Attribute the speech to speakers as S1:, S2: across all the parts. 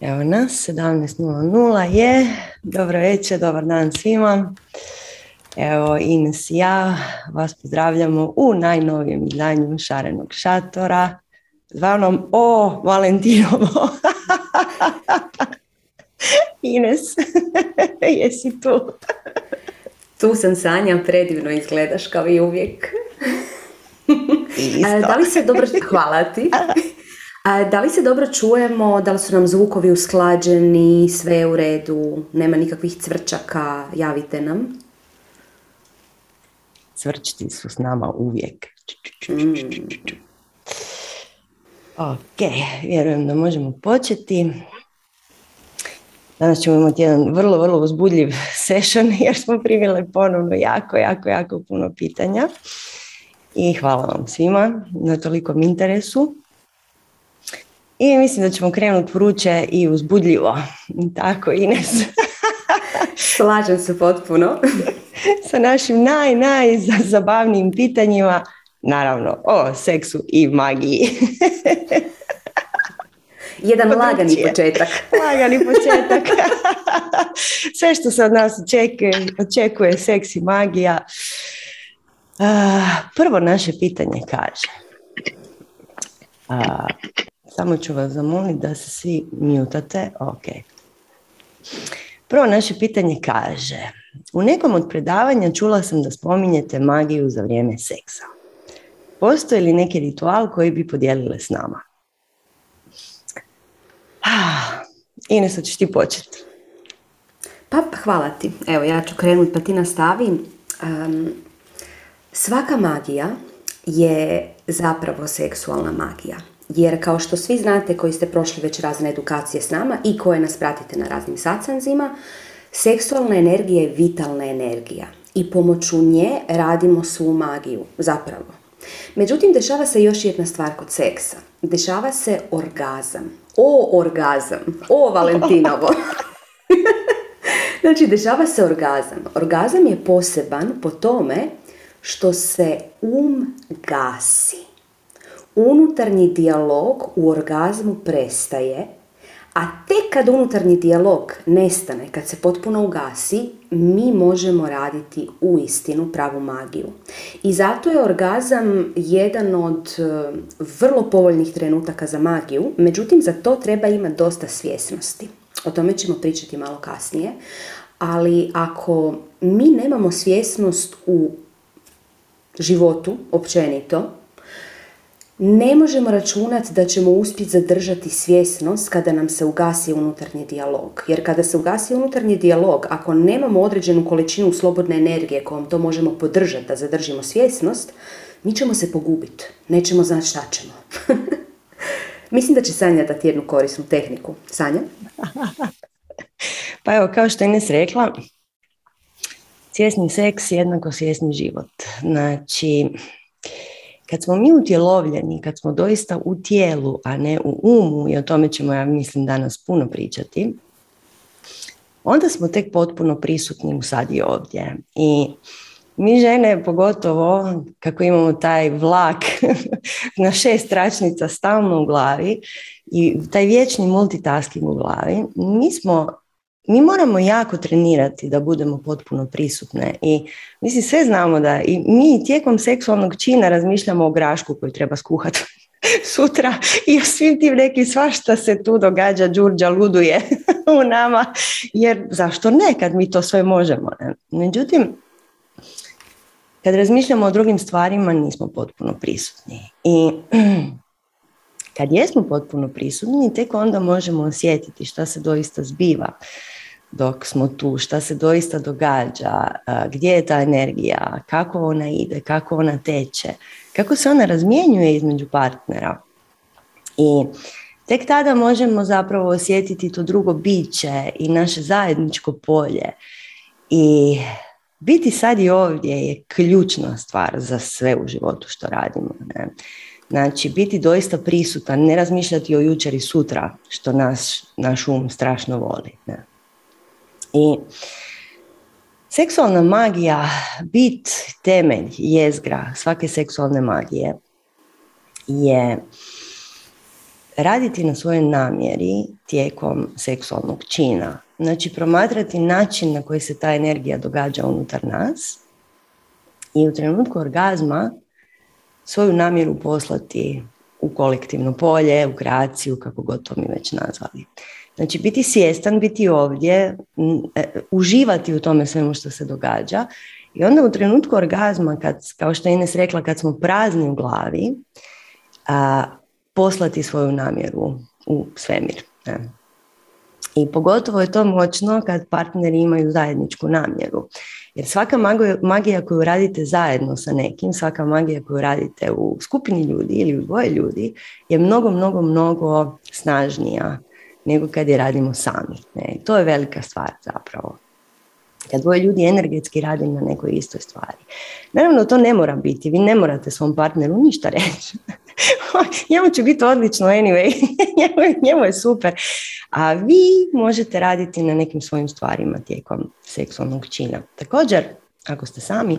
S1: Evo nas, 17.00 je. Dobro večer, dobar dan svima. Evo Ines i ja vas pozdravljamo u najnovijem izdanju Šarenog šatora, zvanom O Valentinovo. Ines, jesi tu?
S2: Tu sam Sanja, predivno izgledaš kao i uvijek. Isto. Da li se dobro... Hvala ti. Da li se dobro čujemo, da li su nam zvukovi usklađeni, sve je u redu, nema nikakvih cvrčaka, javite nam.
S1: Cvrčti su s nama uvijek. Mm. Ok, vjerujem da možemo početi. Danas ćemo imati jedan vrlo, vrlo uzbudljiv session jer smo primile ponovno jako, jako, jako puno pitanja. I hvala vam svima na tolikom interesu. I mislim da ćemo krenuti vruće i uzbudljivo. Tako, Ines.
S2: Slažem se potpuno.
S1: Sa našim naj, najzabavnijim pitanjima, naravno, o seksu i magiji.
S2: Jedan lagani početak.
S1: Lagani početak. Sve što se od nas očekuje, očekuje seks i magija. prvo naše pitanje kaže. Samo ću vas zamoliti da se svi mutate. Ok. Prvo naše pitanje kaže, u nekom od predavanja čula sam da spominjete magiju za vrijeme seksa. Postoji li neki ritual koji bi podijelile s nama? Ah, Ines, ćeš ti početi.
S2: Pa, hvala ti. Evo, ja ću krenuti pa ti nastavi. svaka magija je zapravo seksualna magija. Jer kao što svi znate koji ste prošli već razne edukacije s nama i koje nas pratite na raznim sacanzima, seksualna energija je vitalna energija i pomoću nje radimo svu magiju, zapravo. Međutim, dešava se još jedna stvar kod seksa. Dešava se orgazam. O, orgazam. O, Valentinovo. znači, dešava se orgazam. Orgazam je poseban po tome što se um gasi unutarnji dijalog u orgazmu prestaje, a tek kad unutarnji dijalog nestane, kad se potpuno ugasi, mi možemo raditi u istinu pravu magiju. I zato je orgazam jedan od e, vrlo povoljnih trenutaka za magiju, međutim za to treba imati dosta svjesnosti. O tome ćemo pričati malo kasnije, ali ako mi nemamo svjesnost u životu općenito, ne možemo računati da ćemo uspjeti zadržati svjesnost kada nam se ugasi unutarnji dijalog. Jer kada se ugasi unutarnji dijalog, ako nemamo određenu količinu slobodne energije kojom to možemo podržati da zadržimo svjesnost, mi ćemo se pogubiti. Nećemo znati šta ćemo. Mislim da će Sanja dati jednu korisnu tehniku. Sanja?
S1: pa evo, kao što je Ines rekla, svjesni seks jednako svjesni život. Znači, kad smo mi utjelovljeni, kad smo doista u tijelu, a ne u umu, i o tome ćemo, ja mislim, danas puno pričati, onda smo tek potpuno prisutni u sad i ovdje. I mi žene, pogotovo kako imamo taj vlak na šest tračnica stalno u glavi i taj vječni multitasking u glavi, mi smo mi moramo jako trenirati da budemo potpuno prisutne i mislim sve znamo da i mi tijekom seksualnog čina razmišljamo o grašku koju treba skuhati sutra i o svim tim nekim svašta se tu događa, đurđa luduje u nama, jer zašto ne kad mi to sve možemo. Ne? Međutim, kad razmišljamo o drugim stvarima nismo potpuno prisutni i kad jesmo potpuno prisutni, tek onda možemo osjetiti šta se doista zbiva dok smo tu, šta se doista događa, gdje je ta energija, kako ona ide, kako ona teče, kako se ona razmjenjuje između partnera. I tek tada možemo zapravo osjetiti to drugo biće i naše zajedničko polje. I biti sad i ovdje je ključna stvar za sve u životu što radimo. Ne? Znači, biti doista prisutan, ne razmišljati o jučer i sutra, što naš, naš um strašno voli. Ne? I seksualna magija, bit, temelj, jezgra svake seksualne magije je raditi na svojoj namjeri tijekom seksualnog čina. Znači promatrati način na koji se ta energija događa unutar nas i u trenutku orgazma svoju namjeru poslati u kolektivno polje, u kreaciju, kako god to mi već nazvali. Znači biti svjestan, biti ovdje, e, uživati u tome svemu što se događa i onda u trenutku orgazma, kad, kao što je Ines rekla, kad smo prazni u glavi, a, poslati svoju namjeru u svemir. Ne? I pogotovo je to moćno kad partneri imaju zajedničku namjeru. Jer svaka magija koju radite zajedno sa nekim, svaka magija koju radite u skupini ljudi ili u dvoje ljudi je mnogo, mnogo, mnogo snažnija nego kad je radimo sami. Ne? To je velika stvar zapravo. Kad dvoje ljudi energetski rade na nekoj istoj stvari. Naravno, to ne mora biti. Vi ne morate svom partneru ništa reći. njemu će biti odlično anyway. njemu, je super. A vi možete raditi na nekim svojim stvarima tijekom seksualnog čina. Također, ako ste sami,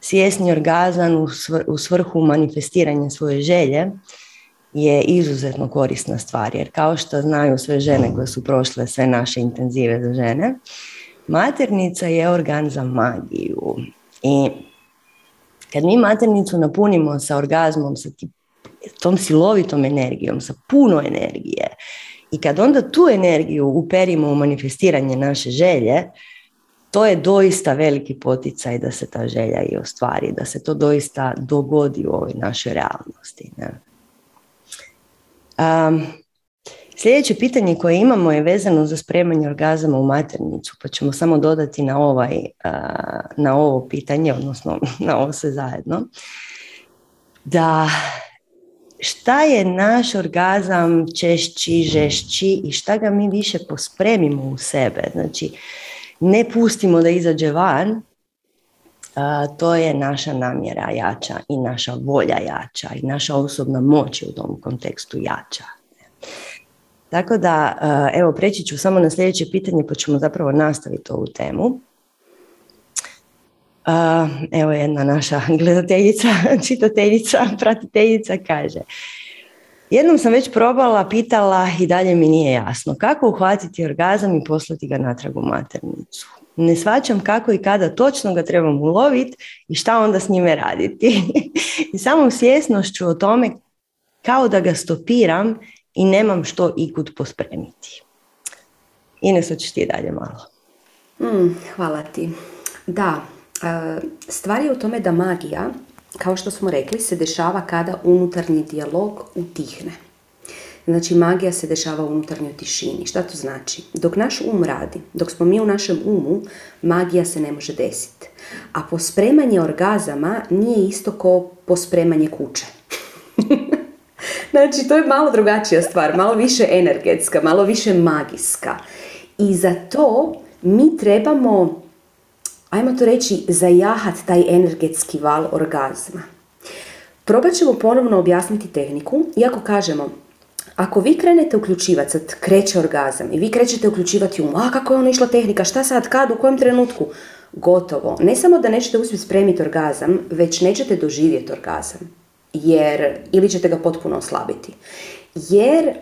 S1: svjesni orgazan u svrhu manifestiranja svoje želje, je izuzetno korisna stvar, jer kao što znaju sve žene koje su prošle sve naše intenzive za žene, maternica je organ za magiju. I kad mi maternicu napunimo sa orgazmom, sa tom silovitom energijom, sa puno energije, i kad onda tu energiju uperimo u manifestiranje naše želje, to je doista veliki poticaj da se ta želja i ostvari, da se to doista dogodi u ovoj našoj realnosti. Ne? Um, sljedeće pitanje koje imamo je vezano za spremanje orgazama u maternicu, pa ćemo samo dodati na, ovaj, na ovo pitanje, odnosno na ovo sve zajedno, da šta je naš orgazam češći, žešći i šta ga mi više pospremimo u sebe. Znači, ne pustimo da izađe van, to je naša namjera jača i naša volja jača i naša osobna moć u tom kontekstu jača. Tako da, evo, preći ću samo na sljedeće pitanje pa ćemo zapravo nastaviti ovu temu. Evo jedna naša gledateljica, čitateljica, pratiteljica kaže Jednom sam već probala, pitala i dalje mi nije jasno kako uhvatiti orgazam i poslati ga natrag u maternicu ne svačam kako i kada točno ga trebam uloviti i šta onda s njime raditi. I samom svjesnošću o tome kao da ga stopiram i nemam što ikud pospremiti. Ines, hoćeš ti dalje malo.
S2: Mm, hvala ti. Da, e, stvar je u tome da magija, kao što smo rekli, se dešava kada unutarnji dijalog utihne. Znači magija se dešava u unutarnjoj tišini. Šta to znači? Dok naš um radi, dok smo mi u našem umu, magija se ne može desiti. A pospremanje orgazama nije isto kao pospremanje kuće. znači to je malo drugačija stvar, malo više energetska, malo više magijska. I za to mi trebamo, ajmo to reći, zajahat taj energetski val orgazma. Probat ćemo ponovno objasniti tehniku, iako kažemo, ako vi krenete uključivati, sad kreće orgazam i vi krećete uključivati um, a kako je ono išla tehnika, šta sad, kad, u kojem trenutku, gotovo. Ne samo da nećete uspjeti spremiti orgazam, već nećete doživjeti orgazam. Jer, ili ćete ga potpuno oslabiti. Jer,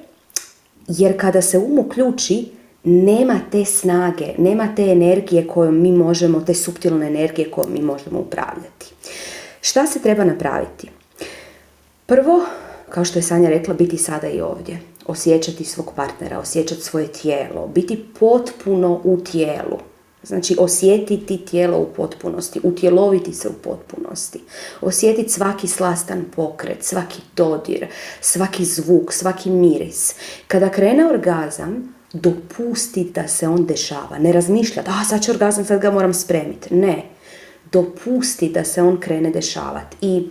S2: jer kada se um uključi, nema te snage, nema te energije kojom mi možemo, te suptilne energije kojom mi možemo upravljati. Šta se treba napraviti? Prvo, kao što je Sanja rekla, biti sada i ovdje. Osjećati svog partnera, osjećati svoje tijelo, biti potpuno u tijelu. Znači osjetiti tijelo u potpunosti, utjeloviti se u potpunosti. Osjetiti svaki slastan pokret, svaki dodir, svaki zvuk, svaki miris. Kada krene orgazam, dopusti da se on dešava. Ne razmišljati, a sad će orgazam, sad ga moram spremiti. Ne. Dopusti da se on krene dešavati. I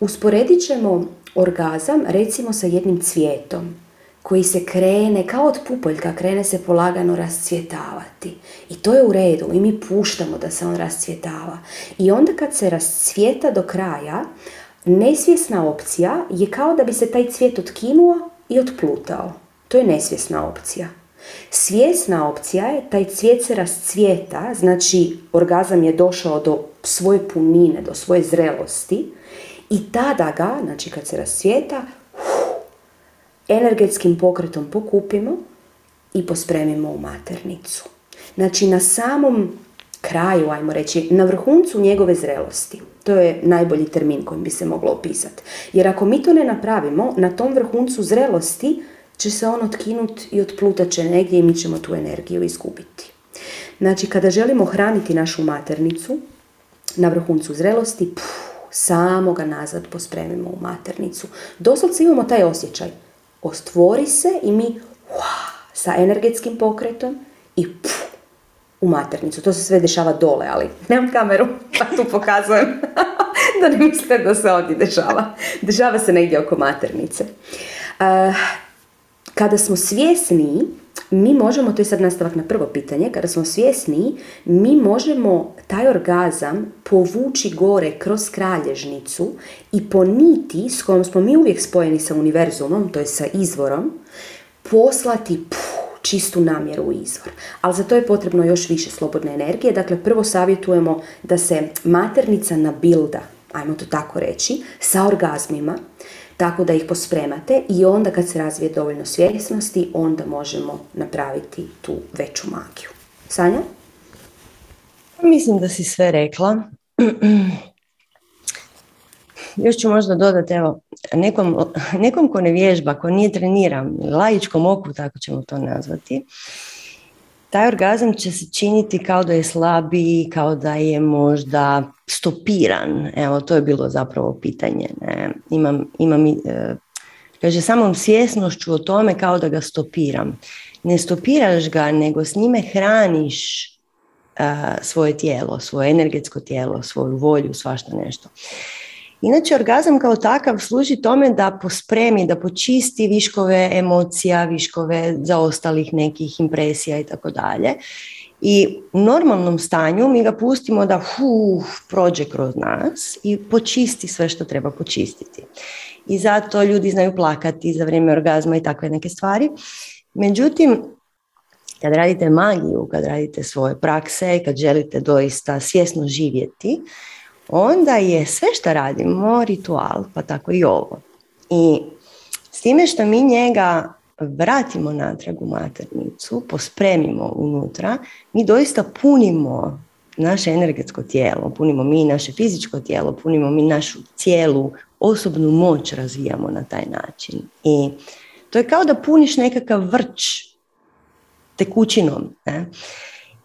S2: usporedit ćemo orgazam recimo sa jednim cvijetom koji se krene kao od pupoljka, krene se polagano rascvjetavati. I to je u redu i mi puštamo da se on rascvjetava. I onda kad se rascvjeta do kraja, nesvjesna opcija je kao da bi se taj cvijet otkinuo i otplutao. To je nesvjesna opcija. Svjesna opcija je taj cvijet se rascvjeta, znači orgazam je došao do svoje punine, do svoje zrelosti i tada ga, znači kad se rascvijeta, energetskim pokretom pokupimo i pospremimo u maternicu. Znači na samom kraju, ajmo reći, na vrhuncu njegove zrelosti. To je najbolji termin kojim bi se moglo opisati. Jer ako mi to ne napravimo, na tom vrhuncu zrelosti će se on otkinut i otplutat će negdje i mi ćemo tu energiju izgubiti. Znači, kada želimo hraniti našu maternicu na vrhuncu zrelosti, puf, samo ga nazad pospremimo u maternicu. Doslovce imamo taj osjećaj. Ostvori se i mi sa energetskim pokretom i puf, u maternicu. To se sve dešava dole, ali nemam kameru, pa tu pokazujem da ne mislite da se ovdje dešava. Dešava se negdje oko maternice. Uh, kada smo svjesni, mi možemo, to je sad nastavak na prvo pitanje, kada smo svjesni, mi možemo taj orgazam povući gore kroz kralježnicu i po niti s kojom smo mi uvijek spojeni sa univerzumom, to je sa izvorom, poslati puh, čistu namjeru u izvor. Ali za to je potrebno još više slobodne energije. Dakle, prvo savjetujemo da se maternica nabilda, ajmo to tako reći, sa orgazmima, tako da ih pospremate i onda kad se razvije dovoljno svjesnosti, onda možemo napraviti tu veću magiju. Sanja?
S1: Mislim da si sve rekla. Još ću možda dodati, evo, nekom, nekom ko ne vježba, ko nije treniran, laičkom oku, tako ćemo to nazvati, taj orgazam će se činiti kao da je slabiji, kao da je možda stopiran. Evo, to je bilo zapravo pitanje. Ne? Imam, imam e, kaže, samom svjesnošću o tome kao da ga stopiram. Ne stopiraš ga, nego s njime hraniš e, svoje tijelo, svoje energetsko tijelo, svoju volju, svašta nešto. Inače, orgazam kao takav služi tome da pospremi, da počisti viškove emocija, viškove zaostalih nekih impresija i tako dalje. I u normalnom stanju mi ga pustimo da hu, prođe kroz nas i počisti sve što treba počistiti. I zato ljudi znaju plakati za vrijeme orgazma i takve neke stvari. Međutim, kad radite magiju, kad radite svoje prakse, kad želite doista svjesno živjeti, onda je sve što radimo ritual, pa tako i ovo. I s time što mi njega vratimo natrag u maternicu, pospremimo unutra, mi doista punimo naše energetsko tijelo, punimo mi naše fizičko tijelo, punimo mi našu cijelu osobnu moć razvijamo na taj način. I to je kao da puniš nekakav vrč tekućinom. Ne?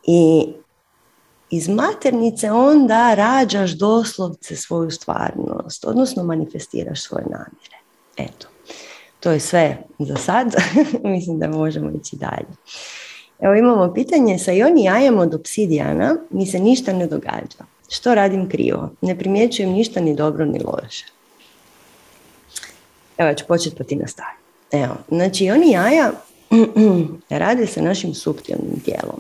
S1: I iz maternice onda rađaš doslovce svoju stvarnost, odnosno manifestiraš svoje namjere. Eto, to je sve za sad. Mislim da možemo ići dalje. Evo imamo pitanje, sa Joni jajem od obsidijana mi se ništa ne događa. Što radim krivo? Ne primjećujem ništa ni dobro ni loše. Evo, ja ću početi pa ti nastaviti. Evo, znači oni jaja rade sa našim suptilnim tijelom.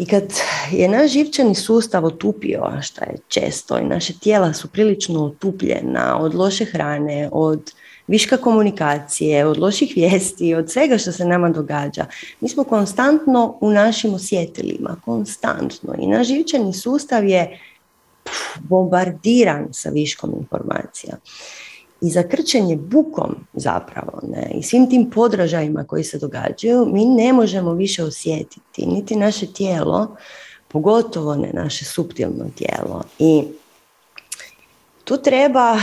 S1: I kad je naš živčani sustav otupio, što je često, i naše tijela su prilično otupljena od loše hrane, od viška komunikacije, od loših vijesti, od svega što se nama događa. Mi smo konstantno u našim osjetilima, konstantno. I naš živčani sustav je bombardiran sa viškom informacija i za krčenje bukom zapravo ne, i svim tim podražajima koji se događaju mi ne možemo više osjetiti niti naše tijelo, pogotovo ne naše suptilno tijelo. I tu treba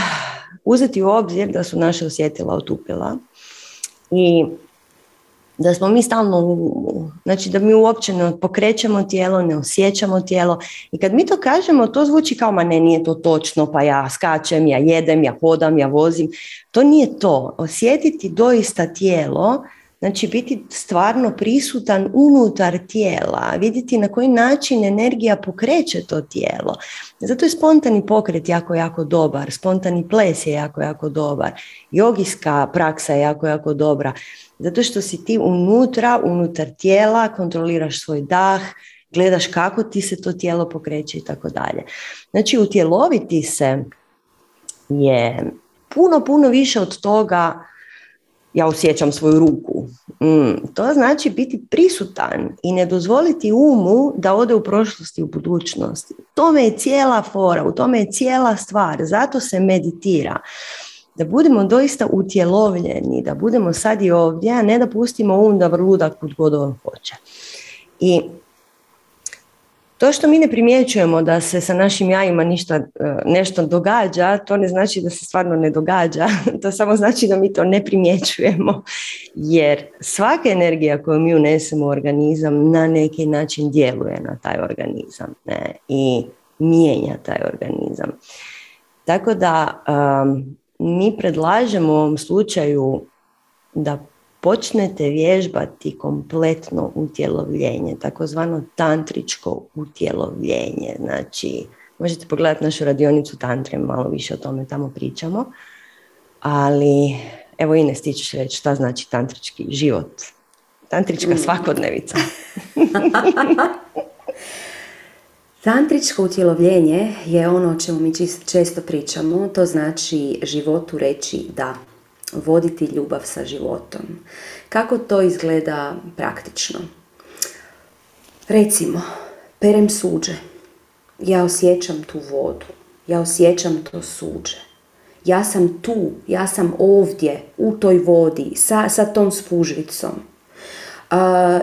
S1: uzeti u obzir da su naše osjetila otupila i da smo mi stalno znači da mi uopće ne pokrećemo tijelo, ne osjećamo tijelo i kad mi to kažemo to zvuči kao ma ne, nije to točno, pa ja skačem, ja jedem, ja hodam, ja vozim, to nije to. Osjetiti doista tijelo, znači biti stvarno prisutan unutar tijela, vidjeti na koji način energija pokreće to tijelo. Zato je spontani pokret jako, jako dobar, spontani ples je jako, jako dobar, jogijska praksa je jako, jako dobra. Zato što si ti unutra, unutar tijela, kontroliraš svoj dah, gledaš kako ti se to tijelo pokreće i tako dalje. Znači, utjeloviti se je puno, puno više od toga ja osjećam svoju ruku. Mm, to znači biti prisutan i ne dozvoliti umu da ode u prošlosti i u budućnosti. U tome je cijela fora, u tome je cijela stvar, zato se meditira. Da budemo doista utjelovljeni, da budemo sad i ovdje, a ne da pustimo um da vrluda kud god on hoće. I to što mi ne primjećujemo da se sa našim jajima ništa, e, nešto događa, to ne znači da se stvarno ne događa, to samo znači da mi to ne primjećujemo, jer svaka energija koju mi unesemo u organizam na neki način djeluje na taj organizam ne? i mijenja taj organizam. Tako da mi predlažemo u ovom slučaju da počnete vježbati kompletno utjelovljenje, takozvano tantričko utjelovljenje. Znači, možete pogledati našu radionicu tantre, malo više o tome tamo pričamo. Ali, evo Ines, ti ćeš reći šta znači tantrički život. Tantrička mm. svakodnevica.
S2: Tantričko utjelovljenje je ono o čemu mi često pričamo, to znači životu reći da voditi ljubav sa životom. Kako to izgleda praktično? Recimo, perem suđe. Ja osjećam tu vodu. Ja osjećam to suđe. Ja sam tu, ja sam ovdje, u toj vodi, sa, sa tom spužvicom. Uh,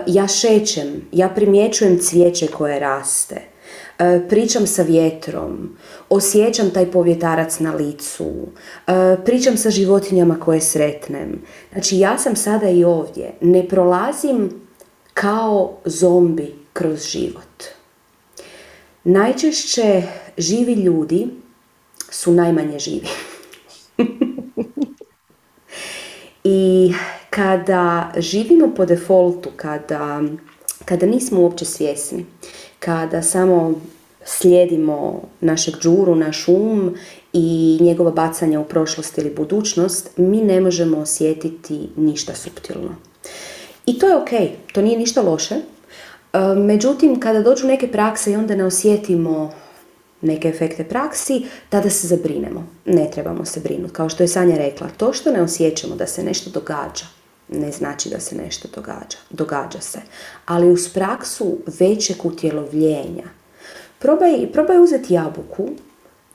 S2: ja šećem, ja primjećujem cvijeće koje raste. E, pričam sa vjetrom, osjećam taj povjetarac na licu, e, pričam sa životinjama koje sretnem. Znači ja sam sada i ovdje, ne prolazim kao zombi kroz život. Najčešće živi ljudi su najmanje živi. I kada živimo po defaultu, kada, kada nismo uopće svjesni, kada samo slijedimo našeg džuru, naš um i njegova bacanja u prošlost ili budućnost, mi ne možemo osjetiti ništa suptilno. I to je ok, to nije ništa loše. E, međutim, kada dođu neke prakse i onda ne osjetimo neke efekte praksi, tada se zabrinemo. Ne trebamo se brinuti. Kao što je Sanja rekla, to što ne osjećamo da se nešto događa, ne znači da se nešto događa. Događa se. Ali uz praksu većeg utjelovljenja. Probaj, probaj uzeti jabuku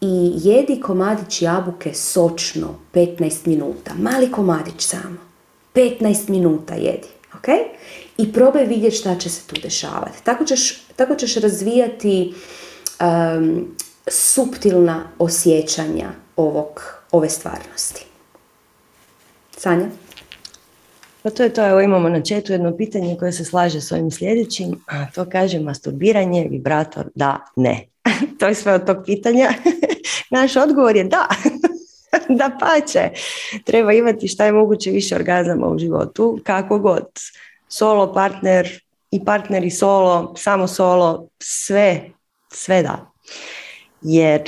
S2: i jedi komadić jabuke sočno 15 minuta. Mali komadić samo. 15 minuta jedi. ok? I probaj vidjeti šta će se tu dešavati. Tako ćeš, tako ćeš razvijati um, suptilna osjećanja ovog, ove stvarnosti. Sanja?
S1: Pa to je to, evo imamo na četu jedno pitanje koje se slaže s ovim sljedećim, a to kaže masturbiranje, vibrator, da, ne. to je sve od tog pitanja. Naš odgovor je da. da pače. Treba imati šta je moguće više orgazama u životu, kako god. Solo, partner i partner i solo, samo solo, sve, sve da. Jer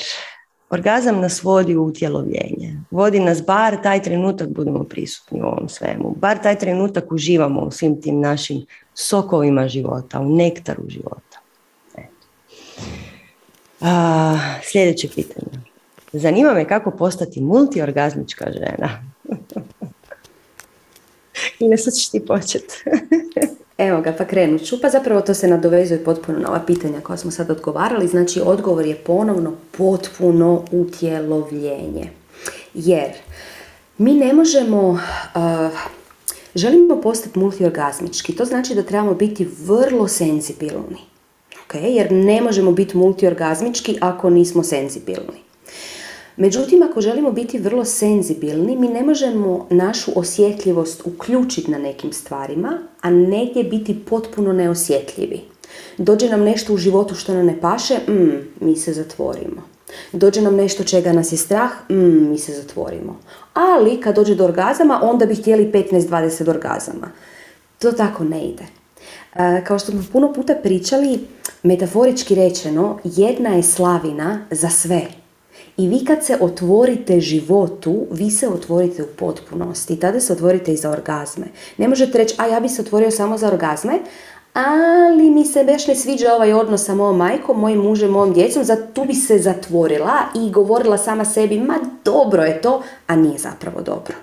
S1: Orgazam nas vodi u utjelovljenje. Vodi nas bar taj trenutak budemo prisutni u ovom svemu. Bar taj trenutak uživamo u svim tim našim sokovima života, u nektaru života. A, sljedeće pitanje. Zanima me kako postati multiorgazmička žena. I sad ćeš ti početi.
S2: Evo ga, pa krenut ću. Pa zapravo to se nadovezuje potpuno na ova pitanja koja smo sad odgovarali. Znači, odgovor je ponovno potpuno utjelovljenje. Jer mi ne možemo... Uh, želimo postati multiorgazmički. To znači da trebamo biti vrlo senzibilni. Okay? Jer ne možemo biti multiorgazmički ako nismo senzibilni. Međutim, ako želimo biti vrlo senzibilni, mi ne možemo našu osjetljivost uključiti na nekim stvarima, a negdje biti potpuno neosjetljivi. Dođe nam nešto u životu što nam ne paše, mm, mi se zatvorimo. Dođe nam nešto čega nas je strah, mm, mi se zatvorimo. Ali kad dođe do orgazama, onda bi htjeli 15-20 orgazama. To tako ne ide. E, kao što smo puno puta pričali, metaforički rečeno, jedna je slavina za sve. I vi kad se otvorite životu, vi se otvorite u potpunosti. Tada se otvorite i za orgazme. Ne možete reći, a ja bi se otvorio samo za orgazme, ali mi se baš ne sviđa ovaj odnos sa mojom majkom, mojim mužem, mojom djecom, za tu bi se zatvorila i govorila sama sebi, ma dobro je to, a nije zapravo dobro.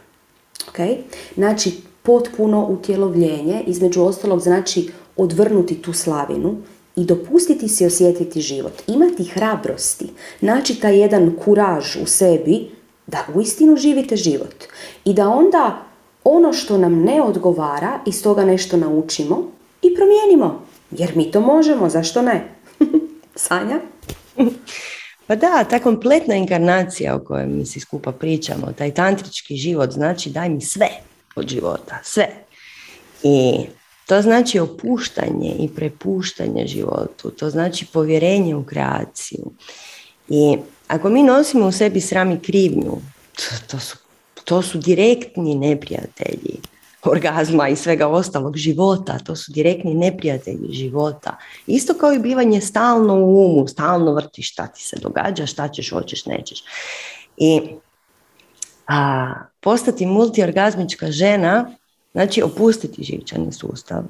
S2: Okay? Znači, potpuno utjelovljenje, između ostalog znači odvrnuti tu slavinu i dopustiti si osjetiti život, imati hrabrosti, naći taj jedan kuraž u sebi Da uistinu živite život. I da onda ono što nam ne odgovara, iz toga nešto naučimo i promijenimo. Jer mi to možemo, zašto ne? Sanja?
S1: Pa da, ta kompletna inkarnacija o kojoj mi svi skupa pričamo, taj tantrički život znači daj mi sve od života, sve. I to znači opuštanje i prepuštanje životu, to znači povjerenje u kreaciju. I ako mi nosimo u sebi sram i krivnju, to, su, to su direktni neprijatelji orgazma i svega ostalog života, to su direktni neprijatelji života. Isto kao i bivanje stalno u umu, stalno vrtiš šta ti se događa, šta ćeš, hoćeš, nećeš. I a, postati multiorgazmička žena znači opustiti živčani sustav,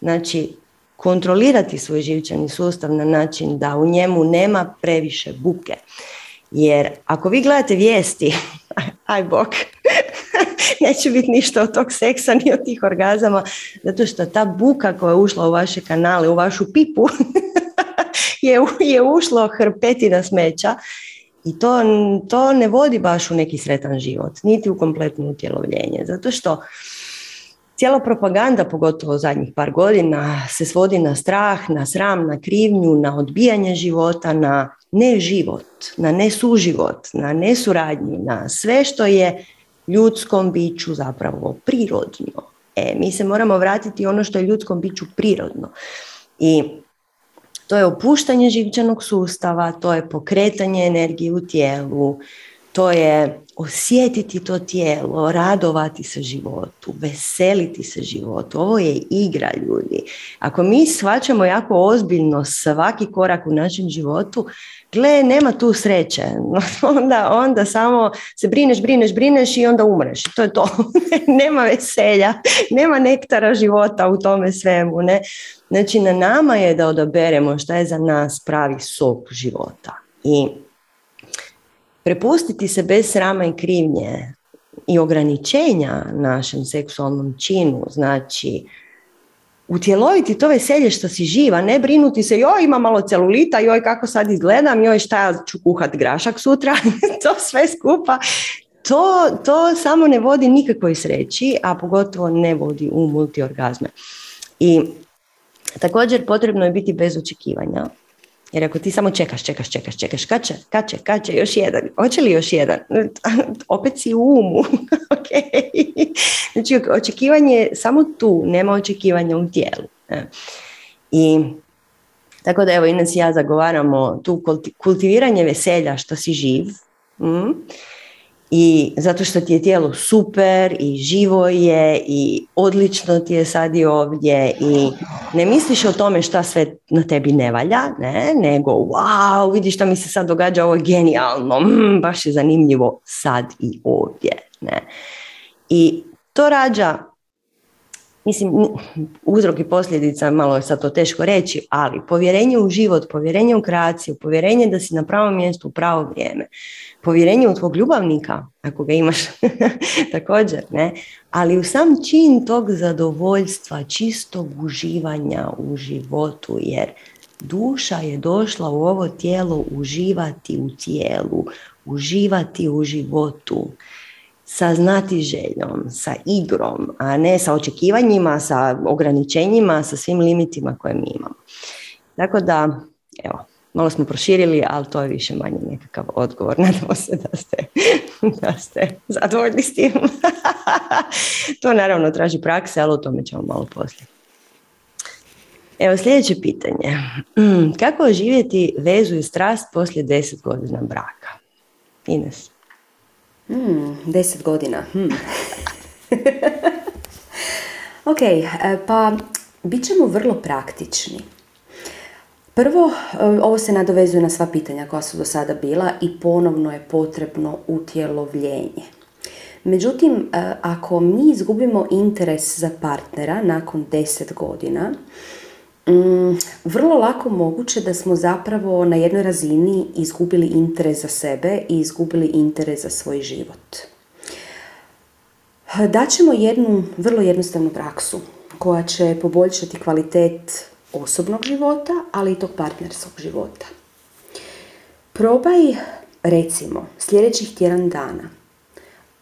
S1: znači kontrolirati svoj živčani sustav na način da u njemu nema previše buke. Jer ako vi gledate vijesti, aj bok, neće biti ništa od tog seksa ni od tih orgazama, zato što ta buka koja je ušla u vaše kanale, u vašu pipu, je, je ušlo hrpetina smeća i to, to ne vodi baš u neki sretan život, niti u kompletno utjelovljenje, zato što cijela propaganda, pogotovo zadnjih par godina, se svodi na strah, na sram, na krivnju, na odbijanje života, na neživot, na nesuživot, na nesuradnju, na sve što je ljudskom biću zapravo prirodno. E, mi se moramo vratiti ono što je ljudskom biću prirodno. I to je opuštanje živčanog sustava, to je pokretanje energije u tijelu, to je osjetiti to tijelo, radovati se životu, veseliti se životu. Ovo je igra ljudi. Ako mi shvaćamo jako ozbiljno svaki korak u našem životu, gle, nema tu sreće. onda, onda samo se brineš, brineš, brineš i onda umreš. To je to. nema veselja, nema nektara života u tome svemu. Ne? Znači, na nama je da odaberemo šta je za nas pravi sok života. I prepustiti se bez srama i krivnje i ograničenja našem seksualnom činu, znači utjeloviti to veselje što si živa, ne brinuti se joj ima malo celulita, joj kako sad izgledam, joj šta ja ću kuhat grašak sutra, to sve skupa, to, to samo ne vodi nikakvoj sreći, a pogotovo ne vodi u multiorgazme. I također potrebno je biti bez očekivanja, jer ako ti samo čekaš, čekaš, čekaš, čekaš, će, kad će, još jedan, hoće li još jedan, opet si u umu. okay. Znači, očekivanje je samo tu, nema očekivanja u tijelu. I tako da evo, Ines i ja zagovaramo tu kultiviranje veselja što si živ. Mm, i zato što ti je tijelo super i živo je i odlično ti je sad i ovdje i ne misliš o tome šta sve na tebi ne valja, ne, nego wow, vidiš šta mi se sad događa, ovo je genijalno, mm, baš je zanimljivo sad i ovdje. Ne. I to rađa Mislim, uzrok i posljedica, malo je sad to teško reći, ali povjerenje u život, povjerenje u kreaciju, povjerenje da si na pravom mjestu u pravo vrijeme, povjerenje u tvog ljubavnika, ako ga imaš također, ne? ali u sam čin tog zadovoljstva, čistog uživanja u životu, jer duša je došla u ovo tijelo uživati u tijelu, uživati u životu sa znatiželjom, sa igrom, a ne sa očekivanjima, sa ograničenjima, sa svim limitima koje mi imamo. Tako da, evo, malo smo proširili, ali to je više manje nekakav odgovor. Nadamo se da ste, da ste zadovoljni s tim. to naravno traži prakse, ali o tome ćemo malo poslije. Evo sljedeće pitanje. Kako oživjeti vezu i strast poslije deset godina braka? Ines.
S2: Hmm, deset godina. Hmm. ok, e, pa bit ćemo vrlo praktični. Prvo, e, ovo se nadovezuje na sva pitanja koja su do sada bila i ponovno je potrebno utjelovljenje. Međutim, e, ako mi izgubimo interes za partnera nakon deset godina, Mm, vrlo lako moguće da smo zapravo na jednoj razini izgubili interes za sebe i izgubili interes za svoj život. Daćemo jednu vrlo jednostavnu praksu koja će poboljšati kvalitet osobnog života, ali i tog partnerskog života. Probaj, recimo, sljedećih tjedan dana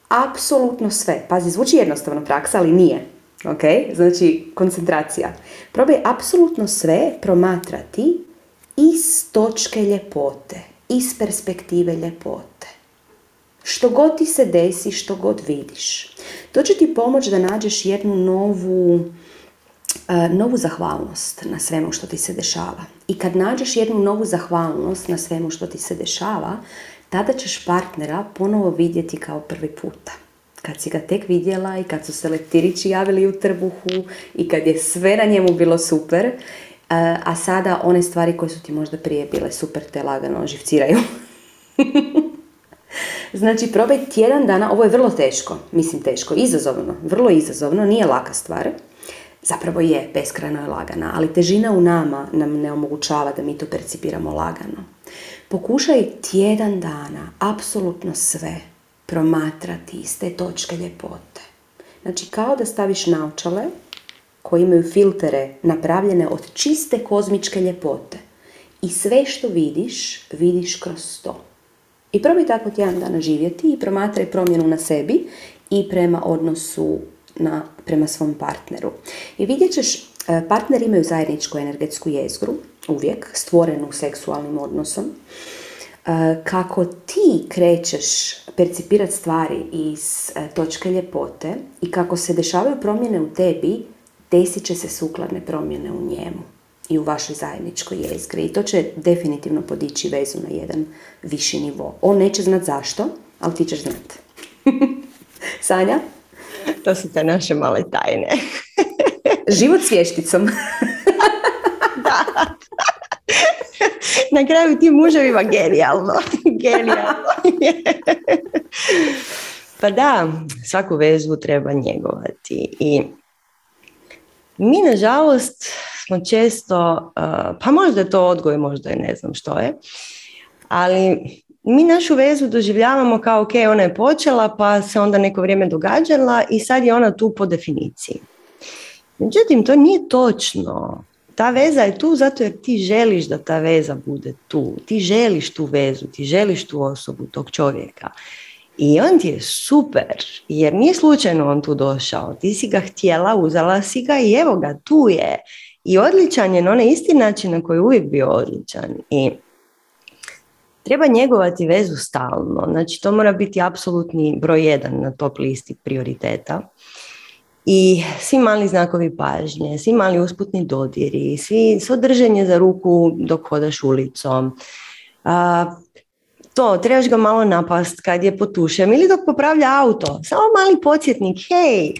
S2: apsolutno sve. Pazi, zvuči jednostavno praksa, ali nije. Ok? Znači, koncentracija. Probaj apsolutno sve promatrati iz točke ljepote, iz perspektive ljepote. Što god ti se desi, što god vidiš. To će ti pomoći da nađeš jednu novu, novu zahvalnost na svemu što ti se dešava. I kad nađeš jednu novu zahvalnost na svemu što ti se dešava, tada ćeš partnera ponovo vidjeti kao prvi puta. Kad si ga tek vidjela i kad su se leptirići javili u trbuhu i kad je sve na njemu bilo super, e, a sada one stvari koje su ti možda prije bile super te lagano živciraju. Znači, probaj tjedan dana, ovo je vrlo teško, mislim teško, izazovno, vrlo izazovno, nije laka stvar. Zapravo je, beskrajno je lagana, ali težina u nama nam ne omogućava da mi to percipiramo lagano. Pokušaj tjedan dana, apsolutno sve, promatrati iz te točke ljepote. Znači, kao da staviš naočale koji imaju filtere napravljene od čiste kozmičke ljepote. I sve što vidiš, vidiš kroz to. I probaj tako tjedan dana živjeti i promatraj promjenu na sebi i prema odnosu na, prema svom partneru. I vidjet ćeš, e, partneri imaju zajedničku energetsku jezgru, uvijek, stvorenu seksualnim odnosom. Kako ti krećeš percipirati stvari iz e, točke ljepote i kako se dešavaju promjene u tebi, desit će se sukladne promjene u njemu i u vašoj zajedničkoj jezgri. I to će definitivno podići vezu na jedan viši nivo. On neće znat zašto, ali ti ćeš znat. Sanja?
S1: To su te naše male tajne.
S2: Život s vješticom.
S1: Na kraju ti muževima genijalno. Genijalno. pa da, svaku vezu treba njegovati. I mi, nažalost, smo često, pa možda je to odgoj, možda je ne znam što je, ali mi našu vezu doživljavamo kao ok, ona je počela pa se onda neko vrijeme događala i sad je ona tu po definiciji. Međutim, to nije točno. Ta veza je tu zato jer ti želiš da ta veza bude tu. Ti želiš tu vezu, ti želiš tu osobu, tog čovjeka. I on ti je super, jer nije slučajno on tu došao. Ti si ga htjela, uzela si ga i evo ga, tu je. I odličan je na onaj isti način na koji je uvijek bio odličan. I treba njegovati vezu stalno. Znači, to mora biti apsolutni broj jedan na top listi prioriteta. I svi mali znakovi pažnje, svi mali usputni dodiri, svi, svo držanje za ruku dok hodaš ulicom. A, to, trebaš ga malo napast kad je potušen ili dok popravlja auto. Samo mali podsjetnik, hej,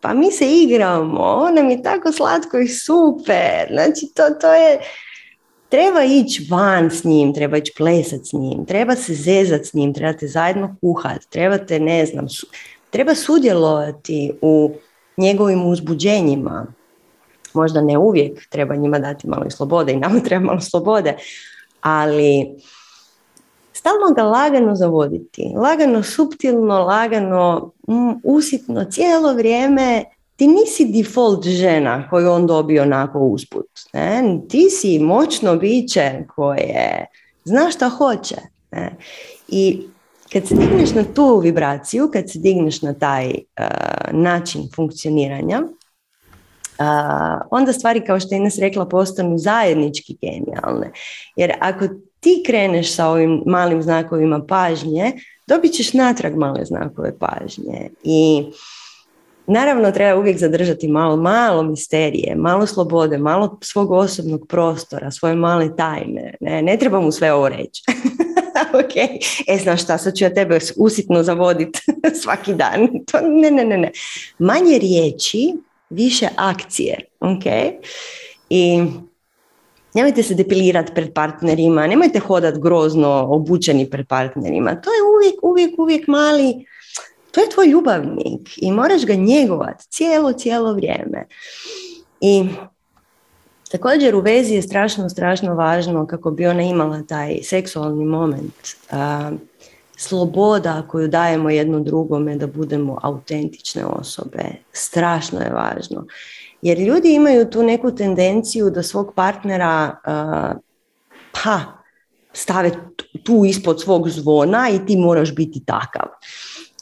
S1: pa mi se igramo, on nam je tako slatko i super. Znači, to, to je, treba ići van s njim, treba ići plesat s njim, treba se zezat s njim, trebate zajedno kuhat, trebate, ne znam, treba sudjelovati u njegovim uzbuđenjima. Možda ne uvijek, treba njima dati malo i slobode i nama treba malo slobode, ali stalno ga lagano zavoditi, lagano, suptilno, lagano, mm, usitno, cijelo vrijeme ti nisi default žena koju on dobio onako usput. Ne? Ti si moćno biće koje zna šta hoće. Ne? I kad se digneš na tu vibraciju, kad se digneš na taj uh, način funkcioniranja, uh, onda stvari kao što je Ines rekla postanu zajednički genijalne. Jer ako ti kreneš sa ovim malim znakovima pažnje, dobit ćeš natrag male znakove pažnje. I naravno treba uvijek zadržati malo, malo misterije, malo slobode, malo svog osobnog prostora, svoje male tajne. Ne, ne treba mu sve ovo reći. ok, e znaš šta, sad ću ja tebe usitno zavoditi svaki dan. To, ne, ne, ne, ne. Manje riječi, više akcije. Ok? I Nemojte se depilirati pred partnerima, nemojte hodati grozno obučeni pred partnerima. To je uvijek, uvijek, uvijek mali, to je tvoj ljubavnik i moraš ga njegovati cijelo, cijelo vrijeme. I također u vezi je strašno, strašno važno kako bi ona imala taj seksualni moment. sloboda koju dajemo jedno drugome da budemo autentične osobe. Strašno je važno. Jer ljudi imaju tu neku tendenciju da svog partnera pa stave tu ispod svog zvona i ti moraš biti takav.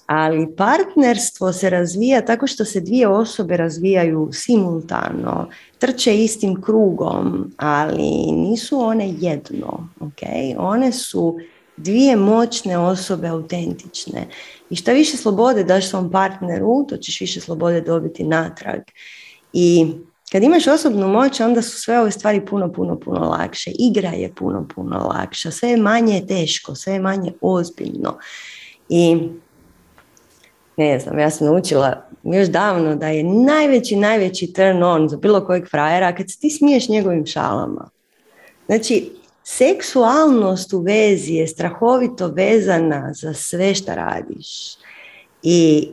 S1: Ali partnerstvo se razvija tako što se dvije osobe razvijaju simultano, trče istim krugom, ali nisu one jedno. Okay? One su dvije moćne osobe autentične. I što više slobode daš svom partneru, to ćeš više slobode dobiti natrag. I kad imaš osobnu moć, onda su sve ove stvari puno, puno, puno lakše. Igra je puno, puno lakša. Sve je manje teško, sve je manje ozbiljno. I ne znam, ja sam naučila još davno da je najveći, najveći turn on za bilo kojeg frajera kad se ti smiješ njegovim šalama. Znači, seksualnost u vezi je strahovito vezana za sve što radiš. I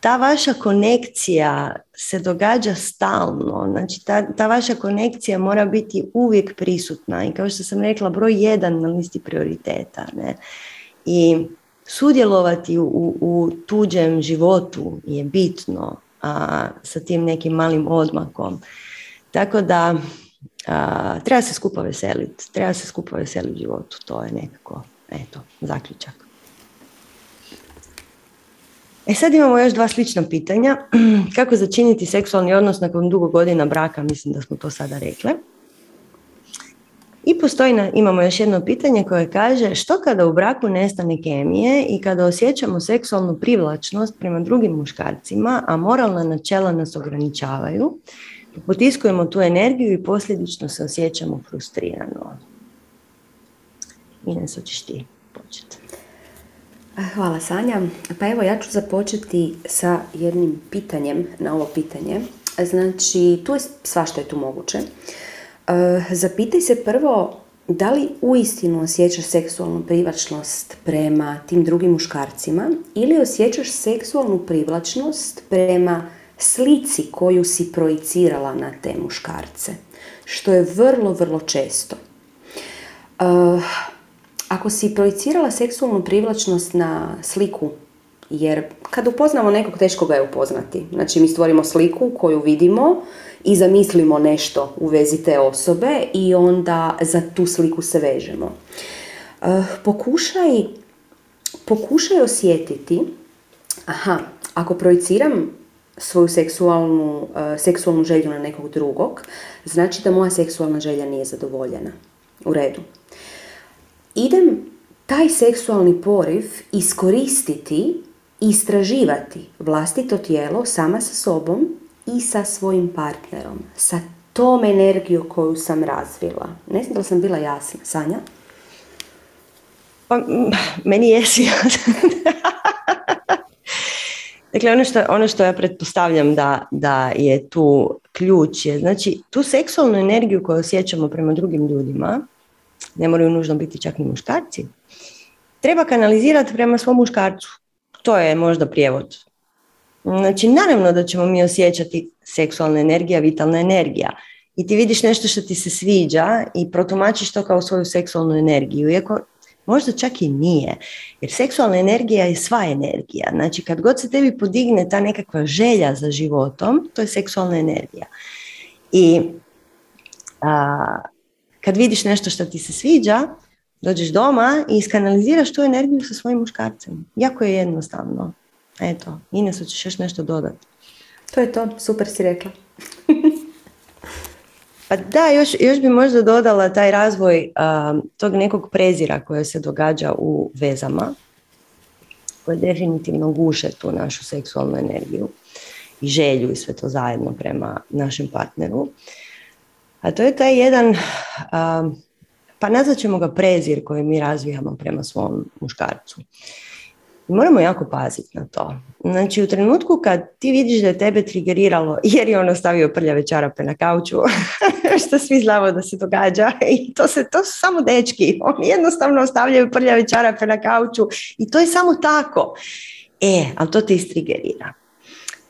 S1: ta vaša konekcija se događa stalno, znači ta, ta vaša konekcija mora biti uvijek prisutna i kao što sam rekla broj jedan na listi prioriteta. Ne? I sudjelovati u, u tuđem životu je bitno a, sa tim nekim malim odmakom. Tako da a, treba se skupo veseliti, treba se skupo veseliti životu, to je nekako, eto, zaključak. E sad imamo još dva slična pitanja. Kako začiniti seksualni odnos nakon dugo godina braka, mislim da smo to sada rekle. I postoji, na, imamo još jedno pitanje koje kaže što kada u braku nestane kemije i kada osjećamo seksualnu privlačnost prema drugim muškarcima, a moralna načela nas ograničavaju, potiskujemo tu energiju i posljedično se osjećamo frustrirano. Ines, hoćeš ti početi.
S2: Hvala Sanja. Pa evo ja ću započeti sa jednim pitanjem na ovo pitanje. Znači, tu je svašta je tu moguće. Eh, zapitaj se prvo da li uistinu osjećaš seksualnu privlačnost prema tim drugim muškarcima ili osjećaš seksualnu privlačnost prema slici koju si projicirala na te muškarce, što je vrlo, vrlo često. Uh, ako si projicirala seksualnu privlačnost na sliku, jer kad upoznamo nekog, teško ga je upoznati. Znači, mi stvorimo sliku koju vidimo i zamislimo nešto u vezi te osobe i onda za tu sliku se vežemo. Uh, pokušaj, pokušaj osjetiti, aha, ako projiciram svoju seksualnu, uh, seksualnu želju na nekog drugog, znači da moja seksualna želja nije zadovoljena. U redu. Idem taj seksualni poriv iskoristiti istraživati vlastito tijelo sama sa sobom i sa svojim partnerom, sa tom energijom koju sam razvila. Ne znam da sam bila jasna. Sanja?
S1: Pa, meni jesi Dakle, ono što, ono što ja pretpostavljam da, da je tu ključ je, znači, tu seksualnu energiju koju osjećamo prema drugim ljudima, ne moraju nužno biti čak ni muškarci, treba kanalizirati prema svom muškarcu. To je možda prijevod Znači, naravno da ćemo mi osjećati seksualna energija, vitalna energija. I ti vidiš nešto što ti se sviđa i protumačiš to kao svoju seksualnu energiju. Iako možda čak i nije. Jer seksualna energija je sva energija. Znači, kad god se tebi podigne ta nekakva želja za životom, to je seksualna energija. I a, kad vidiš nešto što ti se sviđa, dođeš doma i iskanaliziraš tu energiju sa svojim muškarcem. Jako je jednostavno. Eto, Ines, hoćeš još nešto dodati?
S2: To je to, super si rekla.
S1: pa da, još, još bi možda dodala taj razvoj tog nekog prezira koje se događa u vezama, koje definitivno guše tu našu seksualnu energiju i želju i sve to zajedno prema našem partneru. A to je taj jedan, pa nazvat ćemo ga prezir koji mi razvijamo prema svom muškarcu. Moramo jako paziti na to. Znači u trenutku kad ti vidiš da je tebe trigeriralo jer je on ostavio prljave čarape na kauču, što svi znamo da se događa i to, se, to su samo dečki, oni jednostavno ostavljaju prljave čarape na kauču i to je samo tako. E, ali to te istrigerira.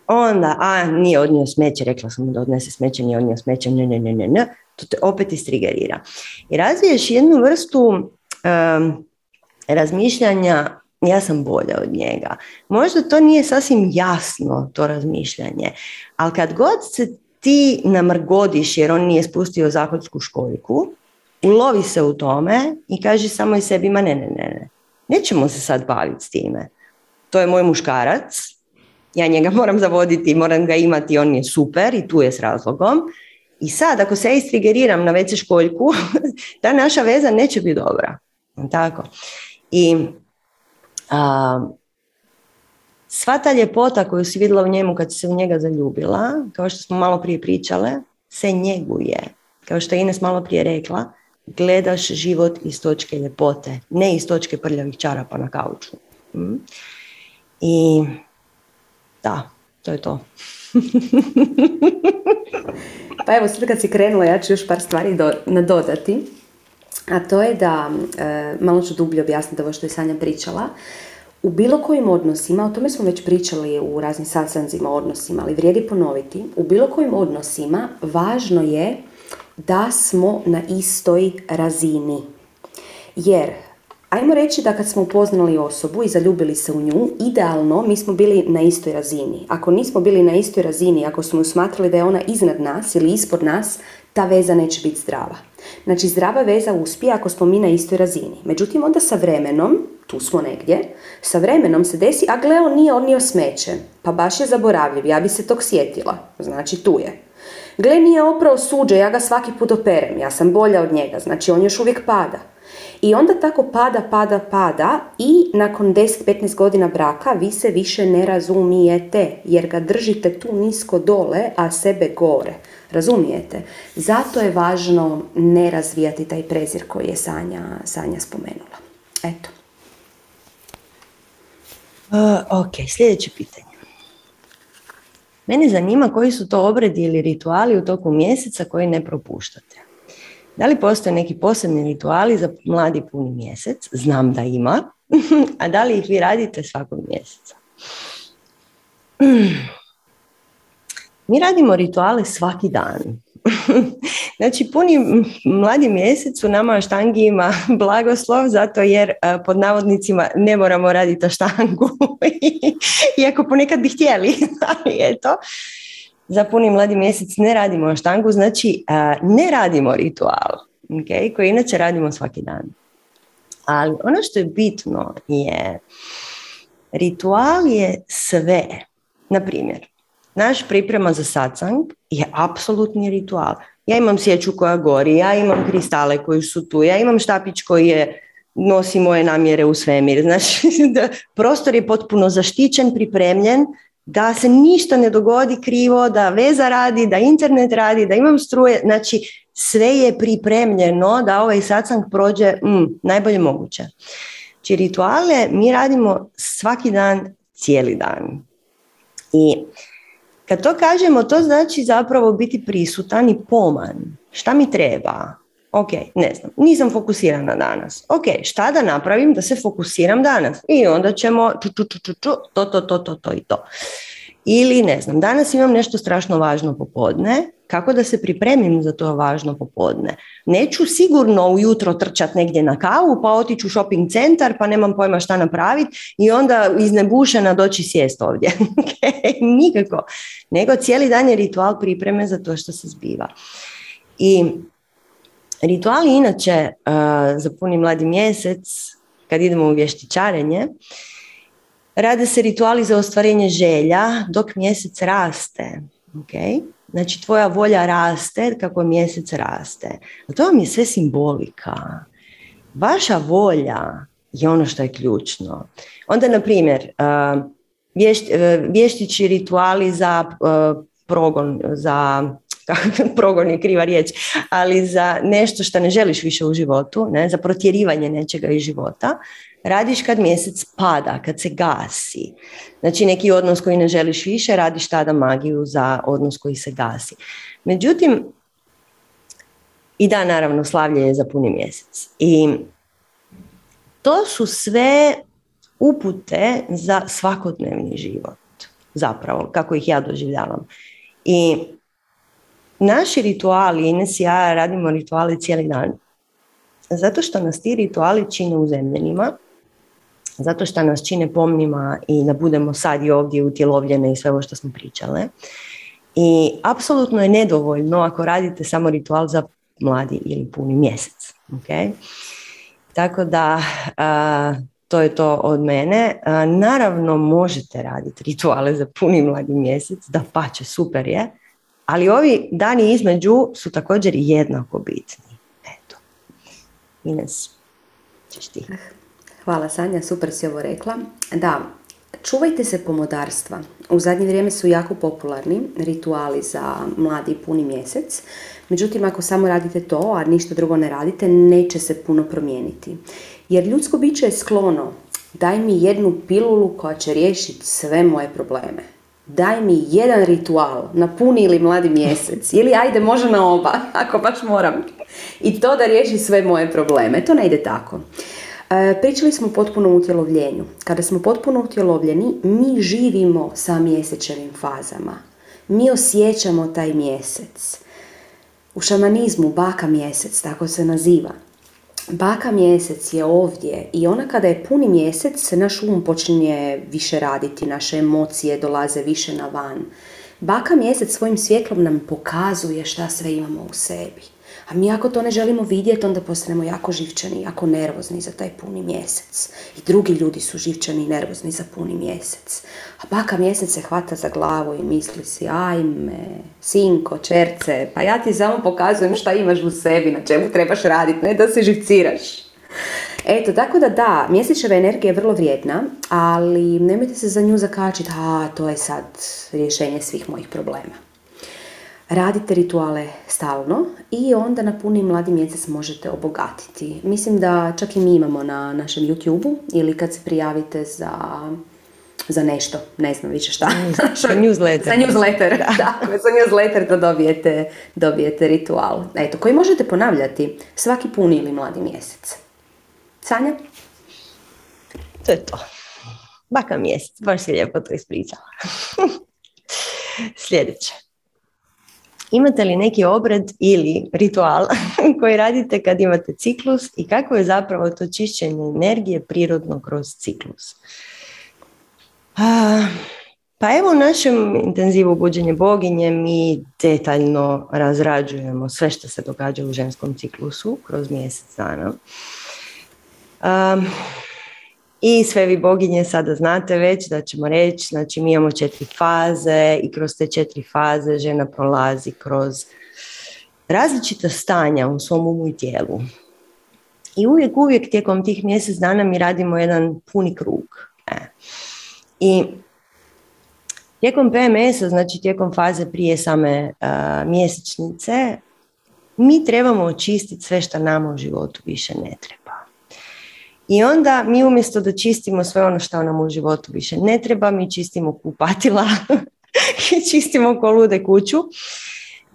S1: Onda, a nije odnio smeće, rekla sam mu da odnese smeće, nije odnio smeće, ne, ne, ne, ne, ne, to te opet istrigerira. I razviješ jednu vrstu um, razmišljanja ja sam bolja od njega. Možda to nije sasvim jasno, to razmišljanje, ali kad god se ti namrgodiš jer on nije spustio zahodsku školjku, ulovi se u tome i kaži samo i sebi, ma ne, ne, ne, ne, nećemo se sad baviti s time. to je moj muškarac, ja njega moram zavoditi, moram ga imati, on je super i tu je s razlogom. I sad, ako se ja istrigeriram na WC školjku, ta naša veza neće biti dobra. Tako. I a, sva ta ljepota koju si vidjela u njemu kad si se u njega zaljubila, kao što smo malo prije pričale, se njeguje. Kao što je Ines malo prije rekla, gledaš život iz točke ljepote, ne iz točke prljavih čarapa na kauču. Mm. I da, to je to.
S2: pa evo, sad kad si krenula, ja ću još par stvari do, nadodati. A to je da, e, malo ću dublje objasniti ovo što je Sanja pričala, u bilo kojim odnosima, o tome smo već pričali u raznim sastanzima odnosima, ali vrijedi ponoviti, u bilo kojim odnosima važno je da smo na istoj razini. Jer Ajmo reći da kad smo upoznali osobu i zaljubili se u nju, idealno mi smo bili na istoj razini. Ako nismo bili na istoj razini, ako smo smatrali da je ona iznad nas ili ispod nas, ta veza neće biti zdrava. Znači zdrava veza uspije ako smo mi na istoj razini. Međutim, onda sa vremenom, tu smo negdje, sa vremenom se desi, a gle, on nije odnio smeće, pa baš je zaboravljiv, ja bi se tog sjetila, znači tu je. Gle, nije oprao suđe, ja ga svaki put operem, ja sam bolja od njega, znači on još uvijek pada. I onda tako pada, pada, pada i nakon 10-15 godina braka vi se više ne razumijete jer ga držite tu nisko dole, a sebe gore. Razumijete? Zato je važno ne razvijati taj prezir koji je Sanja, Sanja spomenula. Eto.
S1: Uh, ok, sljedeće pitanje. Mene zanima koji su to obredi ili rituali u toku mjeseca koji ne propuštate. Da li postoje neki posebni rituali za mladi puni mjesec? Znam da ima. A da li ih vi radite svakog mjeseca? Mi radimo rituale svaki dan. Znači, puni mladi mjesec u nama štangi ima blagoslov, zato jer e, pod navodnicima ne moramo raditi štangu, iako ponekad bi htjeli, ali eto za puni mladi mjesec ne radimo štangu, znači ne radimo ritual, okay, koji inače radimo svaki dan. Ali ono što je bitno je, ritual je sve. Na primjer, naš priprema za satsang je apsolutni ritual. Ja imam sjeću koja gori, ja imam kristale koji su tu, ja imam štapić koji je nosi moje namjere u svemir. Znači, da prostor je potpuno zaštićen, pripremljen, da se ništa ne dogodi krivo, da veza radi, da internet radi, da imam struje, znači sve je pripremljeno da ovaj satsang prođe mm, najbolje moguće. Znači rituale mi radimo svaki dan, cijeli dan. I kad to kažemo, to znači zapravo biti prisutan i poman. Šta mi treba? Ok, ne znam, nisam fokusirana danas. Ok, šta da napravim da se fokusiram danas? I onda ćemo ču, ču, ču, to, to, to, to, to i to. Ili ne znam, danas imam nešto strašno važno popodne, kako da se pripremim za to važno popodne. Neću sigurno ujutro trčat negdje na kavu, pa otići u shopping centar, pa nemam pojma šta napraviti i onda iznebušena doći sjest ovdje. Nikako. Nego cijeli dan je ritual pripreme za to što se zbiva. I Rituali inače uh, za puni mladi mjesec, kad idemo u vještičarenje, rade se rituali za ostvarenje želja dok mjesec raste. Okay? Znači tvoja volja raste kako mjesec raste. A to vam je sve simbolika. Vaša volja je ono što je ključno. Onda, na primjer, uh, vještići rituali za uh, progon, za progon je kriva riječ, ali za nešto što ne želiš više u životu, ne, za protjerivanje nečega iz života, radiš kad mjesec pada, kad se gasi. Znači neki odnos koji ne želiš više, radiš tada magiju za odnos koji se gasi. Međutim, i da, naravno, slavlje je za puni mjesec. I to su sve upute za svakodnevni život, zapravo, kako ih ja doživljavam. I Naši rituali, Ines i ja radimo rituali cijeli dan, zato što nas ti rituali čine uzemljenima, zato što nas čine pomnima i da budemo sad i ovdje utjelovljene i sve ovo što smo pričale. I apsolutno je nedovoljno ako radite samo ritual za mladi ili puni mjesec. Okay? Tako da to je to od mene. Naravno možete raditi rituale za puni mladi mjesec, da pače, super je, ali ovi dani između su također jednako bitni. Eto. Ines, ćeš ti.
S2: Hvala Sanja, super si ovo rekla. Da, čuvajte se pomodarstva. U zadnje vrijeme su jako popularni rituali za mladi puni mjesec. Međutim, ako samo radite to, a ništa drugo ne radite, neće se puno promijeniti. Jer ljudsko biće je sklono. Daj mi jednu pilulu koja će riješiti sve moje probleme. Daj mi jedan ritual na puni ili mladi mjesec. Ili ajde, može na oba, ako baš moram. I to da riješi sve moje probleme. To ne ide tako. E, pričali smo o potpunom utjelovljenju. Kada smo potpuno utjelovljeni, mi živimo sa mjesečevim fazama. Mi osjećamo taj mjesec. U šamanizmu baka mjesec, tako se naziva. Baka mjesec je ovdje i ona kada je puni mjesec, naš um počinje više raditi, naše emocije dolaze više na van. Baka mjesec svojim svjetlom nam pokazuje šta sve imamo u sebi. A mi ako to ne želimo vidjeti, onda postanemo jako živčani, jako nervozni za taj puni mjesec. I drugi ljudi su živčani i nervozni za puni mjesec. A baka mjesec se hvata za glavu i misli si, ajme, sinko, čerce, pa ja ti samo pokazujem šta imaš u sebi, na čemu trebaš raditi, ne da se živciraš. Eto, tako da da, mjesečeva energija je vrlo vrijedna, ali nemojte se za nju zakačiti, a to je sad rješenje svih mojih problema radite rituale stalno i onda na puni mladi mjesec možete obogatiti. Mislim da čak i mi imamo na našem YouTube-u ili kad se prijavite za za nešto, ne znam više šta.
S1: Za newsletter.
S2: za newsletter, da. za newsletter da dobijete, dobijete ritual. Eto, koji možete ponavljati svaki puni ili mladi mjesec. Sanja?
S1: To je to. Baka mjesec, baš si lijepo to ispričala. Sljedeće. Imate li neki obred ili ritual koji radite kad imate ciklus i kako je zapravo to čišćenje energije prirodno kroz ciklus? Pa evo u našem intenzivu buđenje boginje mi detaljno razrađujemo sve što se događa u ženskom ciklusu kroz mjesec dana. I sve vi boginje sada znate već da ćemo reći, znači mi imamo četiri faze i kroz te četiri faze žena prolazi kroz različita stanja u svom umu i tijelu. I uvijek, uvijek tijekom tih mjesec dana mi radimo jedan puni krug. E. I tijekom PMS-a, znači tijekom faze prije same mjesečnice, mi trebamo očistiti sve što nama u životu više ne treba. I onda mi umjesto da čistimo sve ono što nam u životu više ne treba, mi čistimo kupatila i čistimo kolude kuću.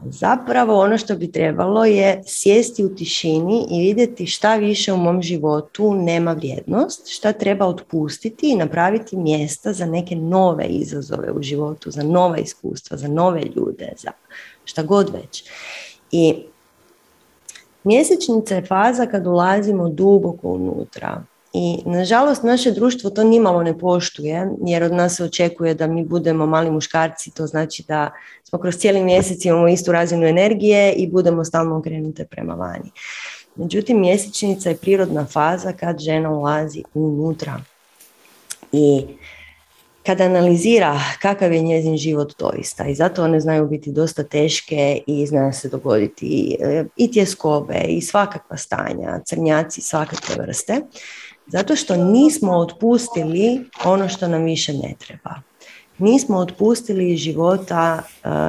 S1: Zapravo ono što bi trebalo je sjesti u tišini i vidjeti šta više u mom životu nema vrijednost, šta treba otpustiti i napraviti mjesta za neke nove izazove u životu, za nova iskustva, za nove ljude, za šta god već. I Mjesečnica je faza kad ulazimo duboko unutra. I nažalost naše društvo to nimalo ne poštuje jer od nas se očekuje da mi budemo mali muškarci, to znači da smo kroz cijeli mjesec imamo istu razinu energije i budemo stalno okrenute prema vani. Međutim, mjesečnica je prirodna faza kad žena ulazi unutra. I kada analizira kakav je njezin život doista i zato one znaju biti dosta teške i zna se dogoditi i tjeskobe i svakakva stanja, crnjaci svakakve vrste, zato što nismo otpustili ono što nam više ne treba. Nismo otpustili iz života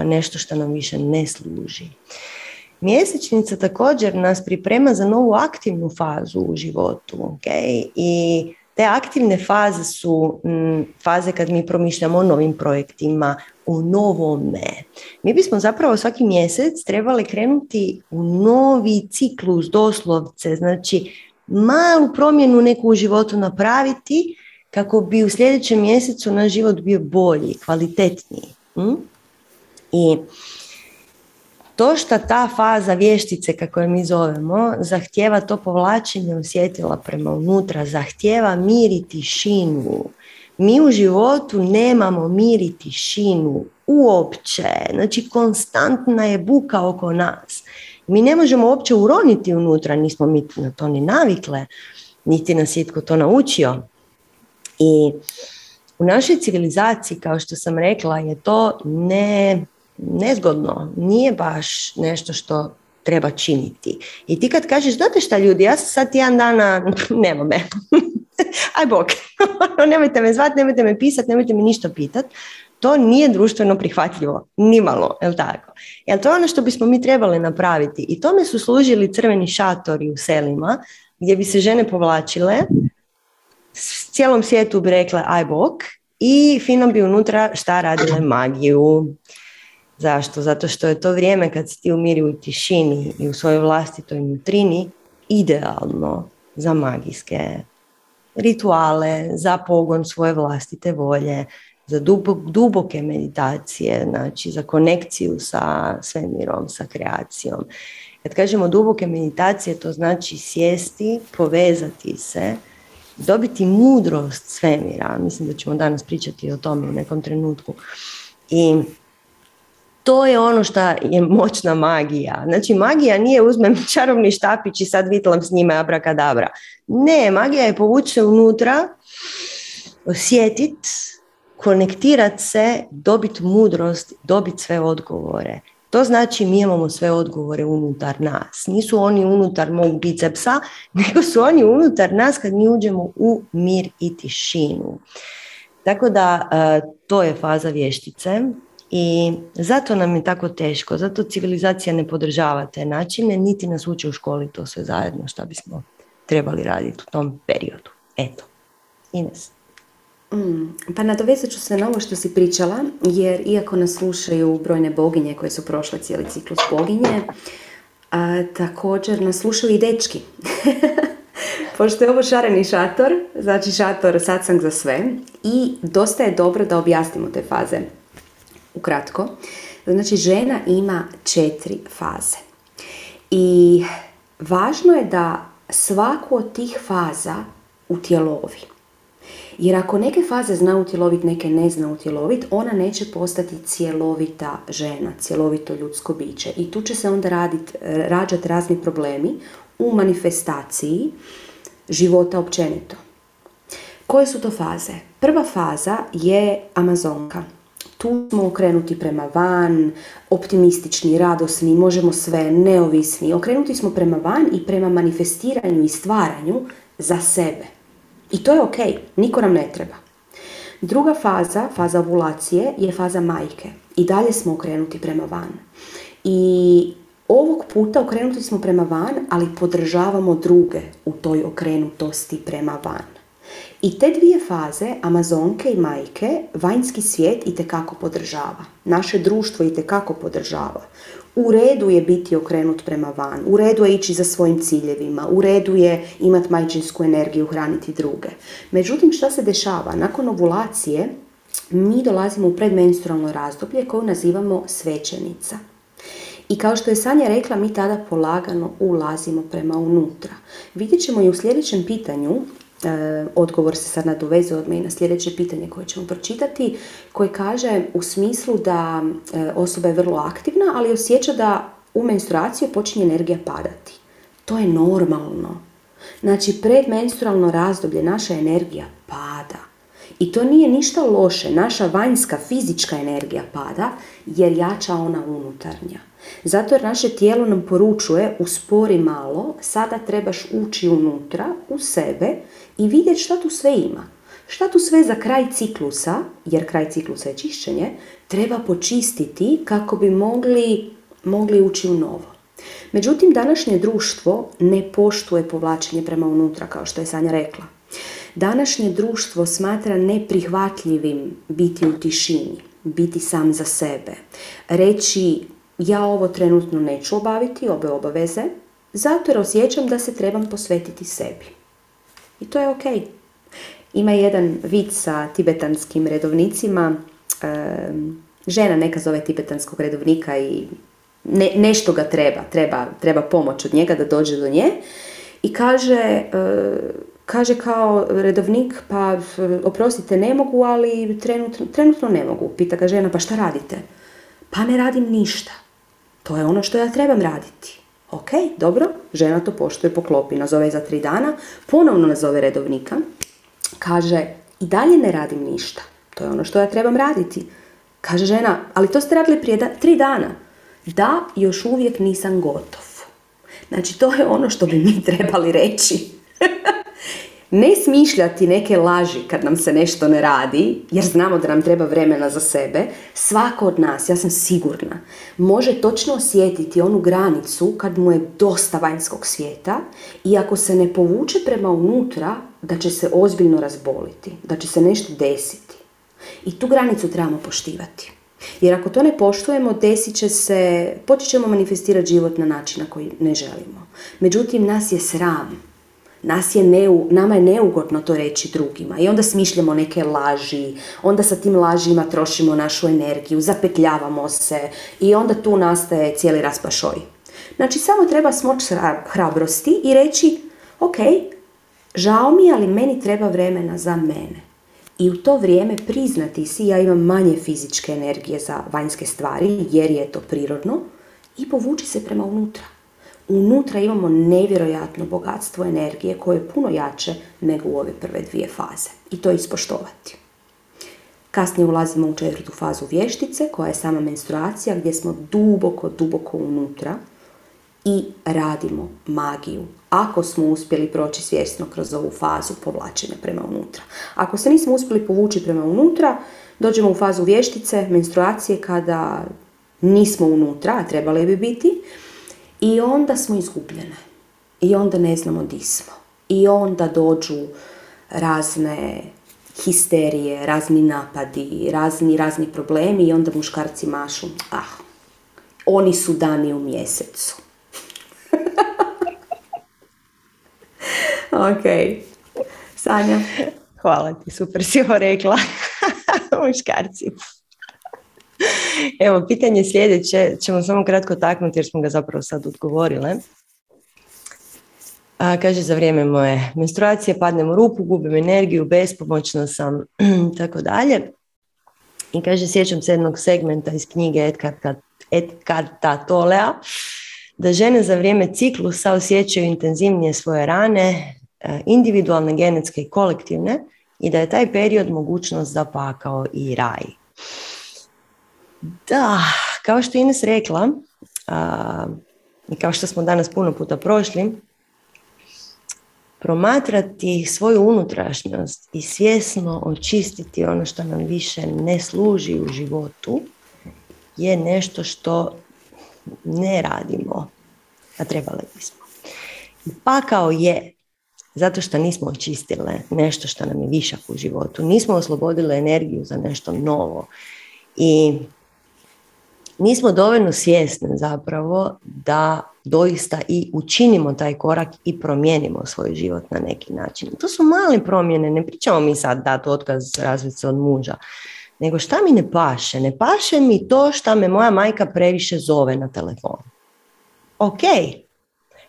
S1: nešto što nam više ne služi. Mjesečnica također nas priprema za novu aktivnu fazu u životu. Okay? I te aktivne faze su mm, faze kad mi promišljamo o novim projektima, o novome. Mi bismo zapravo svaki mjesec trebali krenuti u novi ciklus doslovce, znači malu promjenu neku u životu napraviti kako bi u sljedećem mjesecu naš život bio bolji, kvalitetniji. Hm? I to što ta faza vještice, kako je mi zovemo, zahtjeva to povlačenje osjetila prema unutra, zahtjeva mir i tišinu. Mi u životu nemamo mir i tišinu uopće, znači konstantna je buka oko nas. Mi ne možemo uopće uroniti unutra, nismo mi na to ni navikle, niti nas itko to naučio. I u našoj civilizaciji, kao što sam rekla, je to ne, nezgodno, nije baš nešto što treba činiti. I ti kad kažeš, znate šta ljudi, ja sad jedan dana, nema me, aj bok, nemojte me zvati, nemojte me pisati, nemojte me ništa pitati, to nije društveno prihvatljivo, nimalo, jel tako? Jel to je ono što bismo mi trebali napraviti i tome su služili crveni šatori u selima, gdje bi se žene povlačile, s cijelom svijetu bi rekle aj bok i fino bi unutra šta radile magiju. Zašto? Zato što je to vrijeme kad si ti u tišini i u svojoj vlastitoj nutrini idealno za magijske rituale, za pogon svoje vlastite volje, za duboke meditacije, znači za konekciju sa svemirom, sa kreacijom. Kad kažemo duboke meditacije, to znači sjesti, povezati se, dobiti mudrost svemira. Mislim da ćemo danas pričati o tome u nekom trenutku. I to je ono što je moćna magija. Znači magija nije uzmem čarobni štapić i sad vitlam s njima abrakadabra. Ne, magija je povući se unutra, osjetit, konektirat se, dobiti mudrost, dobiti sve odgovore. To znači mi imamo sve odgovore unutar nas. Nisu oni unutar mog bicepsa, nego su oni unutar nas kad mi uđemo u mir i tišinu. Tako da e, to je faza vještice i zato nam je tako teško, zato civilizacija ne podržava te načine, niti nas uče u školi to sve zajedno što bismo trebali raditi u tom periodu. Eto, Ines.
S2: Mm, pa nadovezat ću se na ovo što si pričala, jer iako nas slušaju brojne boginje koje su prošle cijeli ciklus boginje, a, također nas slušaju i dečki. Pošto je ovo šareni šator, znači šator satsang za sve i dosta je dobro da objasnimo te faze. Ukratko, znači žena ima četiri faze i važno je da svaku od tih faza utjelovi. Jer ako neke faze zna utjelovit, neke ne zna utjelovit, ona neće postati cjelovita žena, cjelovito ljudsko biće. I tu će se onda radit, rađati razni problemi u manifestaciji života općenito. Koje su to faze? Prva faza je Amazonka. Tu smo okrenuti prema van, optimistični, radosni, možemo sve, neovisni. Okrenuti smo prema van i prema manifestiranju i stvaranju za sebe. I to je ok, niko nam ne treba. Druga faza, faza ovulacije, je faza majke. I dalje smo okrenuti prema van. I ovog puta okrenuti smo prema van, ali podržavamo druge u toj okrenutosti prema van. I te dvije faze, Amazonke i majke, vanjski svijet i kako podržava. Naše društvo i kako podržava. U redu je biti okrenut prema van, u redu je ići za svojim ciljevima, u redu je imati majčinsku energiju, hraniti druge. Međutim, šta se dešava? Nakon ovulacije mi dolazimo u predmenstrualno razdoblje koje nazivamo svećenica. I kao što je Sanja rekla, mi tada polagano ulazimo prema unutra. Vidjet ćemo i u sljedećem pitanju odgovor se sad nadovezuje od i na sljedeće pitanje koje ćemo pročitati, koje kaže u smislu da e, osoba je vrlo aktivna, ali osjeća da u menstruaciju počinje energija padati. To je normalno. Znači, predmenstrualno razdoblje naša energija pada. I to nije ništa loše, naša vanjska fizička energija pada jer jača ona unutarnja. Zato jer naše tijelo nam poručuje, uspori malo, sada trebaš ući unutra, u sebe i vidjeti šta tu sve ima. Šta tu sve za kraj ciklusa, jer kraj ciklusa je čišćenje, treba počistiti kako bi mogli, mogli ući u novo. Međutim, današnje društvo ne poštuje povlačenje prema unutra, kao što je Sanja rekla. Današnje društvo smatra neprihvatljivim biti u tišini, biti sam za sebe. Reći, ja ovo trenutno neću obaviti, ove obaveze, zato jer osjećam da se trebam posvetiti sebi. I to je ok. Ima jedan vid sa tibetanskim redovnicima. žena neka zove tibetanskog redovnika i nešto ga treba, treba, treba pomoć od njega da dođe do nje. I kaže, e, kaže kao redovnik, pa oprostite ne mogu, ali trenutno, trenutno ne mogu. Pita ga žena, pa šta radite? Pa ne radim ništa. To je ono što ja trebam raditi. Ok, dobro, žena to poštuje, poklopi, nazove za tri dana, ponovno nazove redovnika, kaže i dalje ne radim ništa. To je ono što ja trebam raditi. Kaže žena, ali to ste radili prije tri dana. Da, još uvijek nisam gotov. Znači, to je ono što bi mi trebali reći. Ne smišljati neke laži kad nam se nešto ne radi, jer znamo da nam treba vremena za sebe, svako od nas, ja sam sigurna, može točno osjetiti onu granicu kad mu je dosta vanjskog svijeta i ako se ne povuče prema unutra, da će se ozbiljno razboliti, da će se nešto desiti. I tu granicu trebamo poštivati. Jer ako to ne poštujemo, desit će se, počet ćemo manifestirati život na način na koji ne želimo. Međutim, nas je sram nas je neu, nama je neugodno to reći drugima i onda smišljamo neke laži, onda sa tim lažima trošimo našu energiju, zapetljavamo se i onda tu nastaje cijeli raspašoj. Znači samo treba smoć hrabrosti i reći ok, žao mi ali meni treba vremena za mene. I u to vrijeme priznati si ja imam manje fizičke energije za vanjske stvari jer je to prirodno i povući se prema unutra unutra imamo nevjerojatno bogatstvo energije koje je puno jače nego u ove prve dvije faze. I to ispoštovati. Kasnije ulazimo u četvrtu fazu vještice koja je sama menstruacija gdje smo duboko, duboko unutra i radimo magiju. Ako smo uspjeli proći svjesno kroz ovu fazu povlačenja prema unutra. Ako se nismo uspjeli povući prema unutra, dođemo u fazu vještice, menstruacije kada nismo unutra, a trebali bi biti, i onda smo izgubljene. I onda ne znamo di smo. I onda dođu razne histerije, razni napadi, razni, razni problemi i onda muškarci mašu, ah, oni su dani u mjesecu. ok. Sanja?
S1: Hvala ti, super si ovo rekla. muškarci. Evo, pitanje sljedeće ćemo samo kratko taknuti jer smo ga zapravo sad odgovorile. A, kaže, za vrijeme moje menstruacije padnem u rupu, gubim energiju, bespomoćna sam, tako dalje. I kaže, sjećam se jednog segmenta iz knjige Edkarta Tolea, da žene za vrijeme ciklusa osjećaju intenzivnije svoje rane, e, individualne, genetske i kolektivne, i da je taj period mogućnost za pakao i raj. Da, kao što je Ines rekla, i kao što smo danas puno puta prošli, promatrati svoju unutrašnjost i svjesno očistiti ono što nam više ne služi u životu je nešto što ne radimo, a trebali bismo. Pakao je zato što nismo očistile nešto što nam je višak u životu. Nismo oslobodile energiju za nešto novo. I nismo dovoljno svjesni zapravo da doista i učinimo taj korak i promijenimo svoj život na neki način. To su male promjene, ne pričamo mi sad dati otkaz razviti se od muža, nego šta mi ne paše? Ne paše mi to šta me moja majka previše zove na telefon. Ok,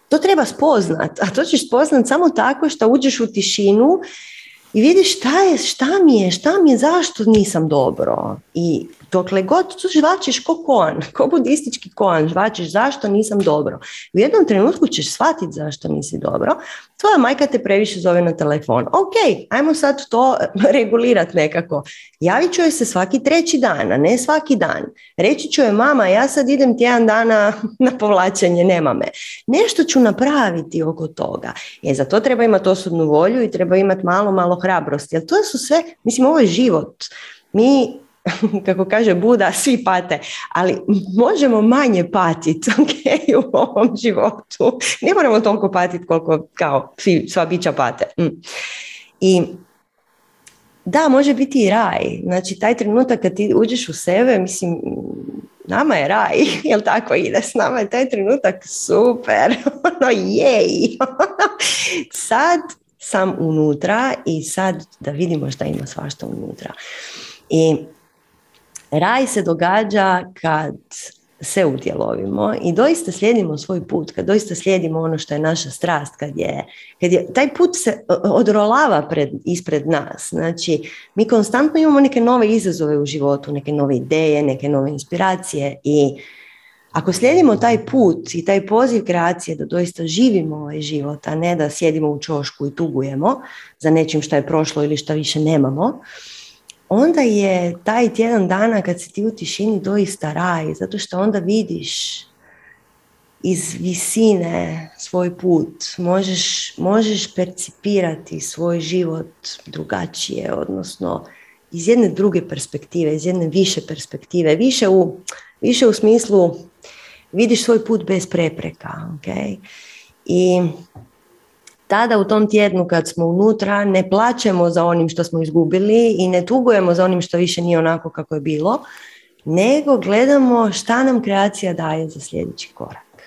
S1: to treba spoznat, a to ćeš spoznat samo tako što uđeš u tišinu i vidiš šta je, šta mi je, šta mi je, zašto nisam dobro. I dokle god tu žvačiš ko koan, ko budistički koan, žvačiš zašto nisam dobro. U jednom trenutku ćeš shvatiti zašto nisi dobro. Tvoja majka te previše zove na telefon. Ok, ajmo sad to regulirati nekako. Javit ću joj se svaki treći dan, a ne svaki dan. Reći ću joj, mama, ja sad idem tjedan dana na povlačenje, nema me. Nešto ću napraviti oko toga. E, za to treba imati osobnu volju i treba imati malo, malo hrabrosti. Jer to su sve, mislim, ovo je život. Mi kako kaže Buda, svi pate, ali možemo manje patiti okay, u ovom životu. Ne moramo toliko patiti koliko kao svi, sva bića pate. Mm. I da, može biti i raj. Znači, taj trenutak kad ti uđeš u sebe, mislim, nama je raj, jel tako ide s nama je taj trenutak super, ono jej. sad sam unutra i sad da vidimo šta ima svašta unutra. I Raj se događa kad se udjelovimo i doista slijedimo svoj put, kad doista slijedimo ono što je naša strast, kad je, kad je taj put se odrolava pred, ispred nas. Znači, mi konstantno imamo neke nove izazove u životu, neke nove ideje, neke nove inspiracije i Ako slijedimo taj put i taj poziv kreacije da doista živimo ovaj život, a ne da sjedimo u čošku i tugujemo za nečim što je prošlo ili što više nemamo, onda je taj tjedan dana kad si ti u tišini doista raj, zato što onda vidiš iz visine svoj put, možeš, možeš percipirati svoj život drugačije, odnosno iz jedne druge perspektive, iz jedne više perspektive, više u, više u smislu vidiš svoj put bez prepreka. Okay? I tada u tom tjednu kad smo unutra ne plaćemo za onim što smo izgubili i ne tugujemo za onim što više nije onako kako je bilo, nego gledamo šta nam kreacija daje za sljedeći korak.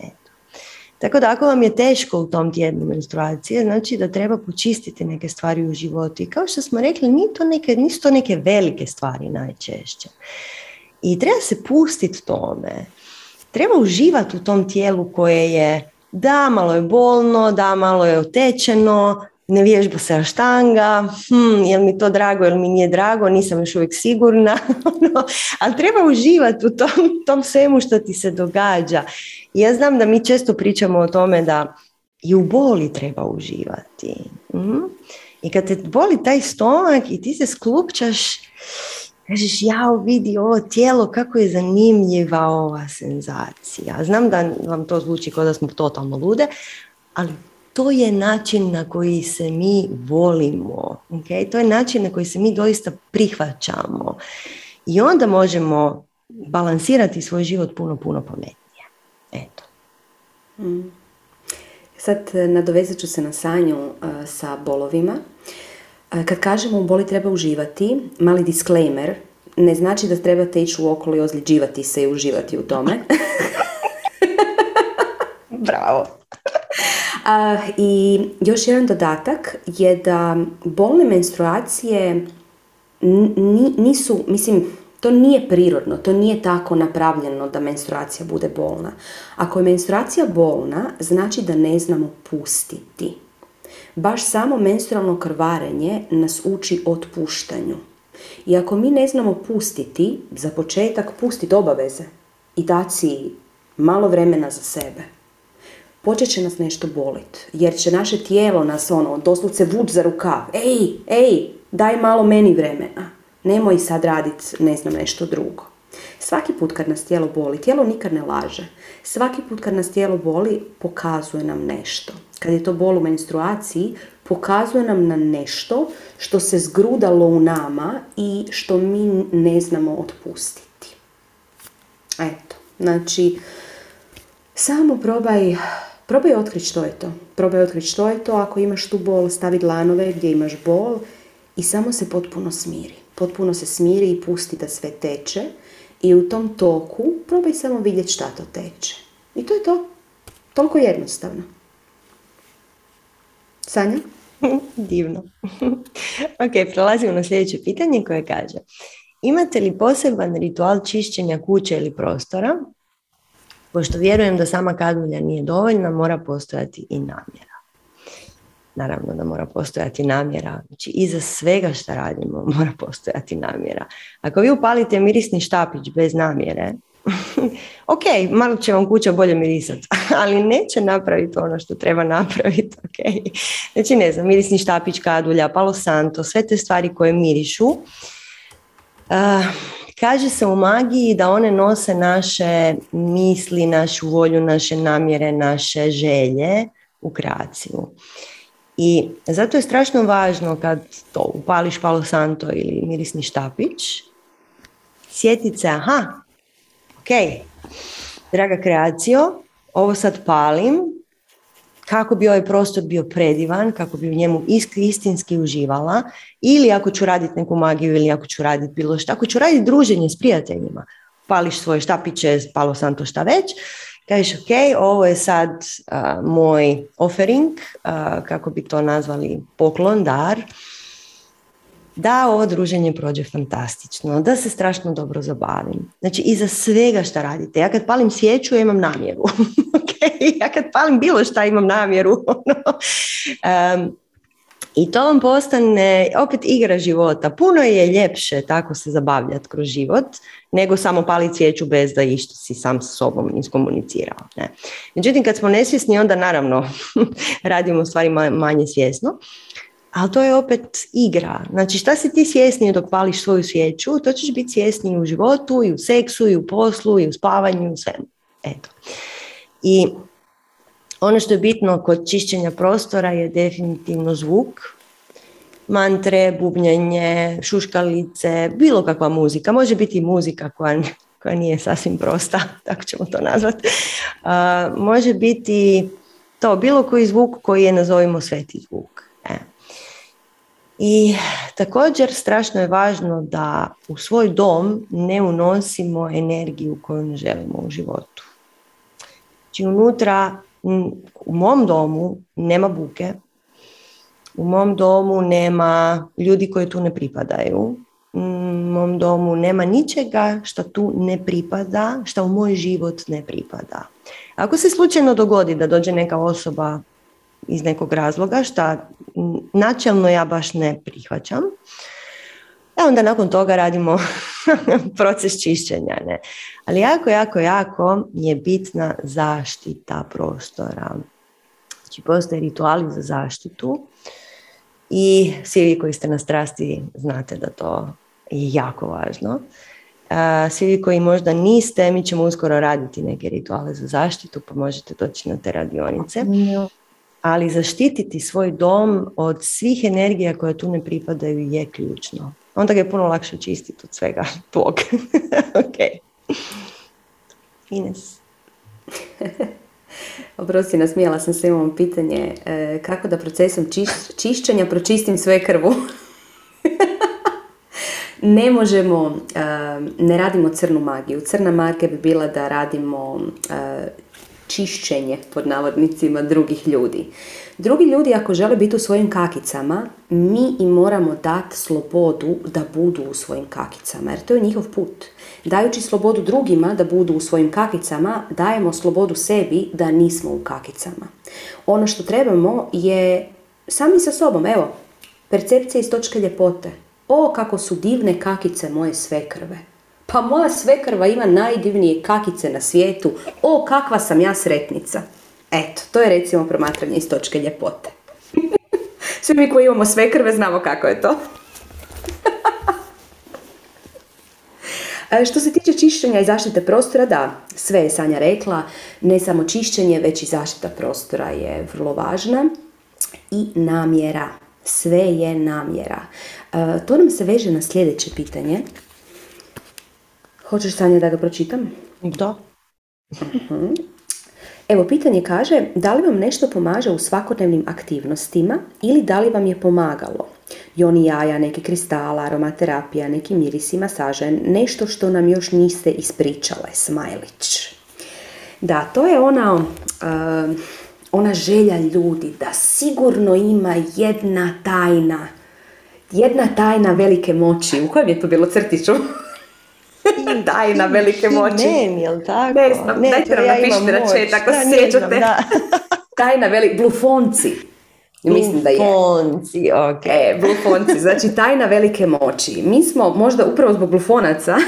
S1: Eto. Tako da ako vam je teško u tom tjednu menstruacije, znači da treba počistiti neke stvari u životu. I kao što smo rekli, nije to neke, nisu to neke velike stvari najčešće. I treba se pustiti tome. Treba uživati u tom tijelu koje je da, malo je bolno, da, malo je otečeno, ne vježba se štanga, hm, li mi to drago ili mi nije drago, nisam još uvijek sigurna, ono, ali treba uživati u tom, tom svemu što ti se događa. Ja znam da mi često pričamo o tome da i u boli treba uživati. Hm? I kad te boli taj stomak i ti se sklupčaš, kažeš ja vidi ovo tijelo kako je zanimljiva ova senzacija. Znam da vam to zvuči kao da smo totalno lude, ali to je način na koji se mi volimo. Okay? To je način na koji se mi doista prihvaćamo. I onda možemo balansirati svoj život puno, puno pametnije. Eto.
S2: Mm. Sad nadovezat ću se na sanju uh, sa bolovima. Kad kažemo u boli treba uživati, mali disclaimer, ne znači da trebate ići u okolo i ozljeđivati se i uživati u tome.
S1: Bravo.
S2: I još jedan dodatak je da bolne menstruacije nisu, mislim, to nije prirodno, to nije tako napravljeno da menstruacija bude bolna. Ako je menstruacija bolna, znači da ne znamo pustiti. Baš samo menstrualno krvarenje nas uči otpuštanju. I ako mi ne znamo pustiti, za početak pustiti obaveze i dati si malo vremena za sebe, počet će nas nešto boliti. Jer će naše tijelo nas ono, doslovce vuč za rukav. Ej, ej, daj malo meni vremena. Nemoj sad raditi ne znam nešto drugo. Svaki put kad nas tijelo boli, tijelo nikad ne laže. Svaki put kad nas tijelo boli, pokazuje nam nešto. Kad je to bol u menstruaciji, pokazuje nam na nešto što se zgrudalo u nama i što mi ne znamo otpustiti. Eto, znači, samo probaj, probaj otkriti što je to. Probaj otkriti što je to, ako imaš tu bol, stavi dlanove gdje imaš bol i samo se potpuno smiri. Potpuno se smiri i pusti da sve teče i u tom toku probaj samo vidjeti šta to teče. I to je to. Toliko jednostavno. Sanja?
S1: Divno. ok, prelazimo na sljedeće pitanje koje kaže Imate li poseban ritual čišćenja kuće ili prostora? Pošto vjerujem da sama kadulja nije dovoljna, mora postojati i namjera. Naravno da mora postojati namjera. Znači, iza svega što radimo mora postojati namjera. Ako vi upalite mirisni štapić bez namjere, ok, malo će vam kuća bolje mirisati, ali neće napraviti ono što treba napraviti. ok. Znači, ne znam, mirisni štapić, kadulja, palo santo, sve te stvari koje mirišu. Uh, kaže se u magiji da one nose naše misli, našu volju, naše namjere, naše želje u kreaciju. I zato je strašno važno kad to upališ palo santo ili mirisni štapić, sjetit se, aha, ok, draga kreacijo, ovo sad palim, kako bi ovaj prostor bio predivan, kako bi u njemu istinski uživala, ili ako ću raditi neku magiju, ili ako ću raditi bilo što, ako ću raditi druženje s prijateljima, pališ svoje štapiće, palo sam to šta već, kažeš ok, ovo je sad moj offering, kako bi to nazvali poklon, dar, da ovo druženje prođe fantastično, da se strašno dobro zabavim. Znači, iza svega što radite. Ja kad palim svijeću, ja imam namjeru. okay? Ja kad palim bilo šta, imam namjeru. um, I to vam postane opet igra života. Puno je ljepše tako se zabavljati kroz život, nego samo pali cvijeću bez da išta si sam sa sobom iskomunicirao. Ne? Međutim, kad smo nesvjesni, onda naravno radimo stvari manje svjesno. Ali to je opet igra. Znači šta si ti svjesniji dok pališ svoju svijeću, to ćeš biti svjesniji u životu, i u seksu, i u poslu, i u spavanju, i u svemu. Eto. I ono što je bitno kod čišćenja prostora je definitivno zvuk, mantre, bubnjanje, šuškalice, bilo kakva muzika. Može biti muzika koja, koja nije sasvim prosta, tako ćemo to nazvati. može biti to bilo koji zvuk koji je nazovimo sveti zvuk. E. I također strašno je važno da u svoj dom ne unosimo energiju koju ne želimo u životu. Znači unutra, u mom domu nema buke, u mom domu nema ljudi koji tu ne pripadaju, u mom domu nema ničega što tu ne pripada, što u moj život ne pripada. Ako se slučajno dogodi da dođe neka osoba iz nekog razloga što načelno ja baš ne prihvaćam, a onda nakon toga radimo proces čišćenja. Ne? Ali jako, jako, jako je bitna zaštita prostora. Znači postoje rituali za zaštitu i svi vi koji ste na strasti znate da to je jako važno. Svi vi koji možda niste, mi ćemo uskoro raditi neke rituale za zaštitu, pa možete doći na te radionice. Ali zaštititi svoj dom od svih energija koje tu ne pripadaju je ključno. Onda ga je puno lakše čistiti od svega tvog. ok. Ines.
S2: Oprosti, nasmijala sam se imamo pitanje e, kako da procesom čišćenja pročistim sve krvu. ne možemo, e, ne radimo crnu magiju. Crna magija bi bila da radimo e, čišćenje pod navodnicima drugih ljudi. Drugi ljudi ako žele biti u svojim kakicama, mi im moramo dati slobodu da budu u svojim kakicama, jer to je njihov put. Dajući slobodu drugima da budu u svojim kakicama, dajemo slobodu sebi da nismo u kakicama. Ono što trebamo je sami sa sobom, evo, percepcija iz točke ljepote. O, kako su divne kakice moje svekrve. Pa moja svekrva ima najdivnije kakice na svijetu. O, kakva sam ja sretnica. Eto, to je recimo promatranje iz točke ljepote. Svi mi koji imamo svekrve znamo kako je to. E, što se tiče čišćenja i zaštite prostora, da, sve je Sanja rekla, ne samo čišćenje, već i zaštita prostora je vrlo važna i namjera. Sve je namjera. E, to nam se veže na sljedeće pitanje. Hoćeš Sanja da ga pročitam?
S1: Da.
S2: Mhm. Evo, pitanje kaže, da li vam nešto pomaže u svakodnevnim aktivnostima ili da li vam je pomagalo? Joni jaja, neki kristala, aromaterapija, neki mirisi, masaže, nešto što nam još niste ispričale, smajlić. Da, to je ona, uh, ona želja ljudi da sigurno ima jedna tajna, jedna tajna velike moći. U kojem je to bilo crtiću? tajna velike moći.
S1: Ne, jel tako?
S2: Ne znam, ne, dajte nam ja napišite na chat ako se sjećate. tajna velike, blufonci. Mislim da je.
S1: Blufonci, ok.
S2: E, blufonci, znači tajna velike moći. Mi smo možda upravo zbog blufonaca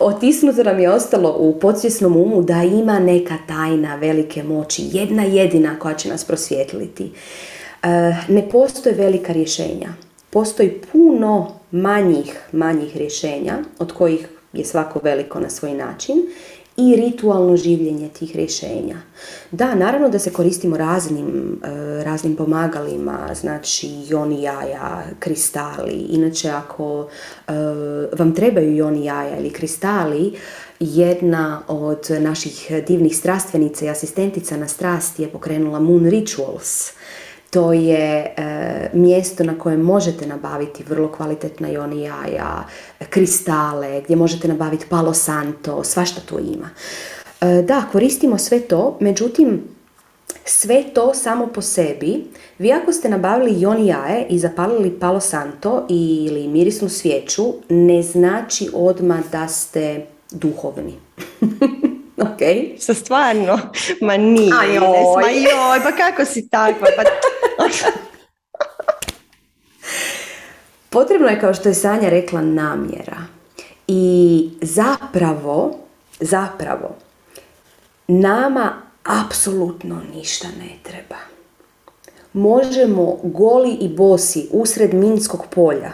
S2: otisnuto nam je ostalo u podsvjesnom umu da ima neka tajna velike moći, jedna jedina koja će nas prosvjetliti. E, ne postoje velika rješenja. Postoji puno manjih, manjih rješenja, od kojih je svako veliko na svoj način i ritualno življenje tih rješenja. Da, naravno da se koristimo raznim, e, raznim pomagalima, znači joni jaja, kristali. Inače, ako e, vam trebaju joni jaja ili kristali, jedna od naših divnih strastvenica i asistentica na strasti je pokrenula Moon Rituals to je e, mjesto na kojem možete nabaviti vrlo kvalitetna joni jaja, kristale, gdje možete nabaviti palo santo, svašta tu ima. E, da, koristimo sve to, međutim, sve to samo po sebi, vi ako ste nabavili joni jaje i zapalili palo santo ili mirisnu svijeću, ne znači odmah da ste duhovni. ok.
S1: Sa stvarno? Ma nije.
S2: Aj, joj.
S1: Ma joj, pa kako si takva? Pa...
S2: Potrebno je, kao što je Sanja rekla, namjera. I zapravo, zapravo, nama apsolutno ništa ne treba. Možemo goli i bosi usred Minskog polja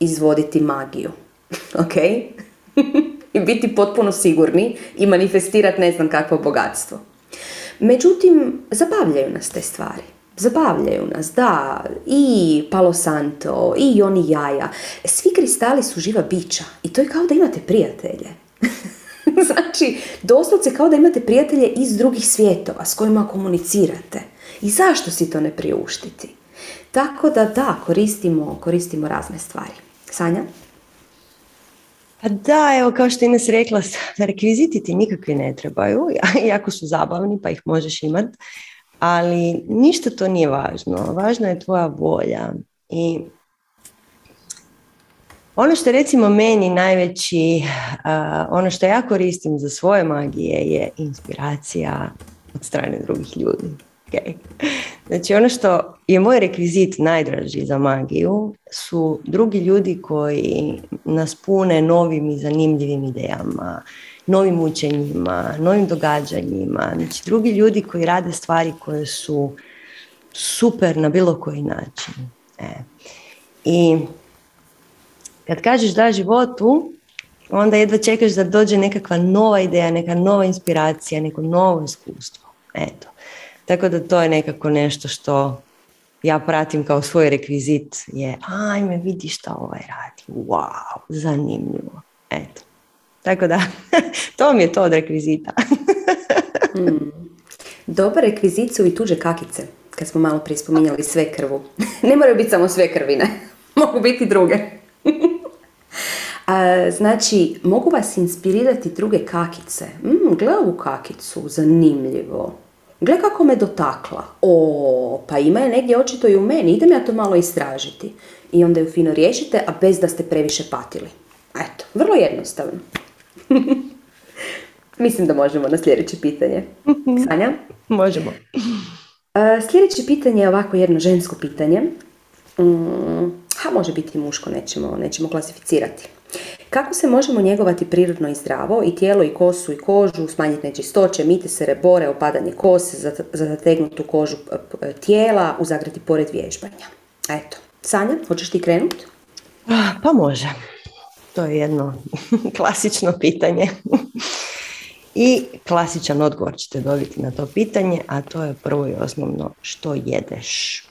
S2: izvoditi magiju. Ok? I biti potpuno sigurni i manifestirati ne znam kakvo bogatstvo. Međutim, zabavljaju nas te stvari. Zabavljaju nas, da, i Palo Santo, i oni jaja. Svi kristali su živa bića i to je kao da imate prijatelje. znači, doslovce kao da imate prijatelje iz drugih svjetova s kojima komunicirate. I zašto si to ne priuštiti? Tako da da, koristimo, koristimo razne stvari. Sanja?
S1: Pa da, evo kao što Ines rekla, rekviziti ti nikakvi ne trebaju, jako su zabavni pa ih možeš imat, ali ništa to nije važno. Važna je tvoja volja i ono što recimo meni najveći, ono što ja koristim za svoje magije je inspiracija od strane drugih ljudi. Okay. Znači ono što je moj rekvizit najdraži za magiju su drugi ljudi koji nas pune novim i zanimljivim idejama, novim učenjima, novim događanjima. Znači drugi ljudi koji rade stvari koje su super na bilo koji način. E. I kad kažeš da životu, onda jedva čekaš da dođe nekakva nova ideja, neka nova inspiracija, neko novo iskustvo. Eto. Tako da to je nekako nešto što ja pratim kao svoj rekvizit je ajme vidi šta ovaj radi. Wow, zanimljivo. Eto. Tako da, to mi je to od rekvizita.
S2: mm. Dobar rekvizit su i tuđe kakice, kad smo malo prije spominjali sve krvu. ne moraju biti samo sve krvine, mogu biti druge. A, znači, mogu vas inspirirati druge kakice. Mm, gle ovu kakicu, zanimljivo. Gle kako me dotakla. O, pa ima je negdje očito i u meni, idem ja to malo istražiti. I onda ju fino riješite, a bez da ste previše patili. Eto, vrlo jednostavno. Mislim da možemo na sljedeće pitanje. Sanja?
S1: Možemo.
S2: E, sljedeće pitanje je ovako jedno žensko pitanje. Mm, ha, može biti i muško, nećemo, nećemo klasificirati. Kako se možemo njegovati prirodno i zdravo i tijelo i kosu i kožu, smanjiti nečistoće, miti se rebore, opadanje kose, za zategnutu kožu tijela, uzagrati pored vježbanja? Eto. Sanja, hoćeš ti krenuti?
S1: Pa može. To je jedno klasično pitanje. I klasičan odgovor ćete dobiti na to pitanje, a to je prvo i osnovno što jedeš.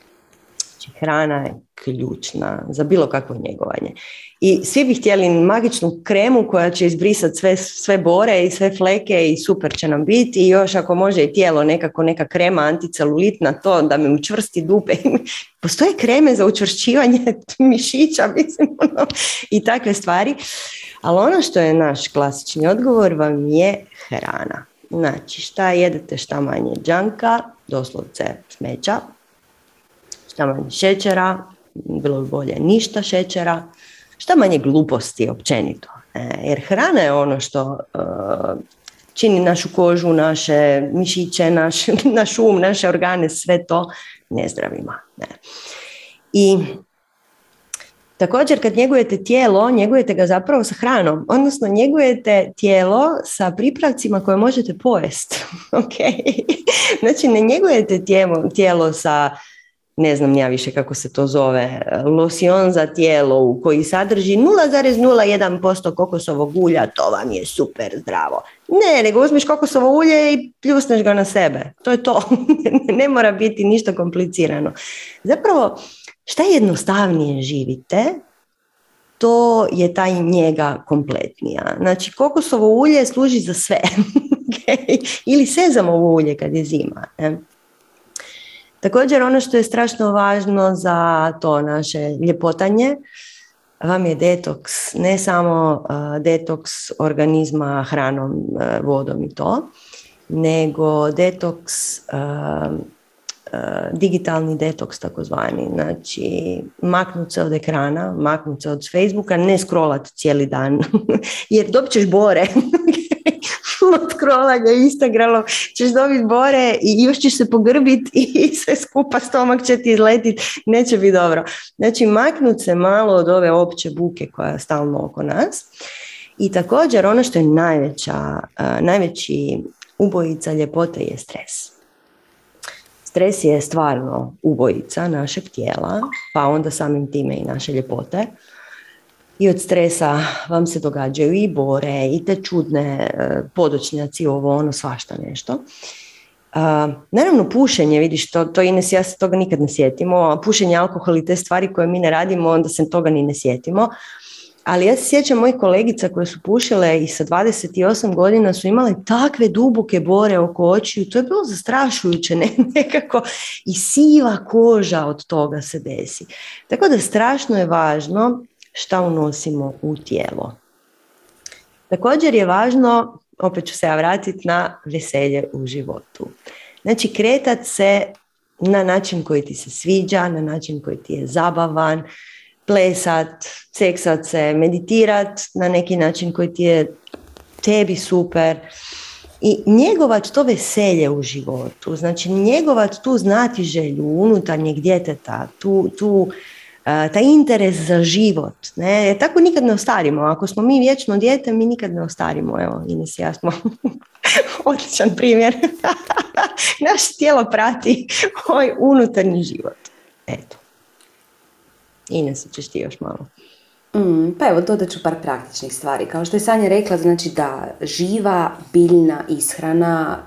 S1: Hrana je ključna za bilo kakvo njegovanje. I svi bi htjeli magičnu kremu koja će izbrisati sve, sve bore i sve fleke i super će nam biti i još ako može i tijelo nekako neka krema anticelulit na to da mi učvrsti dupe. Postoje kreme za učvršćivanje mišića mislim, ono, i takve stvari. Ali ono što je naš klasični odgovor vam je hrana. Znači šta jedete, šta manje džanka, doslovce smeća, šta manje šećera, bilo bi bolje ništa šećera, šta manje gluposti općenito. E, jer hrana je ono što e, čini našu kožu, naše mišiće, naš, naš um, naše organe, sve to nezdravima. Ne. I Također kad njegujete tijelo, njegujete ga zapravo sa hranom, odnosno njegujete tijelo sa pripravcima koje možete pojesti. okay. Znači ne njegujete tijelo, tijelo sa ne znam ja više kako se to zove, losion za tijelo u koji sadrži 0,01% kokosovog ulja, to vam je super zdravo. Ne, nego uzmeš kokosovo ulje i pljusneš ga na sebe. To je to. ne mora biti ništa komplicirano. Zapravo, šta jednostavnije živite, to je taj njega kompletnija. Znači, kokosovo ulje služi za sve. Ili sezamovo ulje kad je zima. Ne? Također ono što je strašno važno za to naše ljepotanje vam je detoks, ne samo detoks organizma hranom, vodom i to, nego detoks, digitalni detoks takozvani. Znači, maknut se od ekrana, maknut se od Facebooka, ne scrollat cijeli dan, jer dobit ćeš bore. od scrollanja Instagramom ćeš dobiti bore i još ćeš se pogrbiti i sve skupa stomak će ti izletiti, neće biti dobro. Znači maknut se malo od ove opće buke koja je stalno oko nas. I također ono što je najveća, najveći ubojica ljepote je stres. Stres je stvarno ubojica našeg tijela, pa onda samim time i naše ljepote. I od stresa vam se događaju i bore, i te čudne e, podočnjaci, ovo ono, svašta nešto. Uh, naravno pušenje, vidiš, to, to Ines, ja se toga nikad ne sjetimo, pušenje, alkohol i te stvari koje mi ne radimo, onda se toga ni ne sjetimo. Ali ja se sjećam mojih kolegica koje su pušile i sa 28 godina su imale takve duboke bore oko očiju, to je bilo zastrašujuće, ne? nekako i siva koža od toga se desi. Tako da strašno je važno šta unosimo u tijelo. Također je važno, opet ću se ja vratiti na veselje u životu. Znači kretat se na način koji ti se sviđa, na način koji ti je zabavan, plesat, seksat se, meditirat na neki način koji ti je tebi super i njegovat to veselje u životu, znači njegovat tu znati želju unutarnjeg djeteta, tu, tu taj interes za život. Ne? Tako nikad ne ostarimo. Ako smo mi vječno dijete, mi nikad ne ostarimo. Evo, Ines i ja smo odličan primjer. Naše tijelo prati ovaj unutarnji život. Eto. Ines, ćeš ti još malo.
S2: Mm, pa evo, dodat ću par praktičnih stvari. Kao što je Sanja rekla, znači da živa biljna ishrana,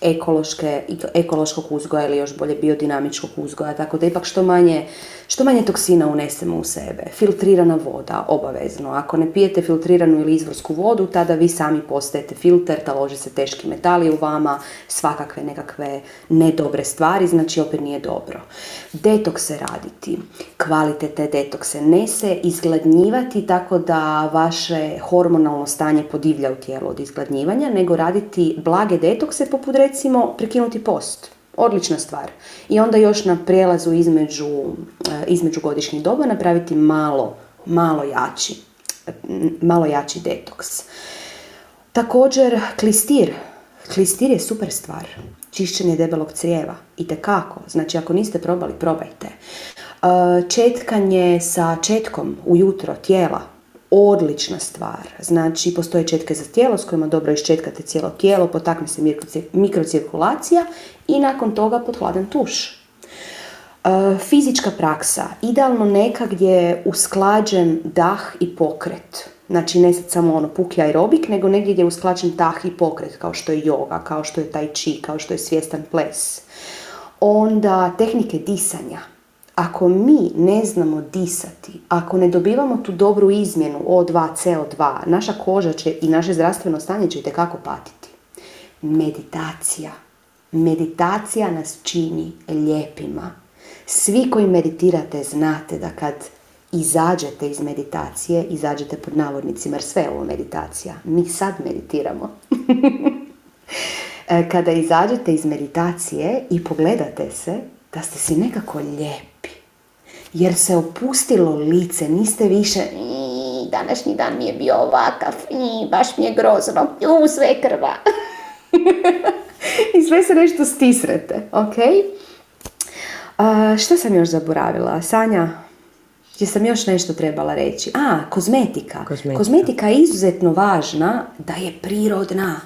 S2: ekološke, ekološkog uzgoja ili još bolje biodinamičkog uzgoja, tako da ipak što manje, što manje toksina unesemo u sebe. Filtrirana voda, obavezno. Ako ne pijete filtriranu ili izvorsku vodu, tada vi sami postajete filter, talože se teški metali u vama, svakakve nekakve nedobre stvari, znači opet nije dobro. Detokse raditi, kvalitetne detokse, ne se izgladnjivati tako da vaše hormonalno stanje podivlja u tijelu od izgladnjivanja, nego raditi blage detokse poput recimo prekinuti post. Odlična stvar. I onda još na prijelazu između, eh, između godišnjih doba napraviti malo, malo jači, malo jači detoks. Također klistir. Klistir je super stvar. Čišćenje debelog crijeva. I kako. Znači ako niste probali, probajte. Eh, četkanje sa četkom ujutro tijela odlična stvar. Znači, postoje četke za tijelo s kojima dobro iščetkate cijelo tijelo, potakne se mikrocirkulacija i nakon toga pod hladan tuš. E, fizička praksa, idealno neka gdje je usklađen dah i pokret. Znači ne sad samo ono puki aerobik, nego negdje gdje je usklađen dah i pokret, kao što je yoga, kao što je tai chi, kao što je svjestan ples. Onda tehnike disanja, ako mi ne znamo disati, ako ne dobivamo tu dobru izmjenu O2, CO2, naša koža će i naše zdravstveno stanje će kako patiti. Meditacija. Meditacija nas čini lijepima. Svi koji meditirate znate da kad izađete iz meditacije, izađete pod navodnicima, jer sve je ovo meditacija. Mi sad meditiramo. E, kada izađete iz meditacije i pogledate se, da ste si nekako lijepi. Jer se opustilo lice, niste više današnji dan mi je bio ovakav, i, baš mi je grozno, u, sve krva. I sve se nešto stisrete, ok? što sam još zaboravila? Sanja, gdje sam još nešto trebala reći? A, kozmetika. Kozmetika, kozmetika je izuzetno važna da je prirodna.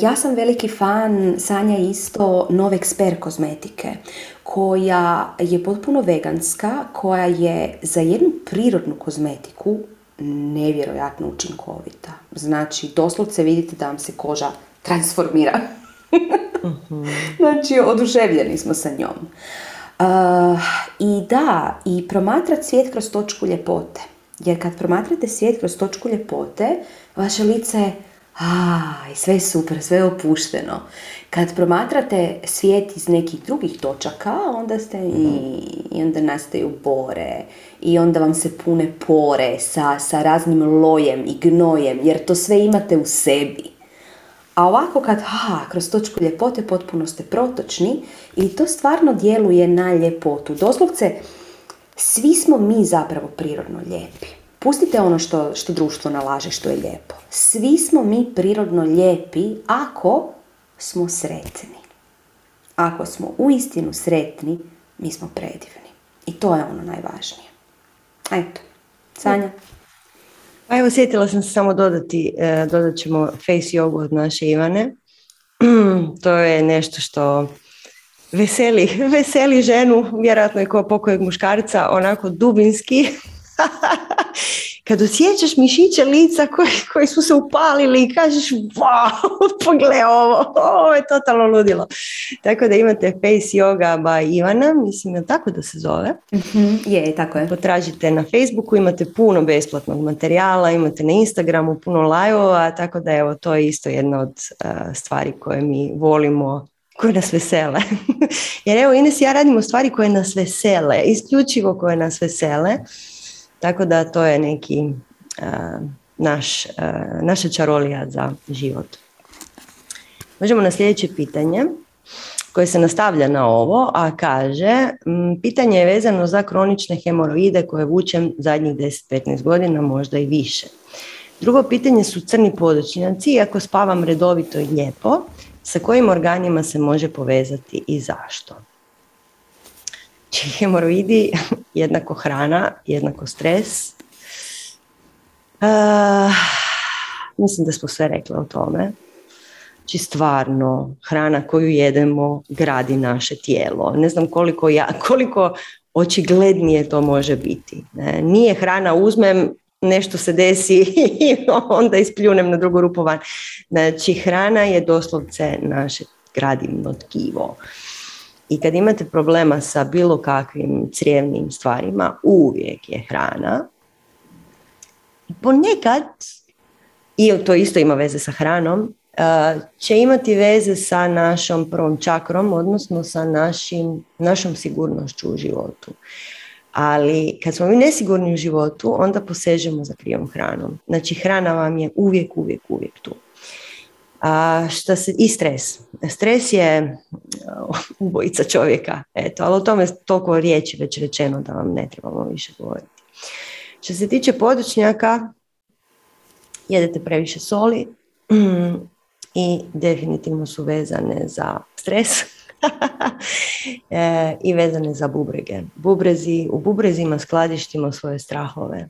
S2: Ja sam veliki fan, Sanja isto, Nove Expert kozmetike, koja je potpuno veganska, koja je za jednu prirodnu kozmetiku nevjerojatno učinkovita. Znači, doslovce vidite da vam se koža transformira. Mhm. Znači, oduševljeni smo sa njom. I da, i promatrati svijet kroz točku ljepote. Jer kad promatrate svijet kroz točku ljepote, vaše lice a, i sve je super, sve je opušteno. Kad promatrate svijet iz nekih drugih točaka, onda ste i, i onda nastaju bore i onda vam se pune pore sa, sa raznim lojem i gnojem, jer to sve imate u sebi. A ovako kad, ha, kroz točku ljepote potpuno ste protočni i to stvarno djeluje na ljepotu. Doslovce, svi smo mi zapravo prirodno lijepi. Pustite ono što, što društvo nalaže što je lijepo. Svi smo mi prirodno lijepi ako smo sretni. Ako smo uistinu sretni, mi smo predivni. I to je ono najvažnije. Eto, Sanja.
S1: Pa evo, sjetila sam se samo dodati, e, dodat ćemo face jogu od naše Ivane. to je nešto što veseli, veseli ženu, vjerojatno i kao pokojeg muškarca, onako dubinski. kad osjećaš mišiće lica koji, koji su se upalili i kažeš wow, pogledaj ovo, ovo je totalno ludilo. Tako da imate Face Yoga by Ivana, mislim je tako da se zove.
S2: mm Je, tako je.
S1: Potražite na Facebooku, imate puno besplatnog materijala, imate na Instagramu puno lajova, tako da evo to je isto jedna od stvari koje mi volimo koje nas vesele. Jer evo Ines ja radimo stvari koje nas vesele, isključivo koje nas vesele. Tako da to je neki naš, naša čarolija za život. Možemo na sljedeće pitanje koje se nastavlja na ovo, a kaže pitanje je vezano za kronične hemoroide koje vučem zadnjih 10-15 godina, možda i više. Drugo pitanje su crni podočnjaci, iako spavam redovito i lijepo, sa kojim organima se može povezati i zašto? Znači, hemoroidi jednako hrana, jednako stres. Uh, mislim da smo sve rekli o tome. Znači stvarno, hrana koju jedemo gradi naše tijelo. Ne znam koliko, ja, koliko očiglednije to može biti. Ne? Nije hrana uzmem, nešto se desi i onda ispljunem na drugu rupu van. Znači hrana je doslovce naše gradivno tkivo. I kad imate problema sa bilo kakvim crijevnim stvarima, uvijek je hrana. Ponekad, i to isto ima veze sa hranom, će imati veze sa našom prvom čakrom, odnosno sa našim, našom sigurnošću u životu. Ali kad smo mi nesigurni u životu, onda posežemo za krivom hranom. Znači hrana vam je uvijek, uvijek, uvijek tu. A šta se, I stres. Stres je uh, ubojica čovjeka, eto, ali o tome je toliko riječi već rečeno da vam ne trebamo više govoriti. Što se tiče podočnjaka, jedete previše soli i definitivno su vezane za stres e, i vezane za bubrege. Bubrezi, u bubrezima skladištimo svoje strahove.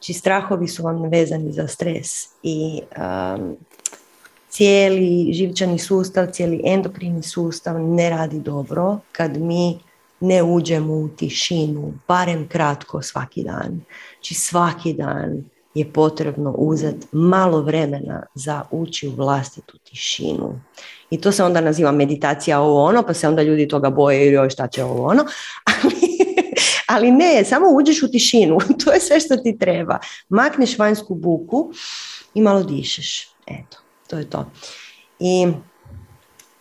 S1: Či znači, strahovi su vam vezani za stres i cijeli živčani sustav, cijeli endokrini sustav ne radi dobro kad mi ne uđemo u tišinu, barem kratko svaki dan. Znači svaki dan je potrebno uzeti malo vremena za ući u vlastitu tišinu. I to se onda naziva meditacija ovo ono, pa se onda ljudi toga boje ili šta će ovo ono. Ali, ali ne, samo uđeš u tišinu. To je sve što ti treba. Makneš vanjsku buku i malo dišeš. Eto, to je to. I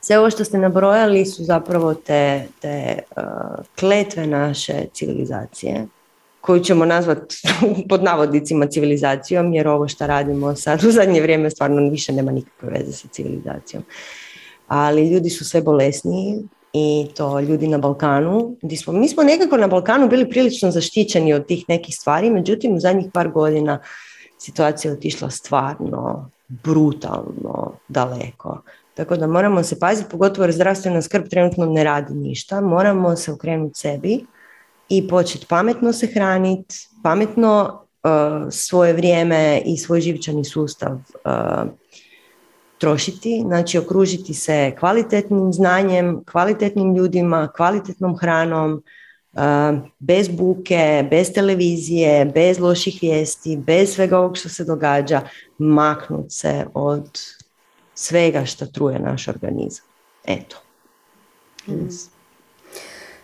S1: sve ovo što ste nabrojali su zapravo te, te uh, kletve naše civilizacije, koju ćemo nazvati pod navodnicima civilizacijom, jer ovo što radimo sad u zadnje vrijeme stvarno više nema nikakve veze sa civilizacijom. Ali ljudi su sve bolesniji i to ljudi na Balkanu. Smo, mi smo nekako na Balkanu bili prilično zaštićeni od tih nekih stvari, međutim u zadnjih par godina situacija je otišla stvarno brutalno daleko. Tako da moramo se paziti, pogotovo jer zdravstvena skrb trenutno ne radi ništa. Moramo se okrenuti sebi i početi pametno se hraniti, pametno uh, svoje vrijeme i svoj živčani sustav uh, trošiti, znači okružiti se kvalitetnim znanjem, kvalitetnim ljudima, kvalitetnom hranom, bez buke, bez televizije, bez loših vijesti, bez svega ovog što se događa, maknut se od svega što truje naš organizam. Eto.
S2: Mm.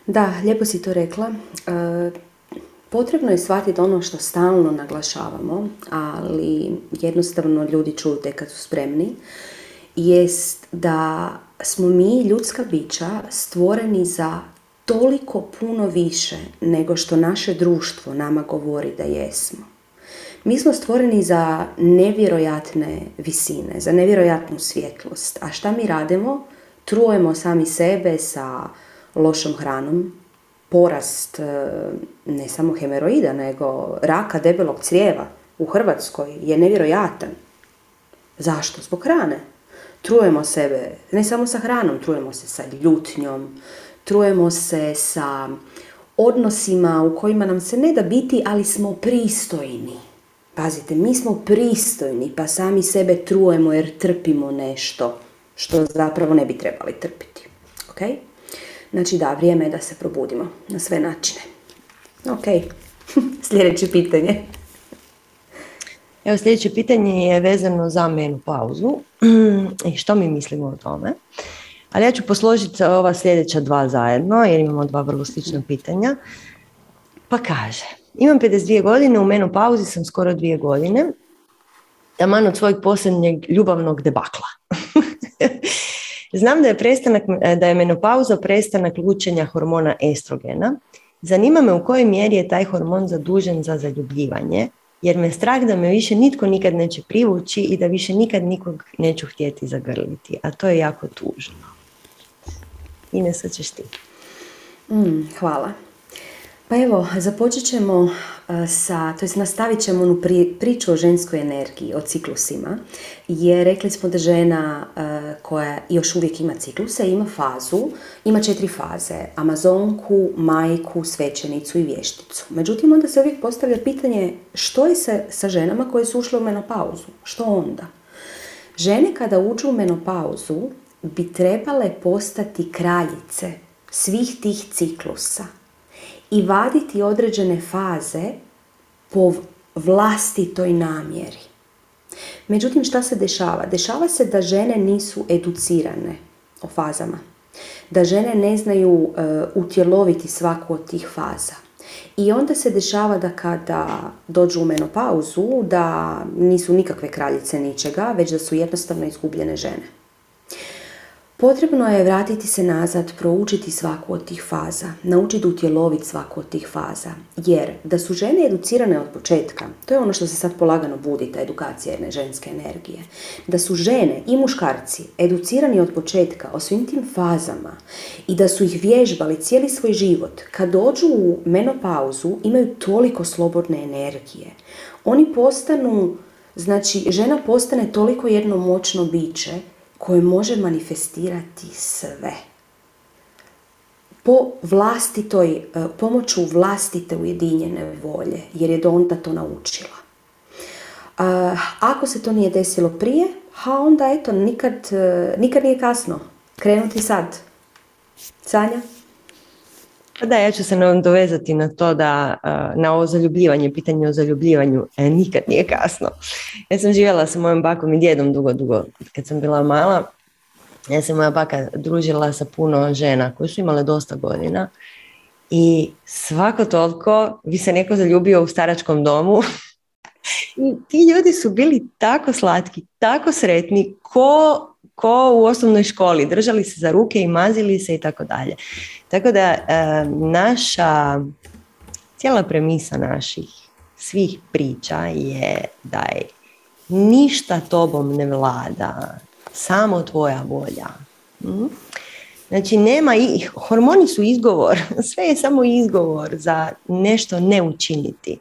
S2: Da, lijepo si to rekla. E, potrebno je shvatiti ono što stalno naglašavamo, ali jednostavno ljudi čuju te kad su spremni, jest da smo mi, ljudska bića, stvoreni za toliko puno više nego što naše društvo nama govori da jesmo. Mi smo stvoreni za nevjerojatne visine, za nevjerojatnu svjetlost. A šta mi radimo? Trujemo sami sebe sa lošom hranom, porast e, ne samo hemeroida, nego raka debelog crijeva u Hrvatskoj je nevjerojatan. Zašto? Zbog hrane. Trujemo sebe, ne samo sa hranom, trujemo se sa ljutnjom, trujemo se sa odnosima u kojima nam se ne da biti, ali smo pristojni. Pazite, mi smo pristojni, pa sami sebe trujemo jer trpimo nešto što zapravo ne bi trebali trpiti. Ok? Znači da, vrijeme je da se probudimo na sve načine. Ok, sljedeće pitanje.
S1: Evo sljedeće pitanje je vezano za pauzu i što mi mislimo o tome. Ali ja ću posložiti ova sljedeća dva zajedno jer imamo dva vrlo slična pitanja. Pa kaže, imam 52 godine, u menopauzi sam skoro dvije godine, taman od svojeg posljednjeg ljubavnog debakla. Znam da je, prestanak, da je menopauza prestanak lučenja hormona estrogena. Zanima me u kojoj mjeri je taj hormon zadužen za zaljubljivanje, jer me strah da me više nitko nikad neće privući i da više nikad nikog neću htjeti zagrliti, a to je jako tužno. Ines, ćeš ti.
S2: Mm, hvala. Pa evo, započet ćemo e, sa, to jest nastavit ćemo onu priču o ženskoj energiji, o ciklusima, jer rekli smo da žena e, koja još uvijek ima cikluse, ima fazu, ima četiri faze, amazonku, majku, svećenicu i vješticu. Međutim, onda se uvijek postavlja pitanje što je sa, sa ženama koje su ušle u menopauzu? Što onda? Žene kada uđu u menopauzu bi trebale postati kraljice svih tih ciklusa i vaditi određene faze po vlastitoj namjeri. Međutim, šta se dešava? Dešava se da žene nisu educirane o fazama. Da žene ne znaju uh, utjeloviti svaku od tih faza. I onda se dešava da kada dođu u menopauzu, da nisu nikakve kraljice ničega, već da su jednostavno izgubljene žene. Potrebno je vratiti se nazad, proučiti svaku od tih faza, naučiti utjeloviti svaku od tih faza. Jer da su žene educirane od početka, to je ono što se sad polagano budi, ta edukacija jedne ženske energije. Da su žene i muškarci educirani od početka o svim tim fazama i da su ih vježbali cijeli svoj život, kad dođu u menopauzu imaju toliko slobodne energije. Oni postanu, znači žena postane toliko jedno moćno biće koje može manifestirati sve. Po vlastitoj, e, pomoću vlastite ujedinjene volje, jer je do onda to naučila. Ako se to nije desilo prije, ha onda eto, nikad, e, nikad nije kasno. Krenuti sad. Sanja?
S1: Pa da, ja ću se dovezati na to da, na ovo zaljubljivanje, pitanje o zaljubljivanju, e, nikad nije kasno. Ja sam živjela sa mojom bakom i djedom dugo, dugo, kad sam bila mala. Ja se moja baka družila sa puno žena koje su imale dosta godina i svako toliko bi se neko zaljubio u staračkom domu i ti ljudi su bili tako slatki, tako sretni, ko ko u osnovnoj školi, držali se za ruke i mazili se i tako dalje. Tako da e, naša, cijela premisa naših svih priča je da je ništa tobom ne vlada, samo tvoja volja. Hm? Znači, nema i, hormoni su izgovor, sve je samo izgovor za nešto ne učiniti.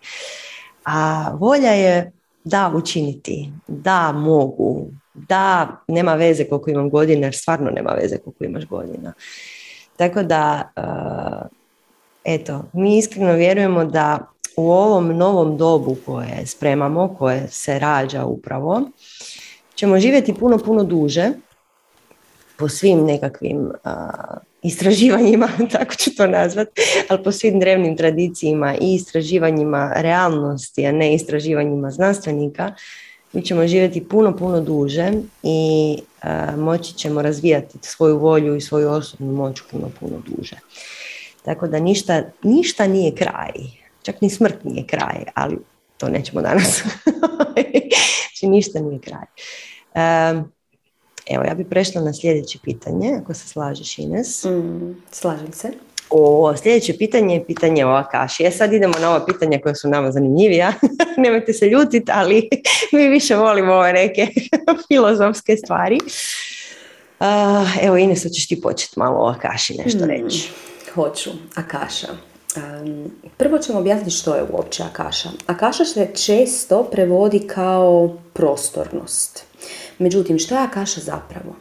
S1: A volja je da učiniti, da mogu, da nema veze koliko imam godina, jer stvarno nema veze koliko imaš godina. Tako da, uh, eto, mi iskreno vjerujemo da u ovom novom dobu koje spremamo, koje se rađa upravo, ćemo živjeti puno, puno duže po svim nekakvim istraživanjima, tako ću to nazvat, ali po svim drevnim tradicijama i istraživanjima realnosti, a ne istraživanjima znanstvenika, mi ćemo živjeti puno, puno duže i moći ćemo razvijati svoju volju i svoju osobnu moć puno, puno duže. Tako da ništa, ništa nije kraj. Čak ni smrt nije kraj, ali to nećemo danas. znači ništa nije kraj. evo, ja bih prešla na sljedeće pitanje, ako se slažeš Ines.
S2: Mm, slažem se.
S1: O, sljedeće pitanje je pitanje o Akaši. Ja sad idemo na ova pitanja koja su nama zanimljivija. Nemojte se ljutiti, ali mi više volimo ove neke filozofske stvari. Uh, evo Ines, hoćeš ti početi malo o Akaši nešto hmm. reći.
S2: hoću. Akaša. prvo ćemo objasniti što je uopće Akaša. Akaša se često prevodi kao prostornost. Međutim, što je Akaša zapravo?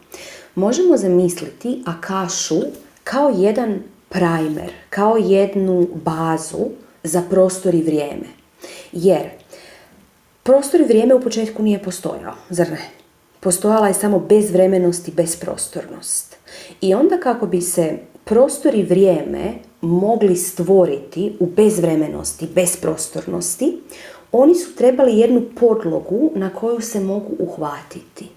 S2: Možemo zamisliti Akašu kao jedan primer, kao jednu bazu za prostor i vrijeme. Jer prostor i vrijeme u početku nije postojao, zar ne? Postojala je samo bezvremenost i bezprostornost. I onda kako bi se prostor i vrijeme mogli stvoriti u bezvremenosti, bezprostornosti, oni su trebali jednu podlogu na koju se mogu uhvatiti.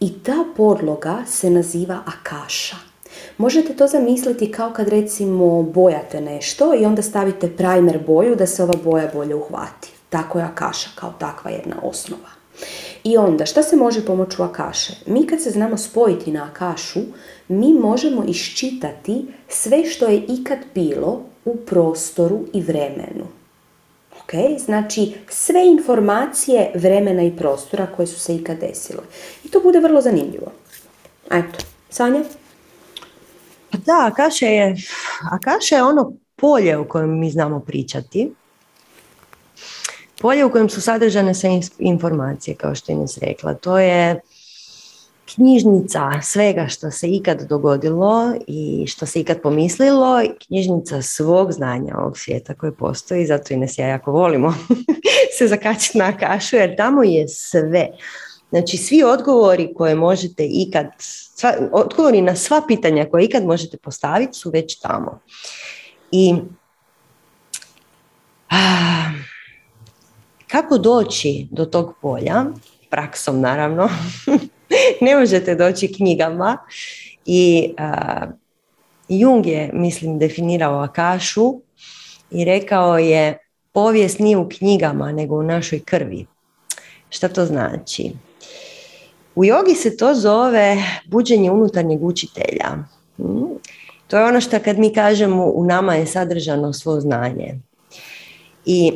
S2: I ta podloga se naziva akaša. Možete to zamisliti kao kad recimo bojate nešto i onda stavite primer boju da se ova boja bolje uhvati. Tako je akaša kao takva jedna osnova. I onda, šta se može pomoću akaše? Mi kad se znamo spojiti na akašu, mi možemo iščitati sve što je ikad bilo u prostoru i vremenu. Ok, znači sve informacije vremena i prostora koje su se ikad desile. I to bude vrlo zanimljivo. Eto, Sanja?
S1: Da, Akaša je, Akaša je ono polje u kojem mi znamo pričati. Polje u kojem su sadržane sve informacije, kao što je Ines rekla. To je knjižnica svega što se ikad dogodilo i što se ikad pomislilo, knjižnica svog znanja ovog svijeta koje postoji, zato i nas ja jako volimo se zakačiti na kašu, jer tamo je sve. Znači, svi odgovori koje možete ikad, sva, odgovori na sva pitanja koje ikad možete postaviti su već tamo. I a, kako doći do tog polja, praksom naravno, ne možete doći knjigama i uh, Jung je, mislim, definirao Akašu i rekao je povijest nije u knjigama, nego u našoj krvi. Šta to znači? U jogi se to zove buđenje unutarnjeg učitelja. Hmm? To je ono što kad mi kažemo u nama je sadržano svo znanje. I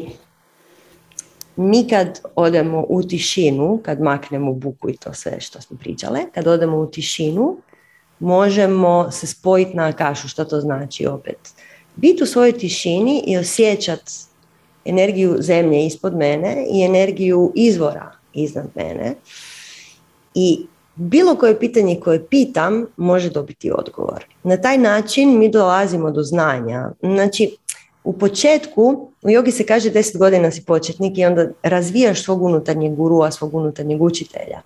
S1: mi kad odemo u tišinu, kad maknemo buku i to sve što smo pričale, kad odemo u tišinu, možemo se spojiti na kašu, što to znači opet. Biti u svojoj tišini i osjećati energiju zemlje ispod mene i energiju izvora iznad mene. I bilo koje pitanje koje pitam može dobiti odgovor. Na taj način mi dolazimo do znanja. Znači, u početku, u jogi se kaže 10 godina si početnik i onda razvijaš svog unutarnjeg gurua, svog unutarnjeg učitelja,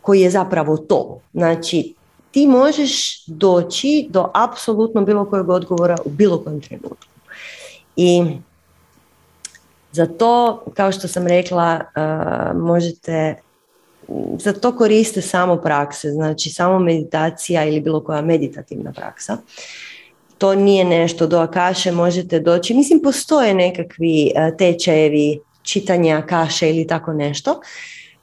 S1: koji je zapravo to. Znači, ti možeš doći do apsolutno bilo kojeg odgovora u bilo kojem trenutku. I za to, kao što sam rekla, uh, možete za to koriste samo prakse, znači samo meditacija ili bilo koja meditativna praksa to nije nešto do Akaše možete doći. Mislim, postoje nekakvi e, tečajevi čitanja Akaše ili tako nešto.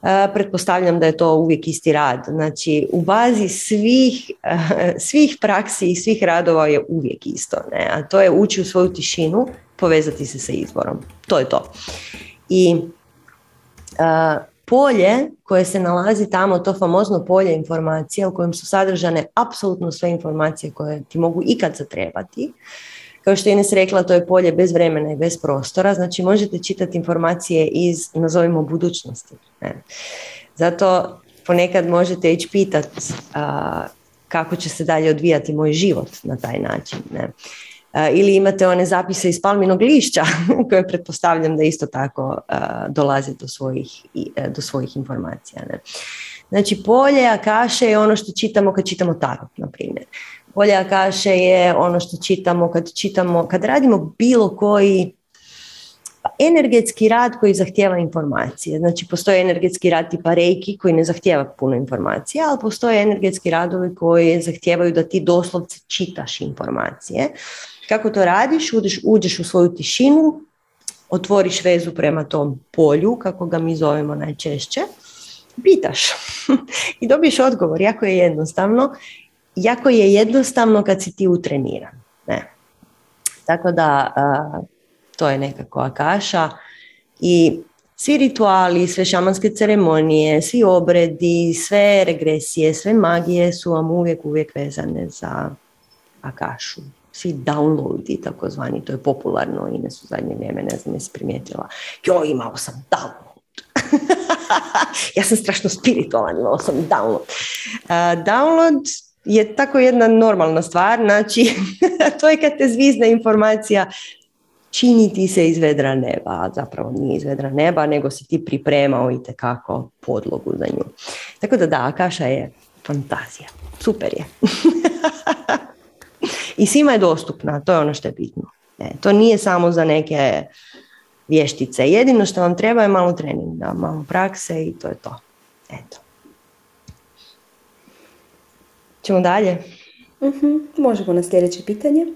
S1: E, pretpostavljam da je to uvijek isti rad. Znači, u bazi svih, e, svih praksi i svih radova je uvijek isto. Ne? A to je ući u svoju tišinu, povezati se sa izborom. To je to. I polje koje se nalazi tamo, to famozno polje informacija u kojem su sadržane apsolutno sve informacije koje ti mogu ikad zatrebati. Kao što je Ines rekla, to je polje bez vremena i bez prostora, znači možete čitati informacije iz, nazovimo, budućnosti. Zato ponekad možete ići pitati kako će se dalje odvijati moj život na taj način. Ne ili imate one zapise iz palminog lišća koje pretpostavljam da isto tako dolaze do svojih, e, do svojih informacija. Ne? Znači polje akaše je ono što čitamo kad čitamo tarot, na primjer. Polje akaše je ono što čitamo kad čitamo, kad radimo bilo koji energetski rad koji zahtjeva informacije. Znači postoje energetski rad tipa reiki koji ne zahtjeva puno informacija, ali postoje energetski radovi koji zahtijevaju da ti doslovce čitaš informacije. Kako to radiš? Uđeš, uđeš u svoju tišinu, otvoriš vezu prema tom polju, kako ga mi zovemo najčešće, pitaš i dobiješ odgovor. Jako je jednostavno. Jako je jednostavno kad si ti utreniran. Ne. Tako da to je nekako akaša i svi rituali, sve šamanske ceremonije, svi obredi, sve regresije, sve magije su vam uvijek, uvijek vezane za akašu. Svi downloadi takozvani, to je popularno i ne su zadnje vrijeme, ne znam, jesi primijetila. Jo, imao sam download. ja sam strašno spiritualan, imao sam download. Uh, download je tako jedna normalna stvar, znači to je kad te zvizne informacija čini ti se iz vedra neba, zapravo nije iz vedra neba, nego si ti pripremao i tekako podlogu za nju. Tako da da, Akaša je fantazija. Super je. I svima je dostupna, to je ono što je bitno. E, to nije samo za neke vještice. Jedino što vam treba je malo treninga, malo prakse i to je to. Eto. Ćemo dalje?
S2: uh Možemo na sljedeće pitanje.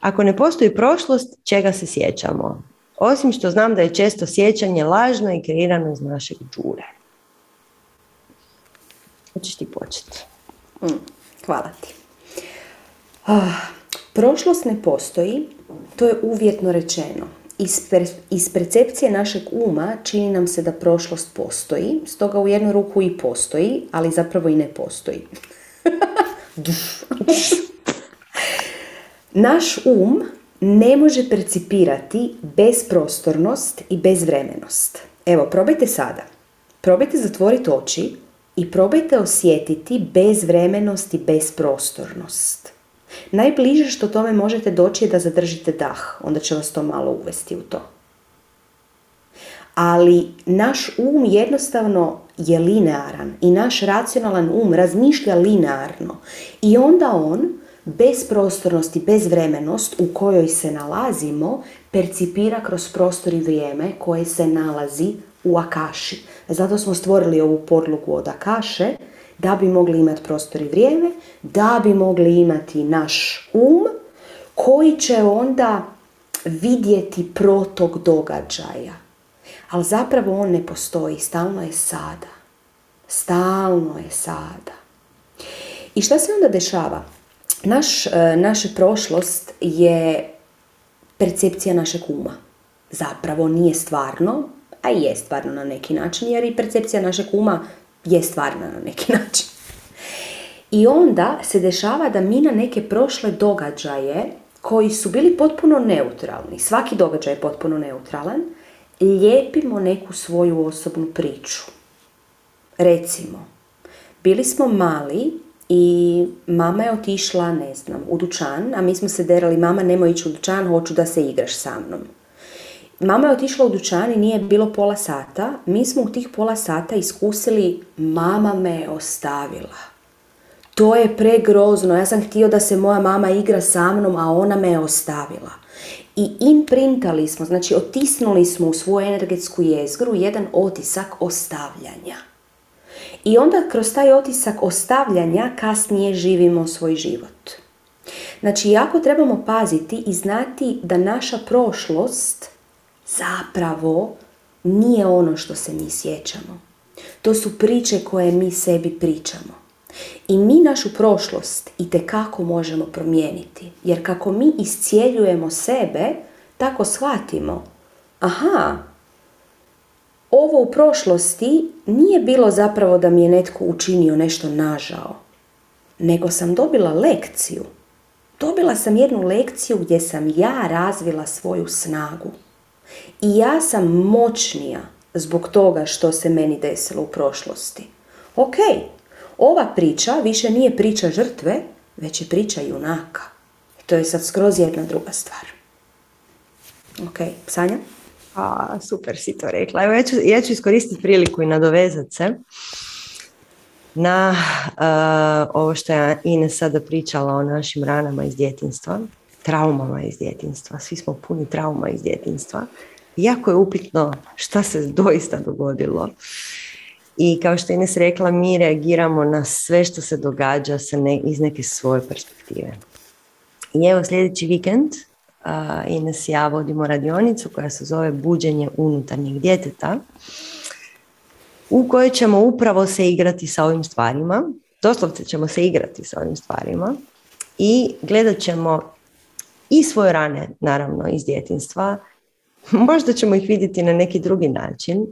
S1: Ako ne postoji prošlost, čega se sjećamo? Osim što znam da je često sjećanje lažno i kreirano iz našeg džure. Hoćeš ti početi?
S2: Mm, hvala ti. Ah, prošlost ne postoji, to je uvjetno rečeno. Iz, iz percepcije našeg uma čini nam se da prošlost postoji, stoga u jednu ruku i postoji, ali zapravo i ne postoji. Naš um ne može percipirati bezprostornost i bezvremenost. Evo, probajte sada. Probajte zatvoriti oči i probajte osjetiti bezvremenost i bezprostornost. Najbliže što tome možete doći je da zadržite dah, onda će vas to malo uvesti u to. Ali naš um jednostavno je linearan i naš racionalan um razmišlja linearno i onda on bezprostornost i bezvremenost u kojoj se nalazimo percipira kroz prostor i vrijeme koje se nalazi u akaši. Zato smo stvorili ovu podlogu od akaše da bi mogli imati prostor i vrijeme, da bi mogli imati naš um koji će onda vidjeti protok događaja. Ali zapravo on ne postoji, stalno je sada. Stalno je sada. I šta se onda dešava? Naš, e, naša prošlost je percepcija našeg uma. Zapravo nije stvarno, a je stvarno na neki način, jer i percepcija našeg uma je stvarna na neki način. I onda se dešava da mi na neke prošle događaje koji su bili potpuno neutralni, svaki događaj je potpuno neutralan, lijepimo neku svoju osobnu priču. Recimo, bili smo mali i mama je otišla, ne znam, u dućan, a mi smo se derali, mama nemoj ići u dućan, hoću da se igraš sa mnom. Mama je otišla u dućan i nije bilo pola sata. Mi smo u tih pola sata iskusili mama me je ostavila. To je pregrozno. Ja sam htio da se moja mama igra sa mnom, a ona me je ostavila. I imprintali smo, znači otisnuli smo u svoju energetsku jezgru jedan otisak ostavljanja. I onda kroz taj otisak ostavljanja kasnije živimo svoj život. Znači, jako trebamo paziti i znati da naša prošlost zapravo nije ono što se mi sjećamo. To su priče koje mi sebi pričamo. I mi našu prošlost i kako možemo promijeniti. Jer kako mi iscijeljujemo sebe, tako shvatimo. Aha, ovo u prošlosti nije bilo zapravo da mi je netko učinio nešto nažao. Nego sam dobila lekciju. Dobila sam jednu lekciju gdje sam ja razvila svoju snagu. I ja sam moćnija zbog toga što se meni desilo u prošlosti. Ok, ova priča više nije priča žrtve, već je priča junaka. To je sad skroz jedna druga stvar. Ok, Sanja?
S1: A, super si to rekla. Evo, ja ću, ja ću iskoristiti priliku i nadovezati se na uh, ovo što je Ines sada pričala o našim ranama iz djetinstva, traumama iz djetinstva. Svi smo puni trauma iz djetinstva. Jako je upitno šta se doista dogodilo. I kao što je Ines rekla, mi reagiramo na sve što se događa sa ne, iz neke svoje perspektive. I evo sljedeći vikend uh, Ines i ja vodimo radionicu koja se zove Buđenje unutarnjeg djeteta u kojoj ćemo upravo se igrati sa ovim stvarima. Doslovce ćemo se igrati sa ovim stvarima i gledat ćemo i svoje rane, naravno, iz djetinstva. Možda ćemo ih vidjeti na neki drugi način,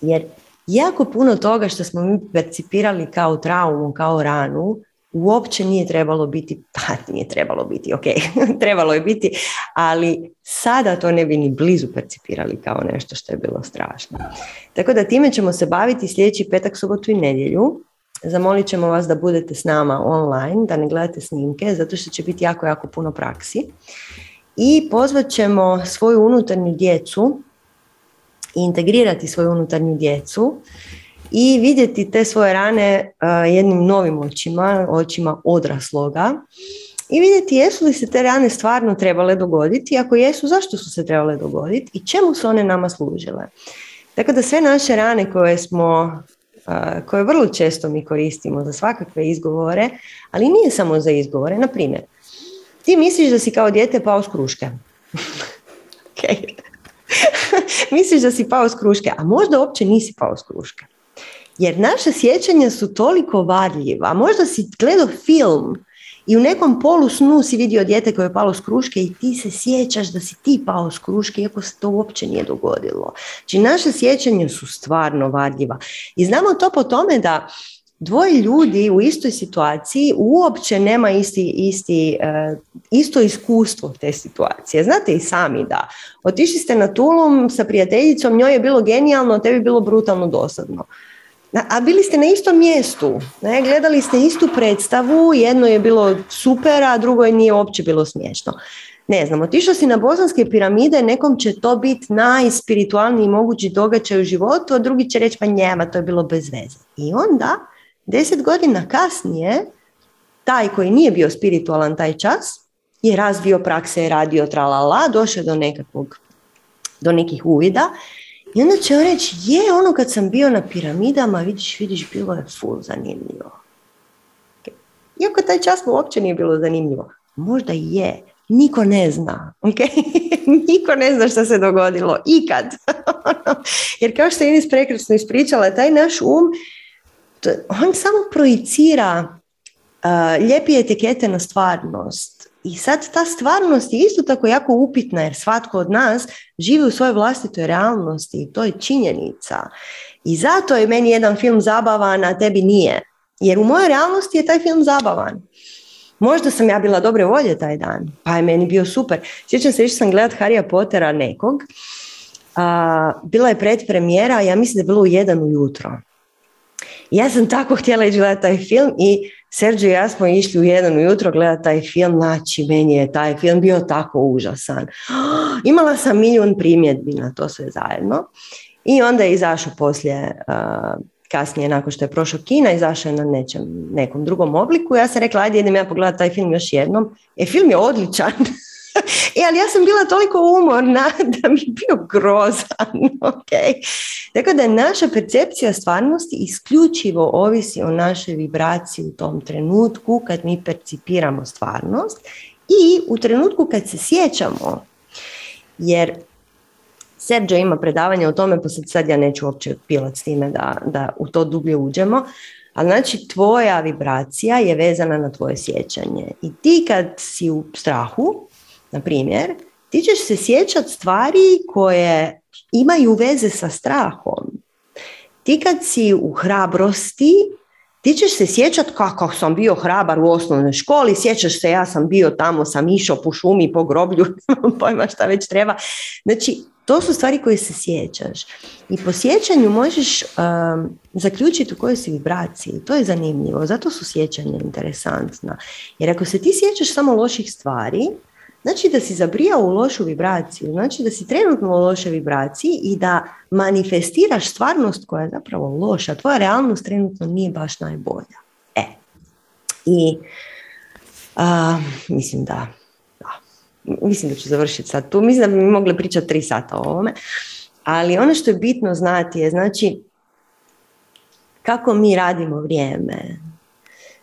S1: jer jako puno toga što smo mi percipirali kao traumu, kao ranu, uopće nije trebalo biti, pa nije trebalo biti, ok, trebalo je biti, ali sada to ne bi ni blizu percipirali kao nešto što je bilo strašno. Tako da time ćemo se baviti sljedeći petak, subotu i nedjelju. Zamolit ćemo vas da budete s nama online, da ne gledate snimke, zato što će biti jako, jako puno praksi. I pozvat ćemo svoju unutarnju djecu i integrirati svoju unutarnju djecu i vidjeti te svoje rane jednim novim očima, očima odrasloga i vidjeti jesu li se te rane stvarno trebale dogoditi, ako jesu, zašto su se trebale dogoditi i čemu su one nama služile. Tako da sve naše rane koje smo koje vrlo često mi koristimo za svakakve izgovore, ali nije samo za izgovore. Na primjer, ti misliš da si kao dijete pao s kruške. misliš da si pao s kruške, a možda uopće nisi pao s kruške. Jer naše sjećanja su toliko varljiva. Možda si gledao film i u nekom polu snu si vidio dijete koje je palo s kruške i ti se sjećaš da si ti pao s kruške iako se to uopće nije dogodilo. Znači naše sjećanja su stvarno varljiva. I znamo to po tome da dvoje ljudi u istoj situaciji uopće nema isti, isti, uh, isto iskustvo te situacije. Znate i sami da otišli ste na Tulum sa prijateljicom, njoj je bilo genijalno, tebi je bilo brutalno dosadno. A bili ste na istom mjestu, ne? gledali ste istu predstavu, jedno je bilo super, a drugo je nije uopće bilo smiješno. Ne znam, otišao si na bosanske piramide, nekom će to biti najspiritualniji mogući događaj u životu, a drugi će reći pa njema, to je bilo bez veze. I onda, deset godina kasnije, taj koji nije bio spiritualan taj čas, je razvio prakse, je radio tralala, došao do nekakvog, do nekih uvida i onda će on reći, je, ono kad sam bio na piramidama, vidiš, vidiš, bilo je full zanimljivo. Iako taj čas mu uopće nije bilo zanimljivo. Možda je, niko ne zna, ok? niko ne zna što se dogodilo, ikad. Jer kao što je Inis prekrasno ispričala, taj naš um, on samo projicira uh, lijepi etikete na stvarnost i sad ta stvarnost je isto tako jako upitna jer svatko od nas živi u svojoj vlastitoj realnosti i to je činjenica. I zato je meni jedan film zabavan, a tebi nije. Jer u mojoj realnosti je taj film zabavan. Možda sam ja bila dobre volje taj dan, pa je meni bio super. Sjećam se, išla sam gledat Harija Pottera nekog. A, bila je predpremijera, ja mislim da je bilo u jedan ujutro. Ja sam tako htjela ići gledati taj film i Sergio i ja smo išli u jedan ujutro gledati taj film, znači meni je taj film bio tako užasan. Imala sam milijun primjedbi na to sve zajedno i onda je izašao poslije, kasnije nakon što je prošao kina, izašao je na nečem, nekom drugom obliku. Ja sam rekla, ajde idem ja pogledati taj film još jednom. E, film je odličan. e, ali ja sam bila toliko umorna da mi je bio grozan. Okay. Tako da naša percepcija stvarnosti isključivo ovisi o našoj vibraciji u tom trenutku kad mi percipiramo stvarnost i u trenutku kad se sjećamo. Jer Sergio ima predavanje o tome, pa sad, ja neću uopće pilat s time da, da u to dublje uđemo, ali znači tvoja vibracija je vezana na tvoje sjećanje. I ti kad si u strahu, na primjer, ti ćeš se sjećati stvari koje imaju veze sa strahom. Ti kad si u hrabrosti, ti ćeš se sjećati kako sam bio hrabar u osnovnoj školi, sjećaš se ja sam bio tamo, sam išao po šumi, po groblju, pojma šta već treba. Znači, to su stvari koje se sjećaš. I po sjećanju možeš um, zaključiti u kojoj si vibraciji. To je zanimljivo, zato su sjećanja interesantna. Jer ako se ti sjećaš samo loših stvari, Znači da si zabrijao u lošu vibraciju, znači da si trenutno u lošoj vibraciji i da manifestiraš stvarnost koja je zapravo loša. Tvoja realnost trenutno nije baš najbolja. E. I a, mislim da, da, mislim da ću završiti sad tu. Mislim da bi mogli pričati tri sata o ovome. Ali ono što je bitno znati je, znači, kako mi radimo vrijeme,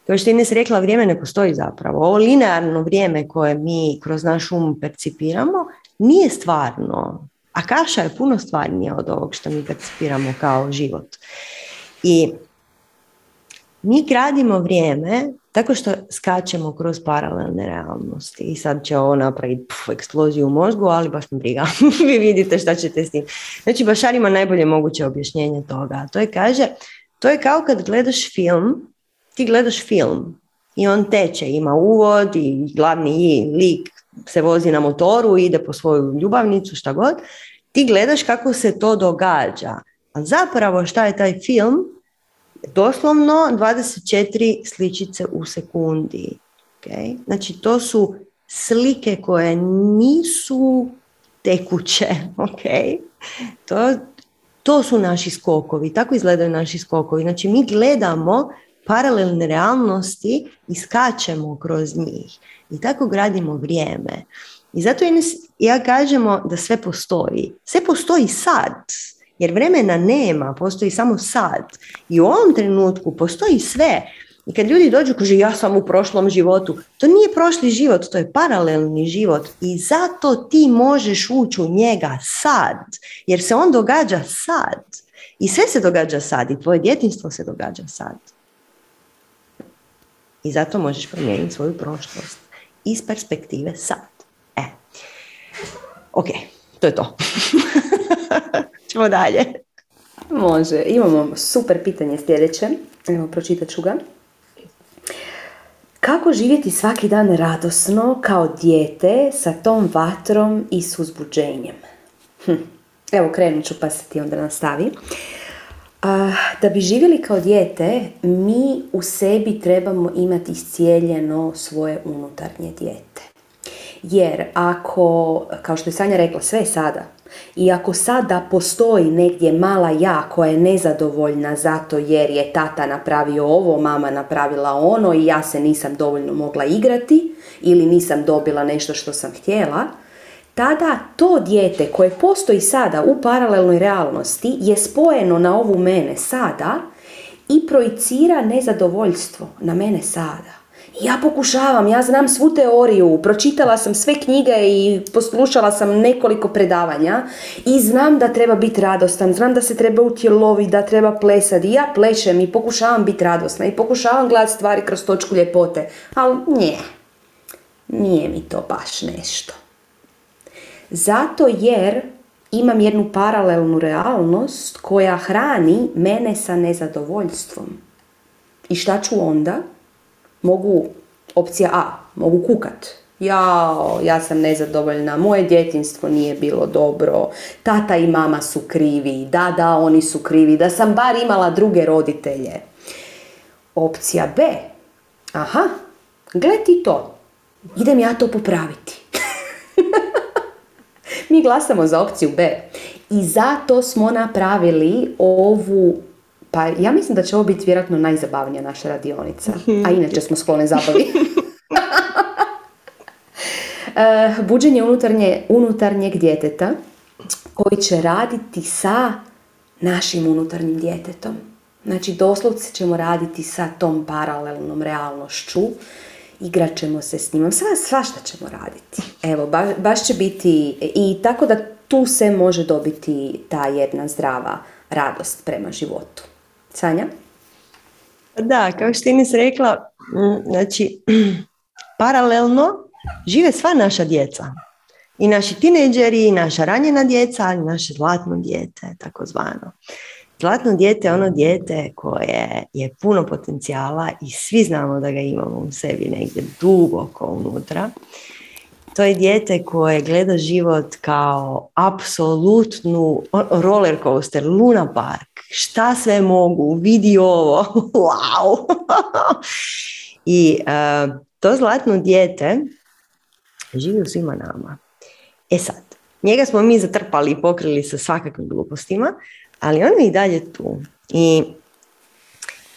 S1: kao što je Ines rekla, vrijeme ne postoji zapravo. Ovo linearno vrijeme koje mi kroz naš um percipiramo nije stvarno. A kaša je puno stvarnija od ovog što mi percipiramo kao život. I mi gradimo vrijeme tako što skačemo kroz paralelne realnosti i sad će ovo napraviti puf, eksploziju u mozgu, ali baš me briga. Vi vidite šta ćete s tim. Znači, Bašar ima najbolje moguće objašnjenje toga. To je, kaže, to je kao kad gledaš film ti gledaš film i on teče, ima uvod i glavni lik se vozi na motoru, ide po svoju ljubavnicu, šta god, ti gledaš kako se to događa. A zapravo šta je taj film? Doslovno 24 sličice u sekundi. Okay? Znači to su slike koje nisu tekuće. Okay? To, to su naši skokovi, tako izgledaju naši skokovi. Znači mi gledamo paralelne realnosti i skačemo kroz njih. I tako gradimo vrijeme. I zato ja kažemo da sve postoji. Sve postoji sad. Jer vremena nema, postoji samo sad. I u ovom trenutku postoji sve. I kad ljudi dođu kaže ja sam u prošlom životu, to nije prošli život, to je paralelni život i zato ti možeš ući u njega sad, jer se on događa sad. I sve se događa sad i tvoje djetinstvo se događa sad. I zato možeš promijeniti svoju prošlost iz perspektive sad. E. Ok, to je to. Ćemo dalje.
S2: Može. Imamo super pitanje sljedeće. Evo, pročitat ću ga. Kako živjeti svaki dan radosno kao dijete sa tom vatrom i s uzbuđenjem? Hm. Evo krenut ću pa se ti onda nastavi. Da bi živjeli kao dijete, mi u sebi trebamo imati iscijeljeno svoje unutarnje dijete. Jer ako, kao što je Sanja rekla, sve sada, i ako sada postoji negdje mala ja koja je nezadovoljna zato jer je tata napravio ovo, mama napravila ono i ja se nisam dovoljno mogla igrati ili nisam dobila nešto što sam htjela, tada to dijete koje postoji sada u paralelnoj realnosti je spojeno na ovu mene sada i projicira nezadovoljstvo na mene sada. Ja pokušavam, ja znam svu teoriju, pročitala sam sve knjige i poslušala sam nekoliko predavanja i znam da treba biti radostan, znam da se treba utjeloviti, da treba plesati i ja plešem i pokušavam biti radosna i pokušavam gledati stvari kroz točku ljepote, ali nije, nije mi to baš nešto. Zato jer imam jednu paralelnu realnost koja hrani mene sa nezadovoljstvom. I šta ću onda? mogu, opcija A, mogu kukat. Ja, ja sam nezadovoljna, moje djetinstvo nije bilo dobro, tata i mama su krivi, da, da, oni su krivi, da sam bar imala druge roditelje. Opcija B, aha, gle ti to, idem ja to popraviti. Mi glasamo za opciju B i zato smo napravili ovu pa ja mislim da će ovo biti vjerojatno najzabavnija naša radionica. A inače smo sklone zabavi. uh, buđenje unutarnje, unutarnjeg djeteta koji će raditi sa našim unutarnjim djetetom. Znači doslovce ćemo raditi sa tom paralelnom realnošću, igrat ćemo se s njima, sva, svašta ćemo raditi. Evo, baš će biti i tako da tu se može dobiti ta jedna zdrava radost prema životu. Sanja?
S1: Da, kao što Ines rekla, znači, paralelno žive sva naša djeca. I naši tineđeri, i naša ranjena djeca, i naše zlatno dijete, takozvano. Zlatno dijete je ono dijete koje je puno potencijala i svi znamo da ga imamo u sebi negdje duboko unutra. To je dijete koje gleda život kao apsolutnu roller coaster, Luna Park. Šta sve mogu, vidi ovo, wow! I uh, to zlatno dijete živi u svima nama. E sad, njega smo mi zatrpali i pokrili sa svakakvim glupostima, ali on je i dalje tu. I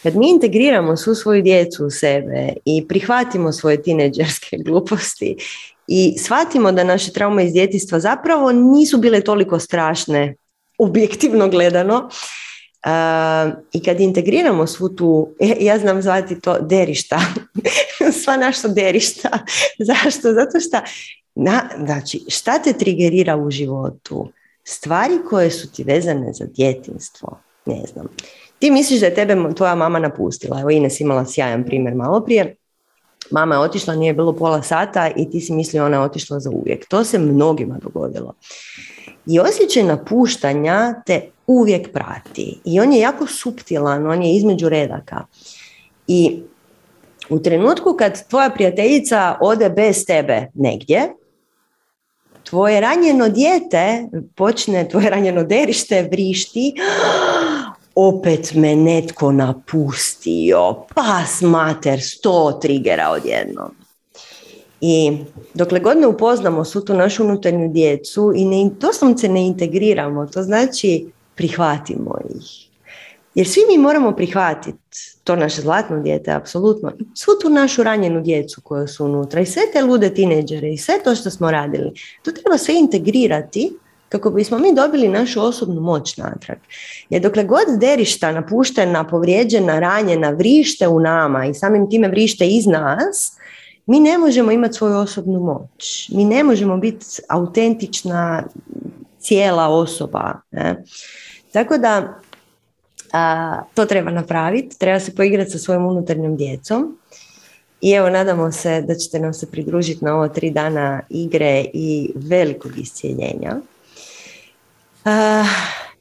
S1: kad mi integriramo svu svoju djecu u sebe i prihvatimo svoje tineđerske gluposti i shvatimo da naše traume iz djetinstva zapravo nisu bile toliko strašne, objektivno gledano, uh, i kad integriramo svu tu, ja znam zvati to derišta, sva naša derišta. Zašto? Zato što, na, znači, šta te trigerira u životu? Stvari koje su ti vezane za djetinstvo, ne znam. Ti misliš da je tebe tvoja mama napustila, evo Ines imala sjajan primjer malo prije, mama je otišla, nije bilo pola sata i ti si mislio ona je otišla za uvijek. To se mnogima dogodilo. I osjećaj napuštanja te uvijek prati. I on je jako suptilan, on je između redaka. I u trenutku kad tvoja prijateljica ode bez tebe negdje, tvoje ranjeno dijete počne, tvoje ranjeno derište vrišti, opet me netko napustio, pas mater, sto trigera odjednom. I dokle god ne upoznamo svu tu našu unutarnju djecu i ne, doslovce ne integriramo, to znači prihvatimo ih. Jer svi mi moramo prihvatiti to naše zlatno dijete, apsolutno, svu tu našu ranjenu djecu koja su unutra i sve te lude tineđere i sve to što smo radili. To treba sve integrirati kako bismo mi dobili našu osobnu moć natrag. Jer dokle god derišta napuštena, povrijeđena, ranjena, vrište u nama i samim time vrište iz nas, mi ne možemo imati svoju osobnu moć. Mi ne možemo biti autentična cijela osoba. Ne? Tako da a, to treba napraviti, treba se poigrati sa svojom unutarnjom djecom. I evo, nadamo se da ćete nam se pridružiti na ovo tri dana igre i velikog iscijeljenja.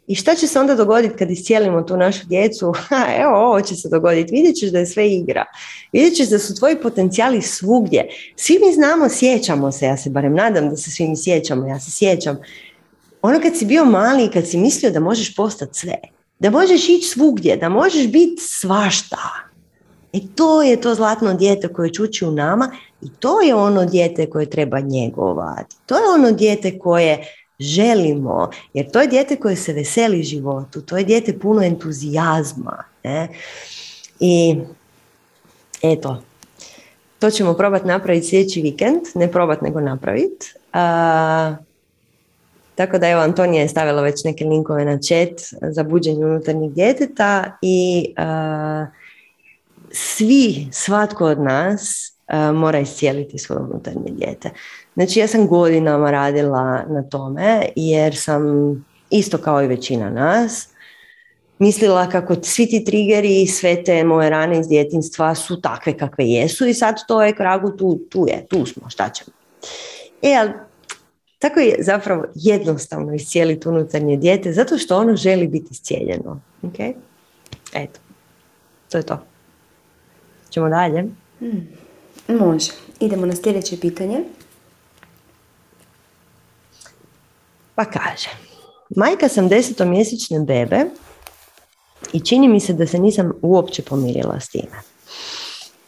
S1: I šta će se onda dogoditi kad iscijelimo tu našu djecu? Ha, evo, ovo će se dogoditi. Vidjet ćeš da je sve igra. Vidjet ćeš da su tvoji potencijali svugdje. Svi mi znamo, sjećamo se, ja se barem nadam da se svi mi sjećamo, ja se sjećam. Ono kad si bio mali i kad si mislio da možeš postati sve, da možeš ići svugdje, da možeš biti svašta. I e, to je to zlatno dijete koje čuči u nama i to je ono dijete koje treba njegovati. To je ono dijete koje želimo, jer to je dijete koje se veseli životu, to je dijete puno entuzijazma. Ne? I eto, to ćemo probati napraviti sljedeći vikend, ne probati nego napraviti. Tako da evo Antonija je stavila već neke linkove na chat za buđenje unutarnjeg djeteta i svi, svatko od nas mora iscijeliti svoje unutarnje dijete. Znači ja sam godinama radila na tome jer sam isto kao i većina nas mislila kako svi ti triggeri i sve te moje rane iz djetinstva su takve kakve jesu i sad to je kragu tu, tu je, tu smo, šta ćemo. E, ali tako je zapravo jednostavno iscijeliti unutarnje dijete zato što ono želi biti iscijeljeno. Ok? Eto, to je to. Ćemo dalje? Hmm.
S2: Može. Idemo na sljedeće pitanje.
S1: Pa kaže, majka sam desetomjesečne bebe i čini mi se da se nisam uopće pomirila s time.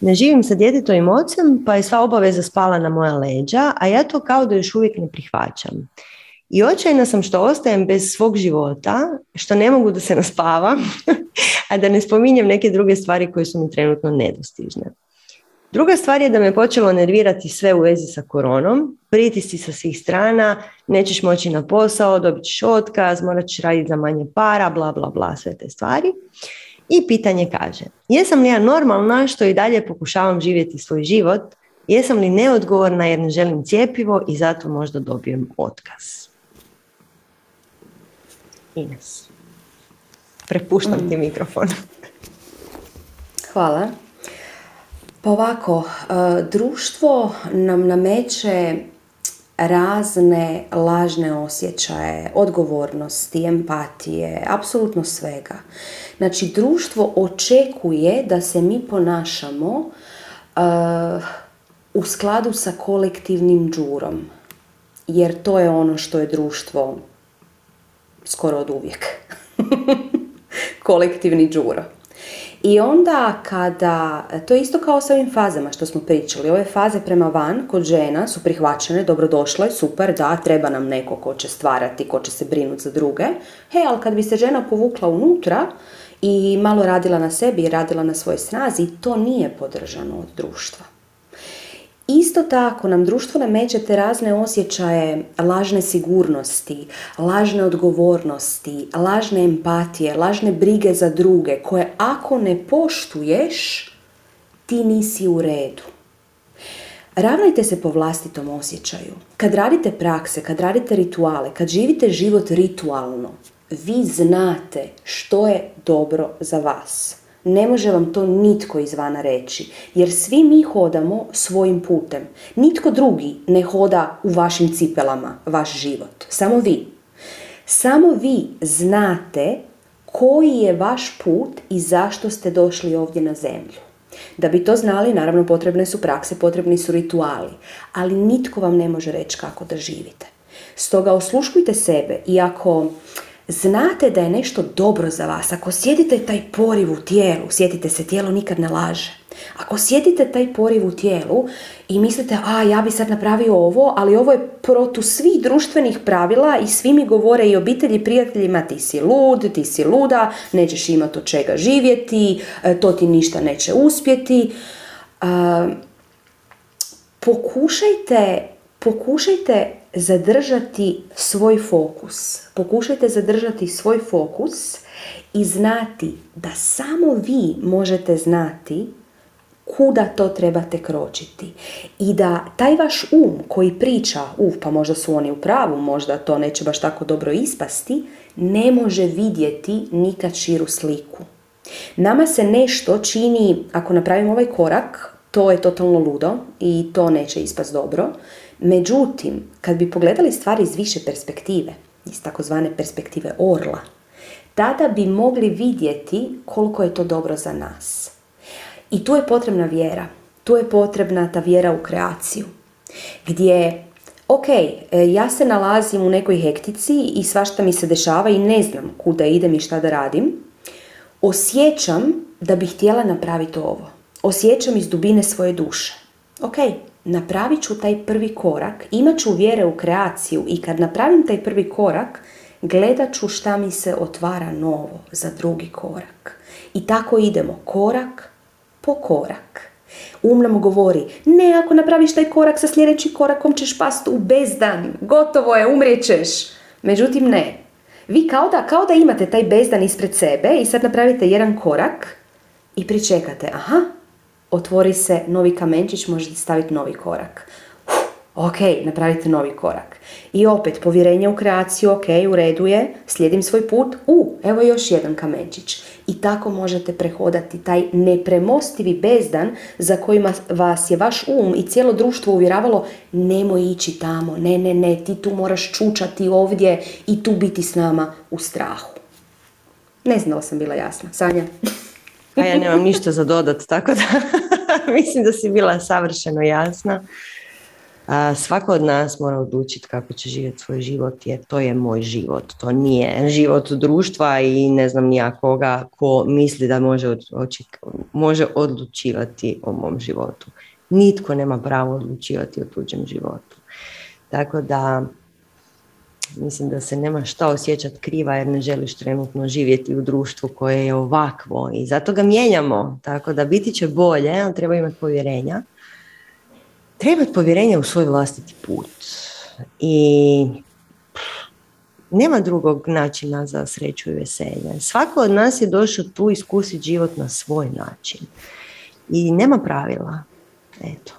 S1: Ne živim sa djetetovim ocem, pa je sva obaveza spala na moja leđa, a ja to kao da još uvijek ne prihvaćam. I očajna sam što ostajem bez svog života, što ne mogu da se naspavam, a da ne spominjem neke druge stvari koje su mi trenutno nedostižne. Druga stvar je da me počelo nervirati sve u vezi sa koronom, pritisci sa svih strana, nećeš moći na posao, dobit ćeš otkaz, morat ćeš raditi za manje para, bla, bla, bla, sve te stvari. I pitanje kaže, jesam li ja normalna što i dalje pokušavam živjeti svoj život, jesam li neodgovorna jer ne želim cijepivo i zato možda dobijem otkaz? Ines, prepuštam ti mikrofon.
S2: Hvala. Pa ovako, e, društvo nam nameće razne lažne osjećaje, odgovornosti, empatije, apsolutno svega. Znači, društvo očekuje da se mi ponašamo uh, u skladu sa kolektivnim džurom. Jer to je ono što je društvo skoro od uvijek. Kolektivni džuro. I onda kada, to je isto kao sa ovim fazama što smo pričali, ove faze prema van kod žena su prihvaćene, dobrodošle, super, da, treba nam neko ko će stvarati, ko će se brinuti za druge. He, ali kad bi se žena povukla unutra i malo radila na sebi i radila na svojoj snazi, to nije podržano od društva. Isto tako nam društvo nameće te razne osjećaje lažne sigurnosti, lažne odgovornosti, lažne empatije, lažne brige za druge koje ako ne poštuješ, ti nisi u redu. Ravnajte se po vlastitom osjećaju. Kad radite prakse, kad radite rituale, kad živite život ritualno, vi znate što je dobro za vas. Ne može vam to nitko izvana reći, jer svi mi hodamo svojim putem. Nitko drugi ne hoda u vašim cipelama vaš život, samo vi. Samo vi znate koji je vaš put i zašto ste došli ovdje na zemlju. Da bi to znali, naravno potrebne su prakse, potrebni su rituali, ali nitko vam ne može reći kako da živite. Stoga osluškujte sebe i ako znate da je nešto dobro za vas, ako sjedite taj poriv u tijelu, sjetite se, tijelo nikad ne laže. Ako sjetite taj poriv u tijelu i mislite, a ja bi sad napravio ovo, ali ovo je protu svih društvenih pravila i svi mi govore i obitelji prijateljima ti si lud, ti si luda, nećeš imati od čega živjeti, e, to ti ništa neće uspjeti. Pokušajte, pokušajte zadržati svoj fokus. Pokušajte zadržati svoj fokus i znati da samo vi možete znati kuda to trebate kročiti. I da taj vaš um koji priča, uf, pa možda su oni u pravu, možda to neće baš tako dobro ispasti, ne može vidjeti nikad širu sliku. Nama se nešto čini, ako napravimo ovaj korak, to je totalno ludo i to neće ispast dobro. Međutim, kad bi pogledali stvari iz više perspektive, iz takozvane perspektive orla, tada bi mogli vidjeti koliko je to dobro za nas. I tu je potrebna vjera. Tu je potrebna ta vjera u kreaciju. Gdje, ok, e, ja se nalazim u nekoj hektici i svašta mi se dešava i ne znam kuda idem i šta da radim. Osjećam da bih htjela napraviti ovo. Osjećam iz dubine svoje duše. Ok, napravit ću taj prvi korak, imat ću vjere u kreaciju i kad napravim taj prvi korak, gledat ću šta mi se otvara novo za drugi korak. I tako idemo korak po korak. Um nam govori, ne, ako napraviš taj korak sa sljedećim korakom ćeš past u bezdan, gotovo je, umrijećeš. Međutim, ne. Vi kao da, kao da imate taj bezdan ispred sebe i sad napravite jedan korak i pričekate, aha, otvori se novi kamenčić, možete staviti novi korak. ok, napravite novi korak. I opet, povjerenje u kreaciju, ok, u redu je, slijedim svoj put, u, evo još jedan kamenčić. I tako možete prehodati taj nepremostivi bezdan za kojima vas je vaš um i cijelo društvo uvjeravalo nemoj ići tamo, ne, ne, ne, ti tu moraš čučati ovdje i tu biti s nama u strahu. Ne znam sam bila jasna. Sanja?
S1: A ja nemam ništa za dodat, tako da mislim da si bila savršeno jasna. A, svako od nas mora odlučiti kako će živjeti svoj život jer to je moj život. To nije život društva i ne znam nijakoga ko misli da može, može odlučivati o mom životu. Nitko nema pravo odlučivati o tuđem životu. Tako da mislim da se nema šta osjećati kriva jer ne želiš trenutno živjeti u društvu koje je ovakvo i zato ga mijenjamo. Tako da biti će bolje, ali treba imati povjerenja. Treba imati povjerenja u svoj vlastiti put. I nema drugog načina za sreću i veselje. Svako od nas je došao tu iskusiti život na svoj način. I nema pravila. Eto.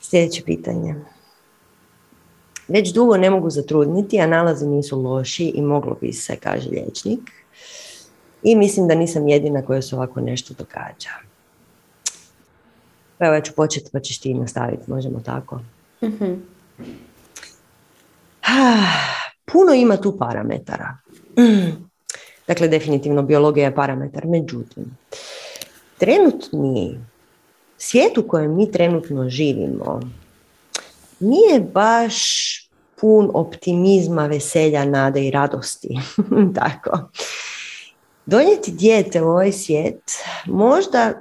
S1: Sljedeće pitanje. Već dugo ne mogu zatrudniti, a nalazi nisu loši i moglo bi se, kaže liječnik. I mislim da nisam jedina koja se ovako nešto događa. Pa evo ja ću početi pa ćeš ti nastaviti, možemo tako. mm Puno ima tu parametara. Dakle, definitivno biologija je parametar. Međutim, trenutni svijet u kojem mi trenutno živimo nije baš pun optimizma, veselja, nade i radosti. Tako. Donijeti dijete u ovaj svijet, možda,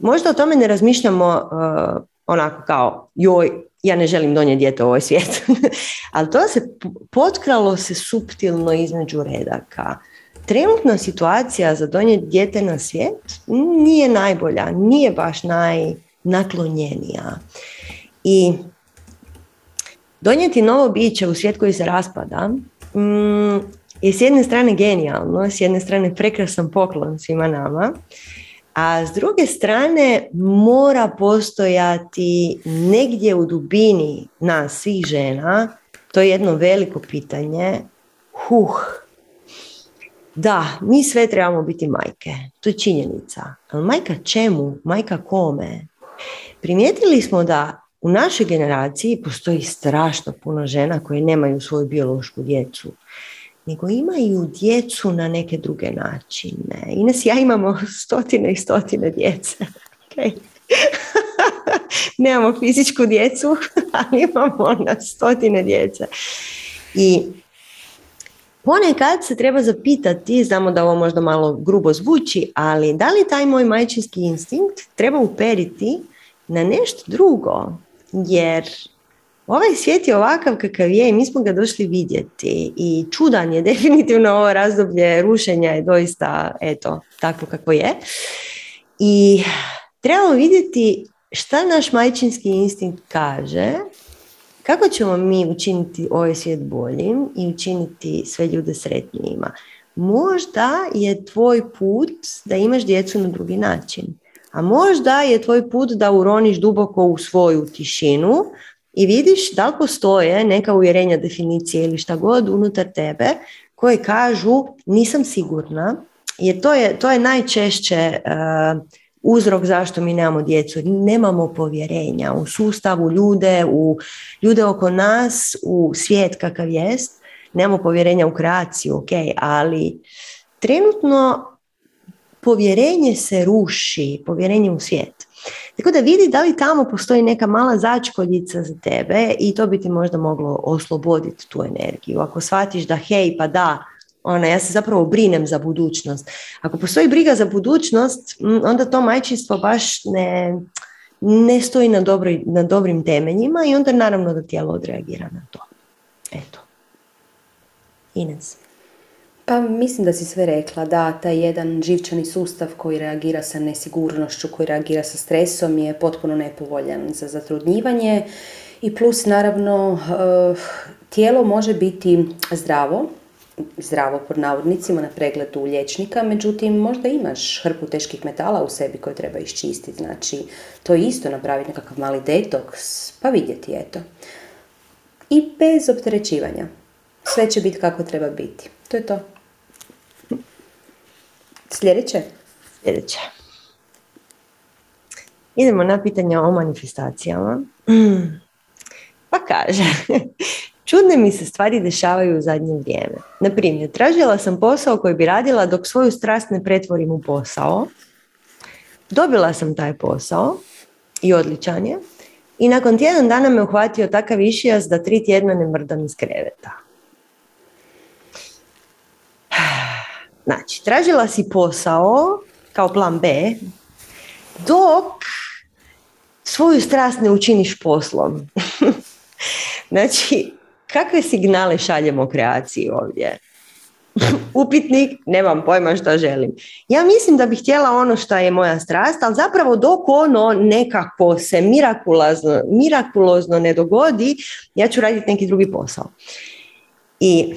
S1: možda o tome ne razmišljamo uh, onako kao joj, ja ne želim donijeti dijete u ovaj svijet. Ali to se potkralo se suptilno između redaka. Trenutna situacija za donijeti dijete na svijet nije najbolja, nije baš najnaklonjenija. I Donijeti novo biće u svijet koji se raspada mm, je s jedne strane genijalno, s jedne strane prekrasan poklon svima nama, a s druge strane mora postojati negdje u dubini nas svih žena, to je jedno veliko pitanje, huh, da, mi sve trebamo biti majke, to je činjenica, ali majka čemu, majka kome? Primijetili smo da u našoj generaciji postoji strašno puno žena koje nemaju svoju biološku djecu. nego imaju djecu na neke druge načine. Ines ja imamo stotine i stotine djece. Okay. Nemamo fizičku djecu, ali imamo na stotine djece. I ponekad se treba zapitati, znamo da ovo možda malo grubo zvuči, ali da li taj moj majčinski instinkt treba uperiti na nešto drugo? Jer ovaj svijet je ovakav kakav je i mi smo ga došli vidjeti. I čudan je definitivno ovo razdoblje rušenja je doista eto tako kako je. I trebamo vidjeti šta naš majčinski instinkt kaže kako ćemo mi učiniti ovaj svijet boljim i učiniti sve ljude sretnijima. Možda je tvoj put da imaš djecu na drugi način a možda je tvoj put da uroniš duboko u svoju tišinu i vidiš da li postoje neka uvjerenja, definicije ili šta god unutar tebe koje kažu nisam sigurna, jer to je, to je najčešće uh, uzrok zašto mi nemamo djecu. Nemamo povjerenja u sustavu, ljude, u ljude oko nas, u svijet kakav jest. Nemamo povjerenja u kreaciju, ok, ali trenutno povjerenje se ruši, povjerenje u svijet. Tako da vidi da li tamo postoji neka mala začkoljica za tebe i to bi ti možda moglo osloboditi tu energiju. Ako shvatiš da hej, pa da, ona, ja se zapravo brinem za budućnost. Ako postoji briga za budućnost, onda to majčinstvo baš ne, ne stoji na, dobroj, na dobrim temeljima i onda naravno da tijelo odreagira na to. Eto. Ines.
S2: Pa mislim da si sve rekla, da taj jedan živčani sustav koji reagira sa nesigurnošću, koji reagira sa stresom je potpuno nepovoljan za zatrudnjivanje i plus naravno eh, tijelo može biti zdravo, zdravo pod navodnicima na pregledu liječnika, međutim možda imaš hrpu teških metala u sebi koje treba iščistiti, znači to isto napraviti nekakav mali detoks, pa vidjeti eto. I bez opterećivanja. Sve će biti kako treba biti. To je to. Sljedeće?
S1: Sljedeće. Idemo na pitanja o manifestacijama. Pa kaže, čudne mi se stvari dešavaju u zadnje vrijeme. Na primjer, tražila sam posao koji bi radila dok svoju strast ne pretvorim u posao. Dobila sam taj posao i odličan je. I nakon tjedan dana me uhvatio takav išijas da tri tjedna ne mrdam iz kreveta. Znači, tražila si posao kao plan B, dok svoju strast ne učiniš poslom. znači, kakve signale šaljemo kreaciji ovdje? Upitnik, nemam pojma što želim. Ja mislim da bih htjela ono što je moja strast, ali zapravo dok ono nekako se mirakulozno, mirakulozno ne dogodi, ja ću raditi neki drugi posao. I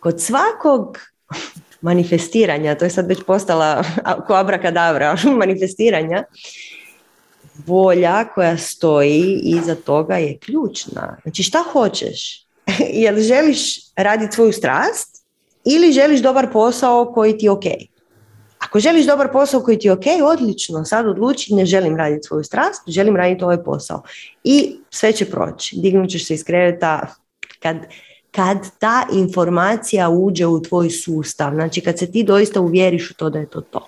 S1: kod svakog manifestiranja, to je sad već postala ko abrakadabra, manifestiranja, volja koja stoji iza toga je ključna. Znači šta hoćeš? Jel želiš raditi svoju strast ili želiš dobar posao koji ti je ok? Ako želiš dobar posao koji ti je ok, odlično, sad odluči ne želim raditi svoju strast, želim raditi ovaj posao. I sve će proći. Dignut ćeš se iz kreveta kad kad ta informacija uđe u tvoj sustav, znači kad se ti doista uvjeriš u to da je to to.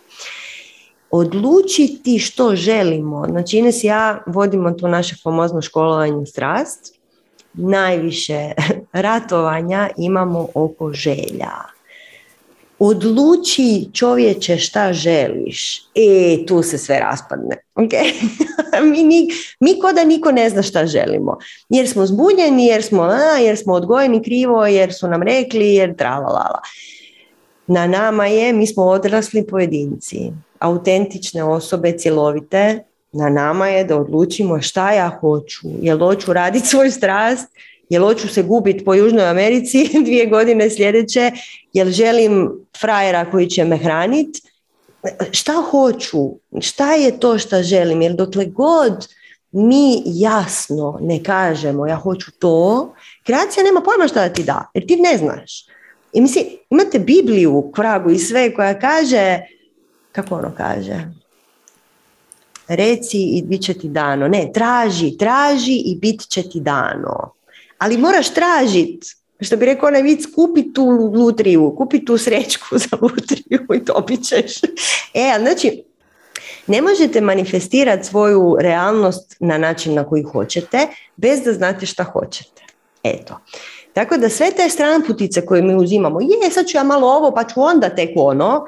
S1: Odlučiti što želimo, znači Ines ja vodimo to naše famozno školovanje strast, najviše ratovanja imamo oko želja odluči čovječe šta želiš, e, tu se sve raspadne. Okay? mi, ni, mi ko da niko ne zna šta želimo. Jer smo zbunjeni, jer smo, a, jer smo odgojeni krivo, jer su nam rekli, jer tralalala. Na nama je, mi smo odrasli pojedinci, autentične osobe, cjelovite, na nama je da odlučimo šta ja hoću. Jel hoću raditi svoju strast, jel hoću se gubiti po Južnoj Americi dvije godine sljedeće, jel želim frajera koji će me hraniti, šta hoću, šta je to što želim, jer dokle god mi jasno ne kažemo ja hoću to, kreacija nema pojma šta da ti da, jer ti ne znaš. I mislim, imate Bibliju u kragu i sve koja kaže, kako ono kaže, reci i bit će ti dano. Ne, traži, traži i bit će ti dano ali moraš tražiti. Što bi rekao onaj vic, kupi tu lutriju, kupi tu srećku za lutriju i dobit ćeš. E, znači, ne možete manifestirati svoju realnost na način na koji hoćete, bez da znate šta hoćete. Eto. Tako da sve te stranputice koje mi uzimamo, je, sad ću ja malo ovo, pa ću onda tek ono,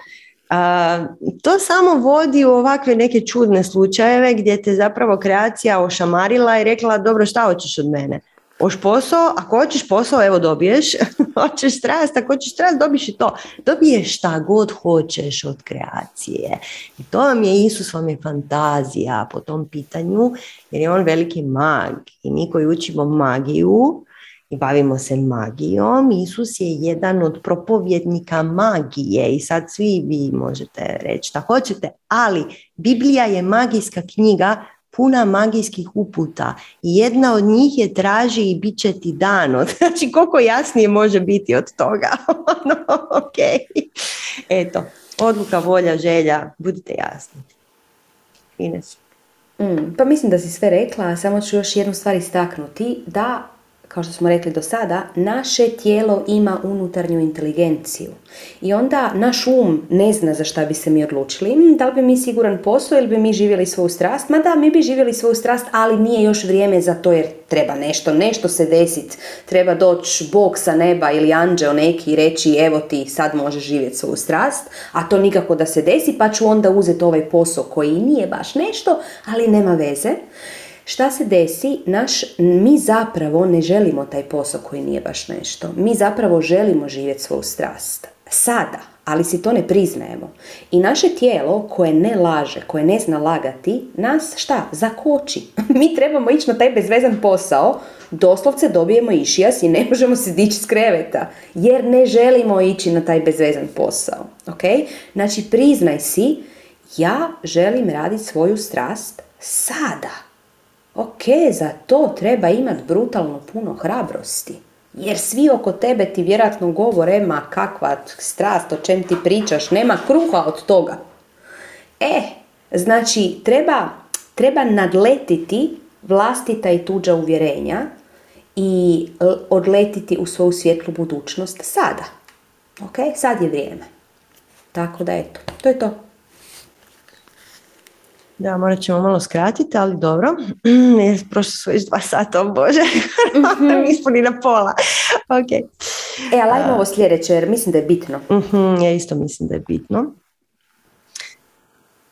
S1: to samo vodi u ovakve neke čudne slučajeve gdje te zapravo kreacija ošamarila i rekla dobro šta hoćeš od mene? Hoš posao, ako hoćeš posao, evo dobiješ, hoćeš strast, ako hoćeš strast, dobiš i to. Dobiješ šta god hoćeš od kreacije. I to vam je Isus, vam je fantazija po tom pitanju, jer je on veliki mag. I mi koji učimo magiju, i bavimo se magijom. Isus je jedan od propovjednika magije i sad svi vi možete reći šta hoćete, ali Biblija je magijska knjiga puna magijskih uputa i jedna od njih je traži i bit će ti dano. Znači koliko jasnije može biti od toga. no, ok. Eto, odluka, volja, želja, budite jasni. Ines.
S2: Mm, pa mislim da si sve rekla, samo ću još jednu stvar istaknuti, da kao što smo rekli do sada, naše tijelo ima unutarnju inteligenciju. I onda naš um ne zna za šta bi se mi odlučili. Da li bi mi siguran posao ili bi mi živjeli svoju strast? Ma da, mi bi živjeli svoju strast, ali nije još vrijeme za to jer treba nešto, nešto se desiti. Treba doći Bog sa neba ili anđeo neki i reći evo ti sad možeš živjeti svoju strast, a to nikako da se desi pa ću onda uzeti ovaj posao koji nije baš nešto, ali nema veze. Šta se desi? Naš, mi zapravo ne želimo taj posao koji nije baš nešto. Mi zapravo želimo živjeti svoju strast. Sada, ali si to ne priznajemo. I naše tijelo koje ne laže, koje ne zna lagati, nas šta? Zakoči. Mi trebamo ići na taj bezvezan posao, doslovce dobijemo išijas i ne možemo se dići s kreveta, jer ne želimo ići na taj bezvezan posao. Ok? Znači priznaj si, ja želim raditi svoju strast sada Ok, za to treba imati brutalno puno hrabrosti. Jer svi oko tebe ti vjerojatno govore, ma kakva strast, o čem ti pričaš, nema kruha od toga. E, znači treba, treba nadletiti vlastita i tuđa uvjerenja i odletiti u svoju svjetlu budućnost sada. Ok, sad je vrijeme. Tako da eto, to je to.
S1: Da, morat ćemo malo skratiti, ali dobro. Jer prošlo su već dva sata, o Bože. mm Nismo ni na pola. ok.
S2: E, ali ajmo ovo sljedeće, jer mislim da je bitno.
S1: uh Ja isto mislim da je bitno.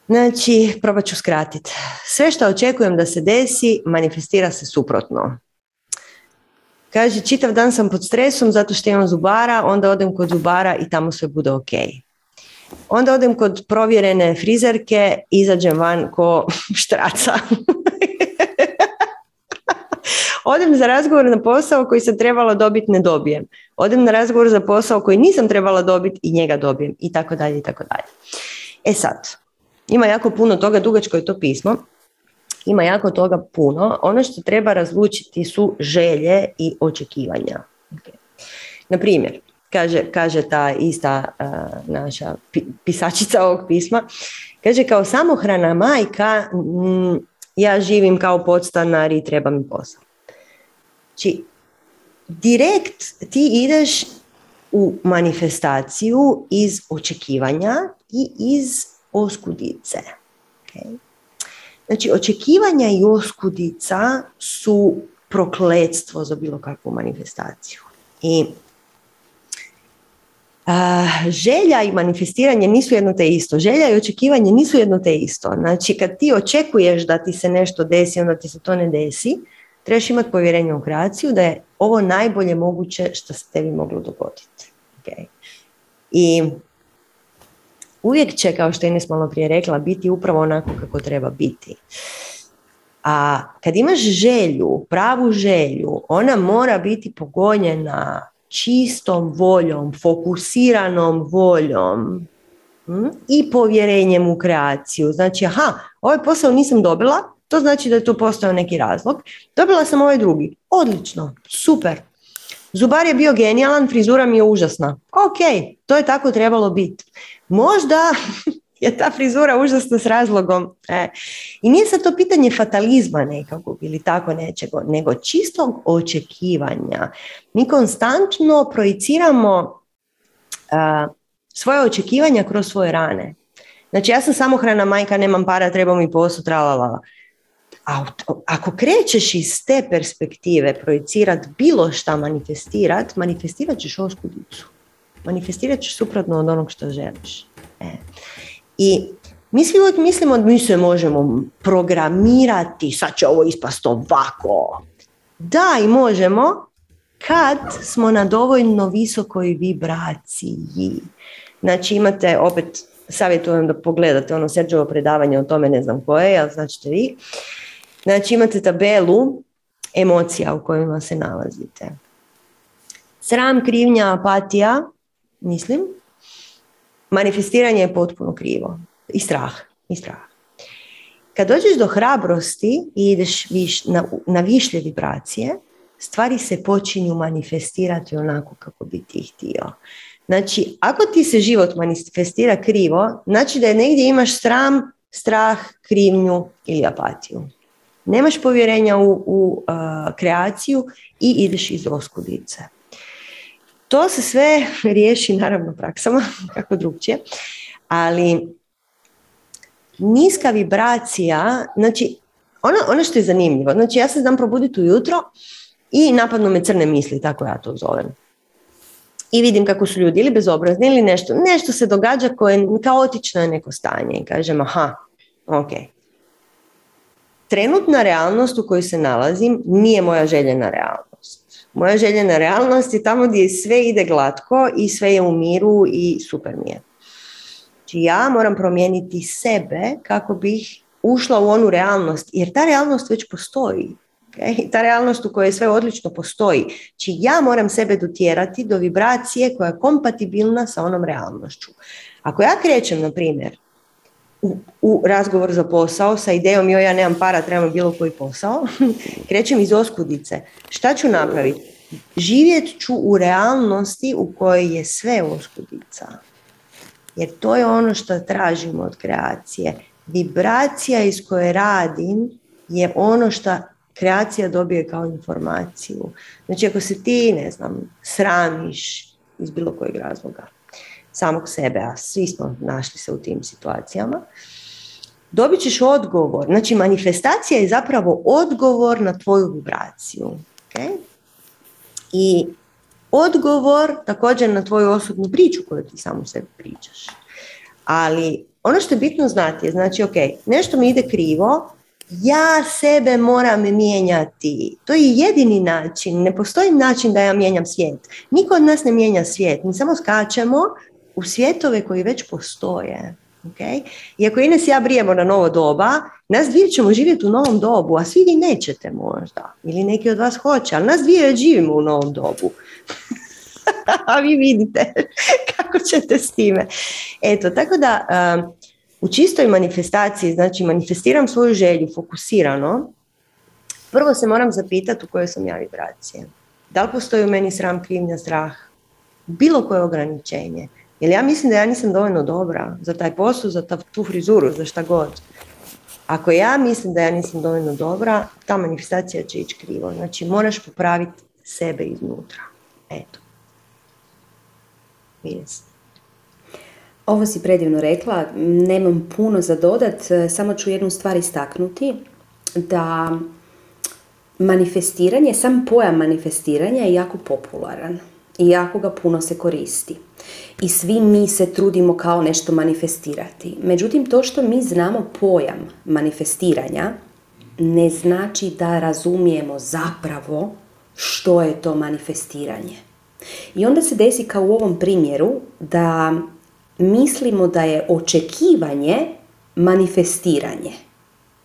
S1: Znači, probat ću skratiti. Sve što očekujem da se desi, manifestira se suprotno. Kaže, čitav dan sam pod stresom zato što imam zubara, onda odem kod zubara i tamo sve bude ok. Onda odem kod provjerene frizerke, izađem van ko štraca. Odem za razgovor na posao koji sam trebala dobiti, ne dobijem. Odem na razgovor za posao koji nisam trebala dobiti i njega dobijem. I tako dalje, i tako dalje. E sad, ima jako puno toga, dugačko je to pismo. Ima jako toga puno. Ono što treba razlučiti su želje i očekivanja. Okay. Na primjer, kaže, kaže ta ista naša pisačica ovog pisma, kaže kao samohrana majka ja živim kao podstanar i treba mi posao. Znači, direkt ti ideš u manifestaciju iz očekivanja i iz oskudice. Okay? Znači, očekivanja i oskudica su prokletstvo za bilo kakvu manifestaciju. I želja i manifestiranje nisu jedno te isto. Želja i očekivanje nisu jedno te isto. Znači, kad ti očekuješ da ti se nešto desi, onda ti se to ne desi, trebaš imati povjerenje u kreaciju da je ovo najbolje moguće što se tebi moglo dogoditi. Okay. I uvijek će, kao što je Ines malo prije rekla, biti upravo onako kako treba biti. A kad imaš želju, pravu želju, ona mora biti pogonjena čistom voljom, fokusiranom voljom hm, i povjerenjem u kreaciju. Znači, aha, ovaj posao nisam dobila, to znači da je tu postao neki razlog. Dobila sam ovaj drugi. Odlično, super. Zubar je bio genijalan, frizura mi je užasna. Ok, to je tako trebalo biti. Možda je ta frizura užasno s razlogom. E. I nije sad to pitanje fatalizma nekakvog ili tako nečego, nego čistog očekivanja. Mi konstantno projiciramo svoje očekivanja kroz svoje rane. Znači ja sam samohrana majka, nemam para, treba mi posao, tralala. A ako krećeš iz te perspektive projicirat bilo šta manifestirat, manifestirat ćeš oskudicu. Manifestirat ćeš suprotno od onog što želiš. E. I mi svi uvijek mislimo da mi se možemo programirati, sad će ovo ispast ovako. Da, i možemo, kad smo na dovoljno visokoj vibraciji. Znači imate, opet savjetujem da pogledate ono Serđevo predavanje o tome, ne znam koje, ali znači vi. Znači imate tabelu emocija u kojima se nalazite. Sram, krivnja, apatija, mislim, manifestiranje je potpuno krivo. I strah. I strah. Kad dođeš do hrabrosti i ideš viš, na, na višlje vibracije, stvari se počinju manifestirati onako kako bi ti htio. Znači, ako ti se život manifestira krivo, znači da je negdje imaš sram, strah, krivnju ili apatiju. Nemaš povjerenja u, u kreaciju i ideš iz oskudice. To se sve riješi naravno praksama, kako drugčije, ali niska vibracija, znači ono, ono što je zanimljivo, znači ja se znam probuditi ujutro i napadnu me crne misli, tako ja to zovem. I vidim kako su ljudi ili bezobrazni ili nešto, nešto se događa koje kaotično je neko stanje i kažem aha, ok. Trenutna realnost u kojoj se nalazim nije moja željena realnost. Moja željena realnost je tamo gdje sve ide glatko i sve je u miru i super mi je. Znači ja moram promijeniti sebe kako bih ušla u onu realnost, jer ta realnost već postoji. Okay? Ta realnost u kojoj sve odlično postoji. Znači ja moram sebe dotjerati do vibracije koja je kompatibilna sa onom realnošću. Ako ja krećem, na primjer, u, u razgovor za posao sa idejom joj ja nemam para, trebam bilo koji posao, krećem iz oskudice. Šta ću napraviti? Živjet ću u realnosti u kojoj je sve oskudica. Jer to je ono što tražimo od kreacije. Vibracija iz koje radim je ono što kreacija dobije kao informaciju. Znači ako se ti, ne znam, sramiš iz bilo kojeg razloga samog sebe, a svi smo našli se u tim situacijama, dobit ćeš odgovor. Znači manifestacija je zapravo odgovor na tvoju vibraciju. Okay? I odgovor također na tvoju osobnu priču koju ti samo sebi pričaš. Ali ono što je bitno znati je, znači, ok, nešto mi ide krivo, ja sebe moram mijenjati. To je jedini način. Ne postoji način da ja mijenjam svijet. Niko od nas ne mijenja svijet. Mi samo skačemo u svjetove koji već postoje. Okay? I ako Ines ja brijemo na novo doba, nas dvije ćemo živjeti u novom dobu, a svi vi nećete možda. Ili neki od vas hoće, ali nas dvije živimo u novom dobu. a vi vidite kako ćete s time. Eto, tako da um, u čistoj manifestaciji, znači manifestiram svoju želju fokusirano, prvo se moram zapitati u kojoj sam ja vibracije. Da li postoji u meni sram, krivnja, strah, bilo koje ograničenje. Jer ja mislim da ja nisam dovoljno dobra za taj posao, za tu frizuru, za šta god. Ako ja mislim da ja nisam dovoljno dobra, ta manifestacija će ići krivo. Znači moraš popraviti sebe iznutra. Eto. Yes.
S2: Ovo si predivno rekla, nemam puno za dodat, samo ću jednu stvar istaknuti, da manifestiranje, sam pojam manifestiranja je jako popularan i jako ga puno se koristi. I svi mi se trudimo kao nešto manifestirati. Međutim, to što mi znamo pojam manifestiranja ne znači da razumijemo zapravo što je to manifestiranje. I onda se desi kao u ovom primjeru da mislimo da je očekivanje manifestiranje.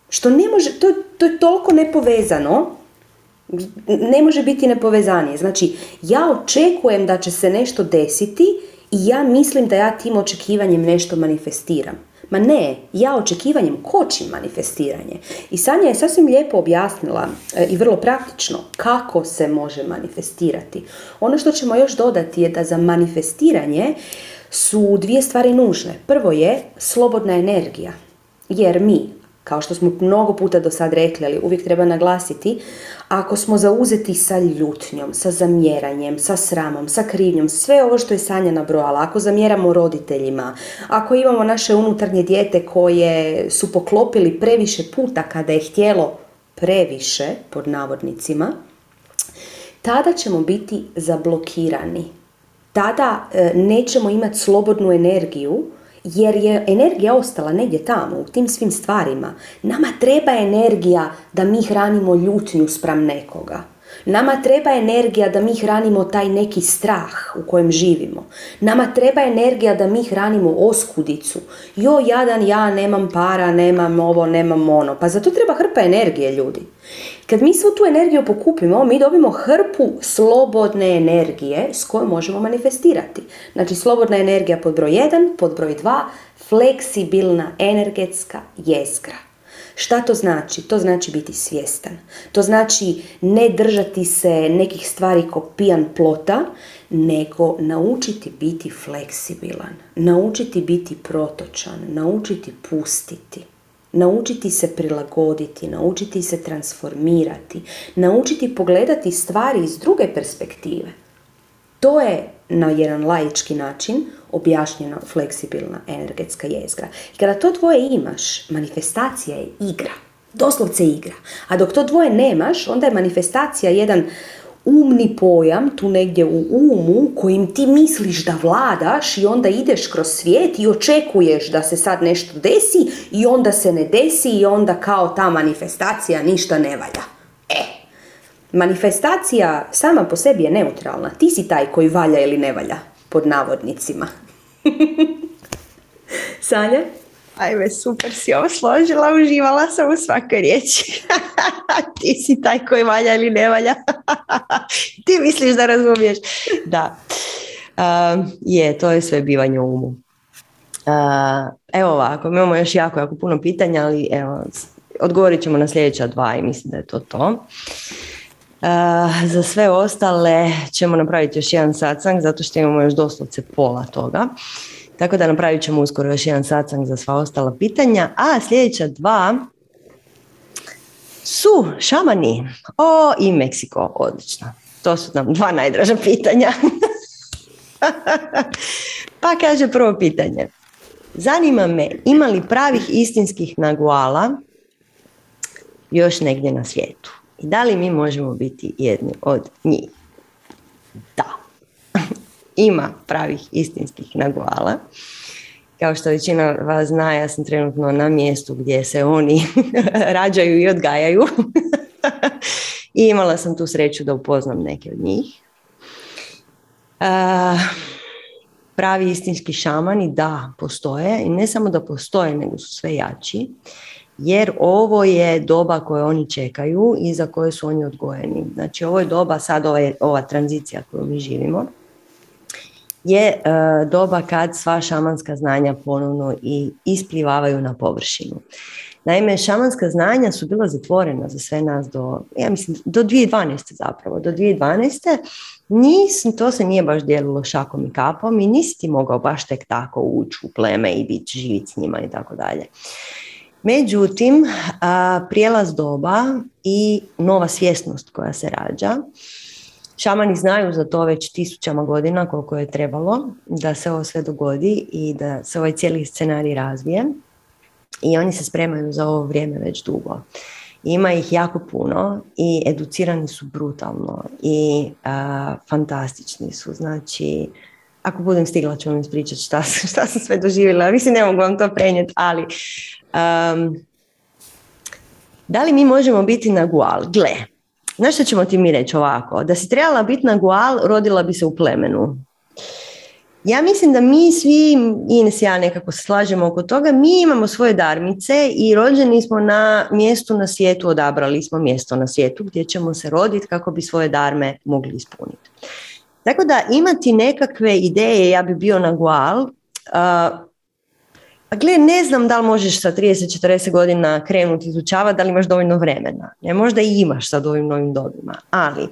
S2: Što ne može, to, to je toliko nepovezano, ne može biti nepovezanije. Znači, ja očekujem da će se nešto desiti i ja mislim da ja tim očekivanjem nešto manifestiram. Ma ne, ja očekivanjem kočim manifestiranje. I Sanja je sasvim lijepo objasnila e, i vrlo praktično kako se može manifestirati. Ono što ćemo još dodati je da za manifestiranje su dvije stvari nužne. Prvo je slobodna energija, jer mi, kao što smo mnogo puta do sad rekli, ali uvijek treba naglasiti, ako smo zauzeti sa ljutnjom, sa zamjeranjem, sa sramom, sa krivnjom, sve ovo što je Sanja nabrojala, ako zamjeramo roditeljima, ako imamo naše unutarnje dijete koje su poklopili previše puta kada je htjelo previše, pod navodnicima, tada ćemo biti zablokirani. Tada e, nećemo imati slobodnu energiju jer je energija ostala negdje tamo, u tim svim stvarima. Nama treba energija da mi hranimo ljutnju spram nekoga. Nama treba energija da mi hranimo taj neki strah u kojem živimo. Nama treba energija da mi hranimo oskudicu. Jo, jadan, ja nemam para, nemam ovo, nemam ono. Pa zato treba hrpa energije, ljudi. Kad mi svu tu energiju pokupimo, mi dobimo hrpu slobodne energije s kojom možemo manifestirati. Znači, slobodna energija pod broj 1, pod broj 2, fleksibilna energetska jezgra. Šta to znači? To znači biti svjestan. To znači ne držati se nekih stvari ko pijan plota, nego naučiti biti fleksibilan, naučiti biti protočan, naučiti pustiti. Naučiti se prilagoditi, naučiti se transformirati, naučiti pogledati stvari iz druge perspektive. To je na jedan laički način objašnjena fleksibilna energetska jezgra. I kada to dvoje imaš, manifestacija je igra. Doslovce igra. A dok to dvoje nemaš, onda je manifestacija jedan umni pojam tu negdje u umu kojim ti misliš da vladaš i onda ideš kroz svijet i očekuješ da se sad nešto desi i onda se ne desi i onda kao ta manifestacija ništa ne valja. E, manifestacija sama po sebi je neutralna. Ti si taj koji valja ili ne valja, pod navodnicima. Sanja?
S1: Ajme, super si ovo složila, uživala sam u svakoj riječi. Ti si taj koji valja ili ne valja. Ti misliš da razumiješ. Da. je, to je sve bivanje u umu. evo ovako, imamo još jako, jako puno pitanja, ali evo, odgovorit ćemo na sljedeća dva i mislim da je to to. za sve ostale ćemo napraviti još jedan satsang zato što imamo još doslovce pola toga. Tako da napravit ćemo uskoro još jedan satsang za sva ostala pitanja. A sljedeća dva su šamani o, i Meksiko. Odlično. To su nam dva najdraža pitanja. pa kaže prvo pitanje. Zanima me, ima li pravih istinskih naguala još negdje na svijetu? I da li mi možemo biti jedni od njih? Ima pravih istinskih naguala. Kao što većina vas zna, ja sam trenutno na mjestu gdje se oni rađaju i odgajaju. I imala sam tu sreću da upoznam neke od njih. pravi istinski šamani, da, postoje. I ne samo da postoje, nego su sve jači. Jer ovo je doba koje oni čekaju i za koje su oni odgojeni. Znači ovo je doba, sad ova, ova tranzicija koju mi živimo je e, doba kad sva šamanska znanja ponovno i isplivavaju na površinu. Naime, šamanska znanja su bila zatvorena za sve nas do, ja mislim, do 2012. zapravo. Do 2012. Nis, to se nije baš dijelilo šakom i kapom i nisi ti mogao baš tek tako ući u pleme i biti živit s njima i tako dalje. Međutim, prijelaz doba i nova svjesnost koja se rađa Šamani znaju za to već tisućama godina koliko je trebalo da se ovo sve dogodi i da se ovaj cijeli scenarij razvije. I oni se spremaju za ovo vrijeme već dugo. Ima ih jako puno i educirani su brutalno i fantastični su. Znači, ako budem stigla ću vam ispričati šta, šta sam sve doživjela. Mislim, ne mogu vam to prenijeti, ali um, da li mi možemo biti na gual? Gle, Znaš što ćemo ti mi reći ovako? Da si trebala biti na gual, rodila bi se u plemenu. Ja mislim da mi svi, Ines i ja nekako se slažemo oko toga, mi imamo svoje darmice i rođeni smo na mjestu na svijetu, odabrali smo mjesto na svijetu gdje ćemo se roditi kako bi svoje darme mogli ispuniti. Tako da imati nekakve ideje, ja bi bio na gual, pa gle, ne znam da li možeš sa 30-40 godina krenuti izučavati, da li imaš dovoljno vremena. Ne, možda i imaš sa ovim novim dobima, ali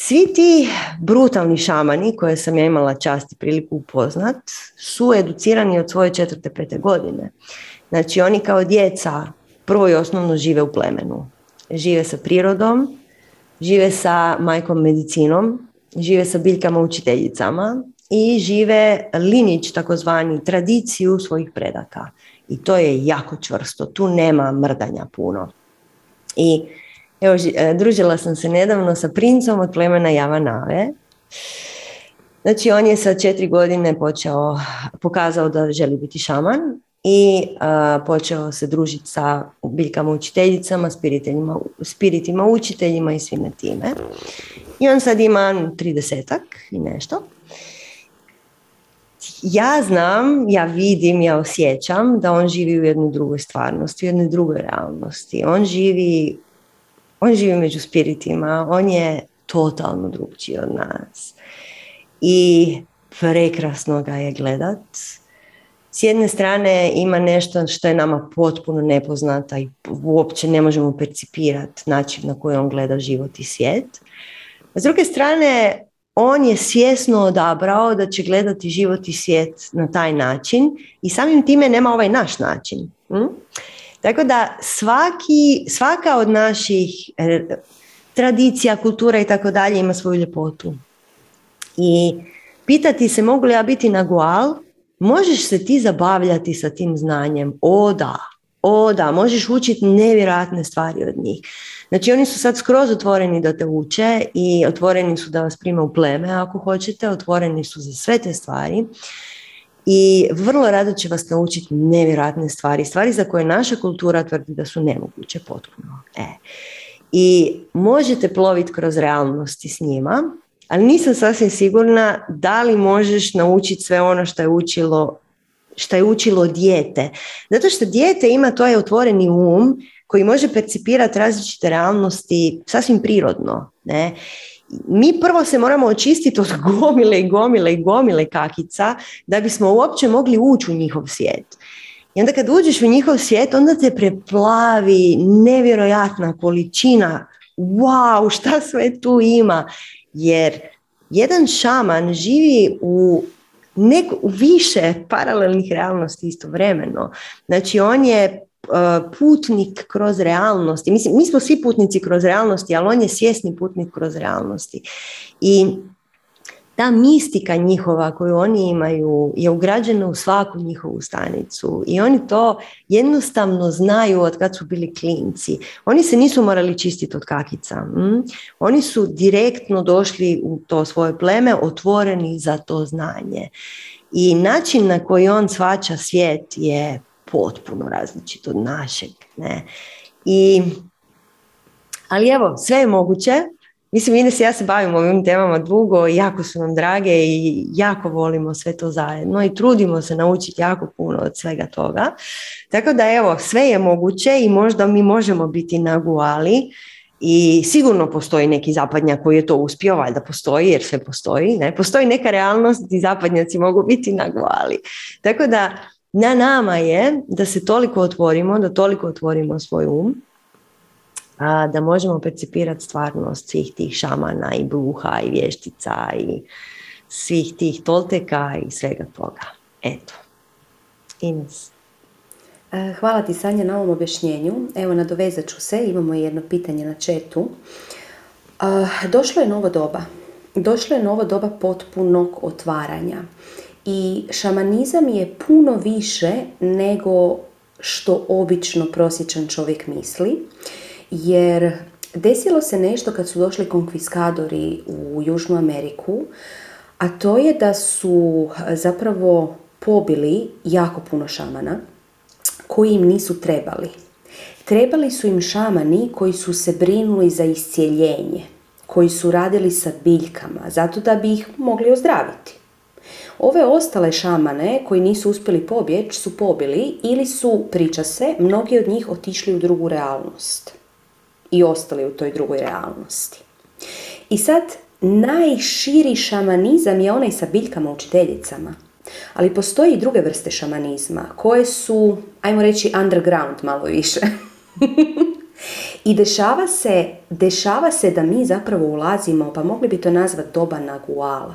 S1: Svi ti brutalni šamani koje sam ja imala čast i priliku upoznat su educirani od svoje četvrte, pete godine. Znači oni kao djeca prvo i osnovno žive u plemenu. Žive sa prirodom, žive sa majkom medicinom, žive sa biljkama učiteljicama i žive linić, takozvani tradiciju svojih predaka. I to je jako čvrsto, tu nema mrdanja puno. I evo, e, družila sam se nedavno sa princom od plemena Javanave. Znači, on je sa četiri godine počeo, pokazao da želi biti šaman i počeo se družiti sa biljkama učiteljicama, spiritima učiteljima i svime time. I on sad ima tridesetak i nešto. Ja znam, ja vidim, ja osjećam da on živi u jednoj drugoj stvarnosti, u jednoj drugoj realnosti. On živi, on živi među spiritima, on je totalno drugčiji od nas. I prekrasno ga je gledat s jedne strane ima nešto što je nama potpuno nepoznata i uopće ne možemo percipirati način na koji on gleda život i svijet. A s druge strane, on je svjesno odabrao da će gledati život i svijet na taj način i samim time nema ovaj naš način. Hm? Tako da svaki, svaka od naših e, tradicija, kultura i tako dalje ima svoju ljepotu. I pitati se mogu li ja biti na gual, možeš se ti zabavljati sa tim znanjem. O da, o da, možeš učiti nevjerojatne stvari od njih. Znači oni su sad skroz otvoreni da te uče i otvoreni su da vas prime u pleme ako hoćete, otvoreni su za sve te stvari i vrlo rado će vas naučiti nevjerojatne stvari, stvari za koje naša kultura tvrdi da su nemoguće potpuno. E. I možete ploviti kroz realnosti s njima, ali nisam sasvim sigurna da li možeš naučiti sve ono što je učilo što je učilo dijete. Zato što dijete ima to je otvoreni um koji može percipirati različite realnosti sasvim prirodno. Ne? Mi prvo se moramo očistiti od gomile i gomile i gomile kakica da bismo uopće mogli ući u njihov svijet. I onda kad uđeš u njihov svijet, onda te preplavi nevjerojatna količina wow, šta sve tu ima jer jedan šaman živi u u više paralelnih realnosti istovremeno. Znači on je putnik kroz realnosti. Mislim, mi smo svi putnici kroz realnosti, ali on je svjesni putnik kroz realnosti. I ta mistika njihova koju oni imaju je ugrađena u svaku njihovu stanicu i oni to jednostavno znaju od kad su bili klinci. Oni se nisu morali čistiti od kakica. Hm? Oni su direktno došli u to svoje pleme otvoreni za to znanje. I način na koji on svača svijet je potpuno različit od našeg. Ne? I, ali evo, sve je moguće Mislim, Ines ja se bavim ovim temama dugo i jako su nam drage i jako volimo sve to zajedno i trudimo se naučiti jako puno od svega toga. Tako da evo, sve je moguće i možda mi možemo biti na guali i sigurno postoji neki zapadnjak koji je to uspio, valjda postoji jer sve postoji. Ne? Postoji neka realnost i zapadnjaci mogu biti na guali. Tako da na nama je da se toliko otvorimo, da toliko otvorimo svoj um a, da možemo percipirati stvarnost svih tih šamana i bruha i vještica i svih tih tolteka i svega toga. Eto. Ines.
S2: E, hvala ti Sanja na ovom objašnjenju. Evo nadovezat ću se, imamo jedno pitanje na četu. E, došlo je novo doba. Došlo je novo doba potpunog otvaranja. I šamanizam je puno više nego što obično prosječan čovjek misli jer desilo se nešto kad su došli konkviskadori u Južnu Ameriku, a to je da su zapravo pobili jako puno šamana koji im nisu trebali. Trebali su im šamani koji su se brinuli za iscijeljenje, koji su radili sa biljkama, zato da bi ih mogli ozdraviti. Ove ostale šamane koji nisu uspjeli pobjeći su pobili ili su, priča se, mnogi od njih otišli u drugu realnost i ostali u toj drugoj realnosti. I sad najširi šamanizam je onaj sa biljkama učiteljicama. Ali postoji i druge vrste šamanizma koje su, ajmo reći, underground malo više. I dešava se, dešava se da mi zapravo ulazimo, pa mogli bi to nazvati doba naguala.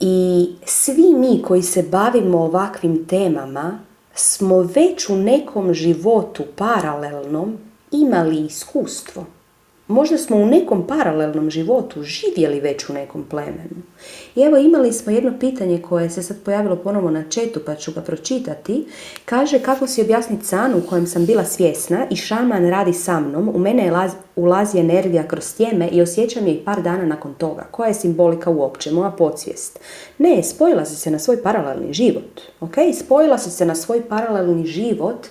S2: I svi mi koji se bavimo ovakvim temama smo već u nekom životu paralelnom imali iskustvo. Možda smo u nekom paralelnom životu živjeli već u nekom plemenu. I evo imali smo jedno pitanje koje se sad pojavilo ponovo na četu pa ću ga pročitati. Kaže kako si objasniti san u kojem sam bila svjesna i šaman radi sa mnom, u mene ulazi energija kroz tijeme i osjećam je i par dana nakon toga. Koja je simbolika uopće? Moja podsvijest. Ne, spojila si se na svoj paralelni život. Ok? Spojila si se na svoj paralelni život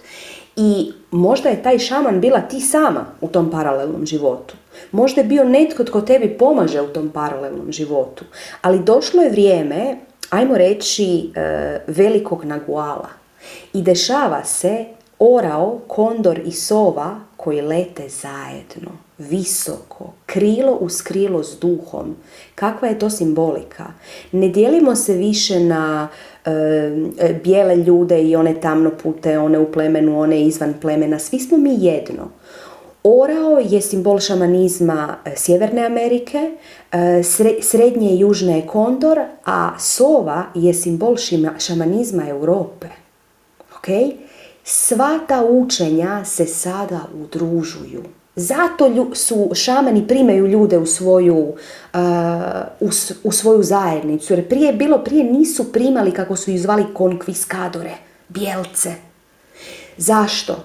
S2: i možda je taj šaman bila ti sama u tom paralelnom životu. Možda je bio netko tko tebi pomaže u tom paralelnom životu. Ali došlo je vrijeme, ajmo reći, e, velikog naguala. I dešava se orao, kondor i sova koji lete zajedno, visoko, krilo uz krilo s duhom. Kakva je to simbolika? Ne dijelimo se više na bijele ljude i one tamno pute, one u plemenu, one izvan plemena, svi smo mi jedno. Orao je simbol šamanizma e, Sjeverne Amerike, e, srednje i južne je kondor, a sova je simbol šamanizma Europe. Ok? Sva ta učenja se sada udružuju. Zato su šamani primaju ljude u svoju, uh, u, svoju zajednicu. Jer prije bilo, prije nisu primali kako su ih zvali konkviskadore, bijelce. Zašto?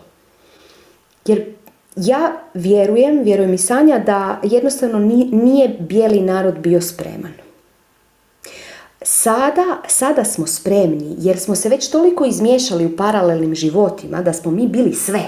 S2: Jer ja vjerujem, vjerujem i Sanja, da jednostavno nije bijeli narod bio spreman. Sada, sada smo spremni jer smo se već toliko izmiješali u paralelnim životima da smo mi bili sve.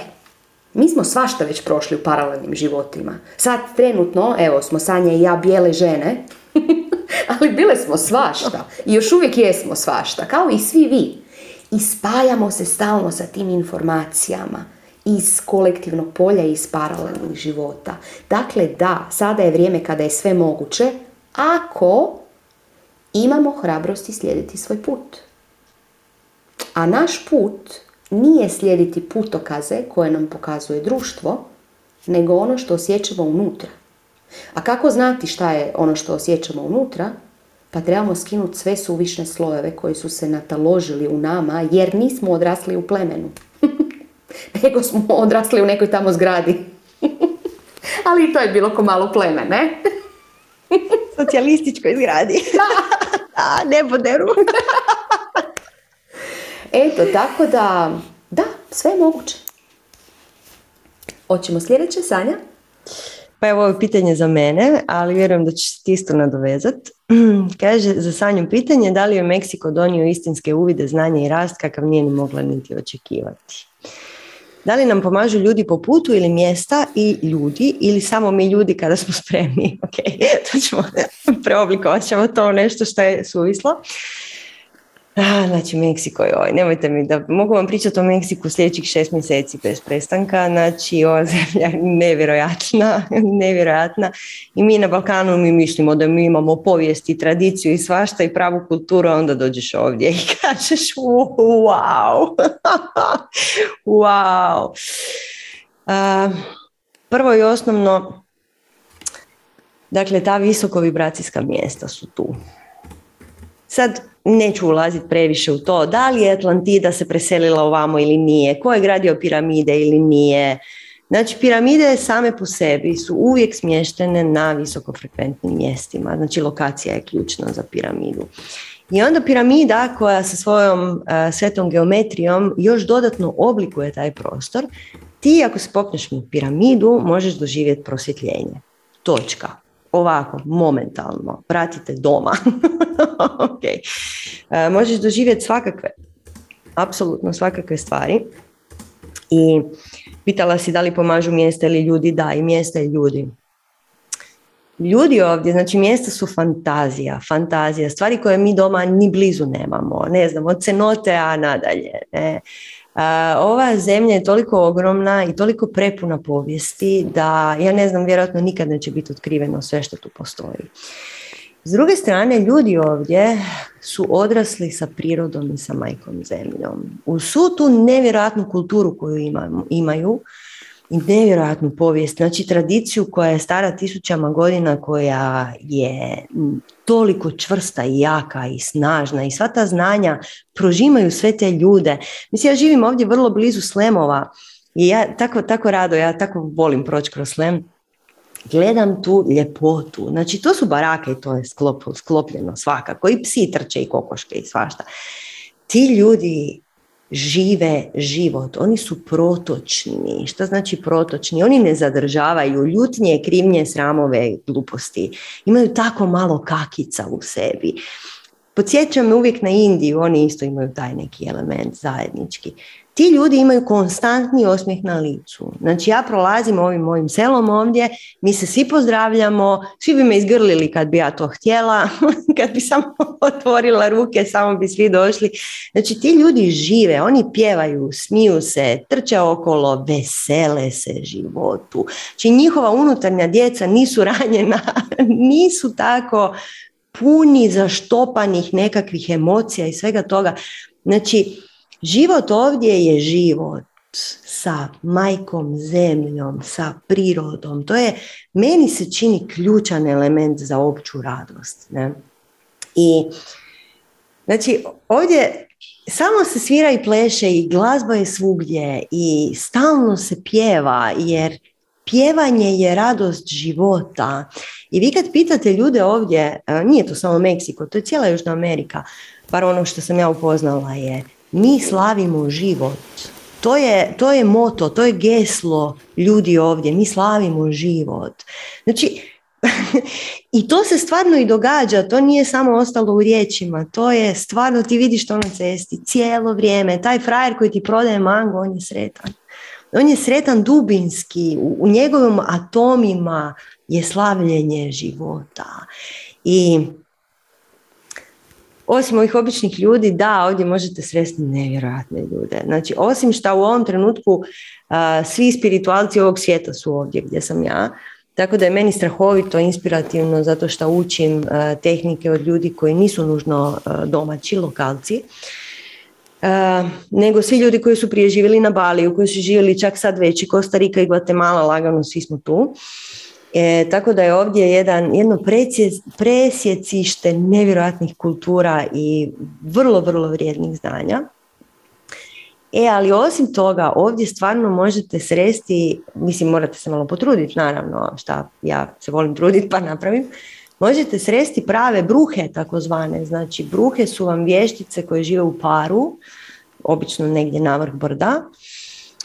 S2: Mi smo svašta već prošli u paralelnim životima. Sad trenutno, evo, smo Sanja i ja bijele žene, ali bile smo svašta. I još uvijek jesmo svašta, kao i svi vi. I spajamo se stalno sa tim informacijama iz kolektivnog polja i iz paralelnih života. Dakle, da, sada je vrijeme kada je sve moguće, ako imamo hrabrosti slijediti svoj put. A naš put nije slijediti putokaze koje nam pokazuje društvo, nego ono što osjećamo unutra. A kako znati šta je ono što osjećamo unutra? Pa trebamo skinuti sve suvišne slojeve koji su se nataložili u nama jer nismo odrasli u plemenu. nego smo odrasli u nekoj tamo zgradi. Ali i to je bilo ko malo pleme, ne?
S1: Socijalističkoj zgradi. A, ne boderu.
S2: Eto, tako da, da, sve je moguće. Hoćemo sljedeće, Sanja?
S1: Pa evo ovo je pitanje za mene, ali vjerujem da ćeš ti isto nadovezat. Kaže za Sanju pitanje da li je Meksiko donio istinske uvide, znanje i rast kakav nije ni mogla niti očekivati. Da li nam pomažu ljudi po putu ili mjesta i ljudi ili samo mi ljudi kada smo spremni? Ok, to ćemo preoblikovati ćemo to nešto što je suvislo. A, znači Meksiko je ovaj, nemojte mi da, mogu vam pričati o Meksiku sljedećih šest mjeseci bez prestanka, znači ova zemlja je nevjerojatna, nevjerojatna i mi na Balkanu mi mislimo da mi imamo povijest i tradiciju i svašta i pravu kulturu, a onda dođeš ovdje i kažeš wow, wow. prvo i osnovno, dakle ta visoko vibracijska mjesta su tu. Sad, neću ulaziti previše u to da li je Atlantida se preselila ovamo ili nije, ko je gradio piramide ili nije. Znači piramide same po sebi su uvijek smještene na visokofrekventnim mjestima, znači lokacija je ključna za piramidu. I onda piramida koja sa svojom uh, svetom geometrijom još dodatno oblikuje taj prostor, ti ako se popneš u piramidu možeš doživjeti prosvjetljenje. Točka ovako, momentalno, pratite doma. ok. E, možeš doživjeti svakakve, apsolutno svakakve stvari. I pitala si da li pomažu mjesta ili ljudi, da, i mjesta i ljudi. Ljudi ovdje, znači mjesta su fantazija, fantazija, stvari koje mi doma ni blizu nemamo, ne znam, od cenote, a nadalje. Ne ova zemlja je toliko ogromna i toliko prepuna povijesti da ja ne znam, vjerojatno nikad neće biti otkriveno sve što tu postoji. S druge strane, ljudi ovdje su odrasli sa prirodom i sa majkom zemljom. U su tu nevjerojatnu kulturu koju imaju, i nevjerojatnu povijest, znači tradiciju koja je stara tisućama godina, koja je toliko čvrsta i jaka i snažna i sva ta znanja prožimaju sve te ljude. Mislim, ja živim ovdje vrlo blizu Slemova i ja tako, tako rado, ja tako volim proći kroz Slem, gledam tu ljepotu. Znači, to su barake i to je sklop, sklopljeno svakako. I psi trče i kokoške i svašta. Ti ljudi žive život, oni su protočni. Što znači protočni? Oni ne zadržavaju ljutnje, krivnje, sramove, gluposti. Imaju tako malo kakica u sebi. Podsjećam uvijek na Indiju, oni isto imaju taj neki element zajednički ti ljudi imaju konstantni osmijeh na licu. Znači ja prolazim ovim mojim selom ovdje, mi se svi pozdravljamo, svi bi me izgrlili kad bi ja to htjela, kad bi samo otvorila ruke, samo bi svi došli. Znači ti ljudi žive, oni pjevaju, smiju se, trče okolo, vesele se životu. Znači njihova unutarnja djeca nisu ranjena, nisu tako puni zaštopanih nekakvih emocija i svega toga. Znači, Život ovdje je život sa majkom zemljom, sa prirodom. To je, meni se čini ključan element za opću radost. Ne? I znači ovdje samo se svira i pleše i glazba je svugdje i stalno se pjeva jer pjevanje je radost života. I vi kad pitate ljude ovdje, nije to samo Meksiko, to je cijela Južna Amerika, bar ono što sam ja upoznala je mi slavimo život. To je, to je moto, to je geslo ljudi ovdje, mi slavimo život. Znači, i to se stvarno i događa, to nije samo ostalo u riječima, to je stvarno, ti vidiš to na cesti cijelo vrijeme, taj frajer koji ti prodaje mango, on je sretan. On je sretan dubinski, u, u njegovim atomima je slavljenje života. I osim ovih običnih ljudi, da, ovdje možete sresti nevjerojatne ljude. Znači, osim što u ovom trenutku svi spiritualci ovog svijeta su ovdje gdje sam ja, tako da je meni strahovito inspirativno zato što učim tehnike od ljudi koji nisu nužno domaći, lokalci, nego svi ljudi koji su prije živjeli na Baliju, koji su živjeli čak sad već i Rika i Guatemala, lagano svi smo tu. E, tako da je ovdje jedan, jedno presjecište nevjerojatnih kultura i vrlo, vrlo vrijednih znanja. E, ali osim toga, ovdje stvarno možete sresti, mislim morate se malo potruditi, naravno, šta ja se volim truditi pa napravim, možete sresti prave bruhe takozvane, znači bruhe su vam vještice koje žive u paru, obično negdje na vrh brda,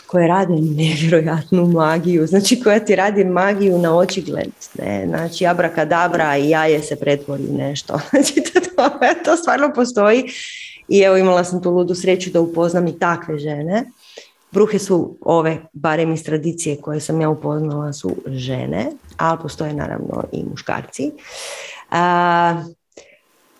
S1: koje rade nevjerojatnu magiju, znači koja ti radi magiju na očigled, ne? znači abrakadabra i jaje se pretvori u nešto, znači to, to stvarno postoji i evo imala sam tu ludu sreću da upoznam i takve žene. Bruhe su ove, barem iz tradicije koje sam ja upoznala, su žene, ali postoje naravno i muškarci. A,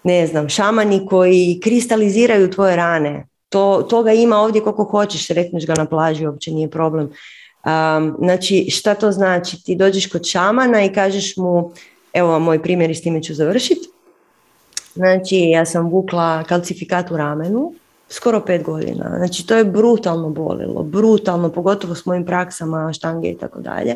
S1: ne znam, šamani koji kristaliziraju tvoje rane, to, toga ima ovdje koliko hoćeš, rekneš ga na plaži, uopće nije problem. Um, znači, šta to znači? Ti dođeš kod šamana i kažeš mu, evo moj primjer i s time ću završiti. Znači, ja sam vukla kalcifikat u ramenu, skoro pet godina. Znači, to je brutalno bolilo, brutalno, pogotovo s mojim praksama, štange i tako dalje.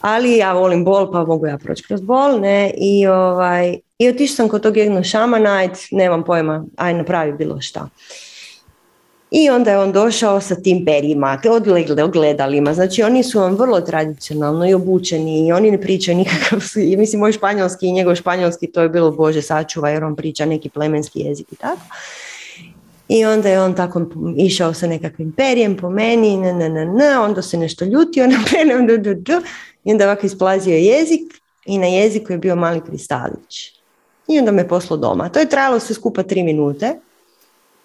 S1: Ali ja volim bol, pa mogu ja proći kroz bol, ne, i ovaj, i otišla sam kod tog jednog šamana, ajde, nemam pojma, aj napravi bilo šta. I onda je on došao sa tim perima, ogledalima, znači oni su vam vrlo tradicionalno i obučeni i oni ne pričaju nikakav, mislim moj španjolski i njegov španjolski to je bilo Bože sačuva jer on priča neki plemenski jezik i tako. I onda je on tako išao sa nekakvim perijem po meni, ne, ne, ne, ne, onda se nešto ljutio na mene, du, du, i onda ovako isplazio jezik i na jeziku je bio mali kristalić. I onda me poslo doma. To je trajalo sve skupa tri minute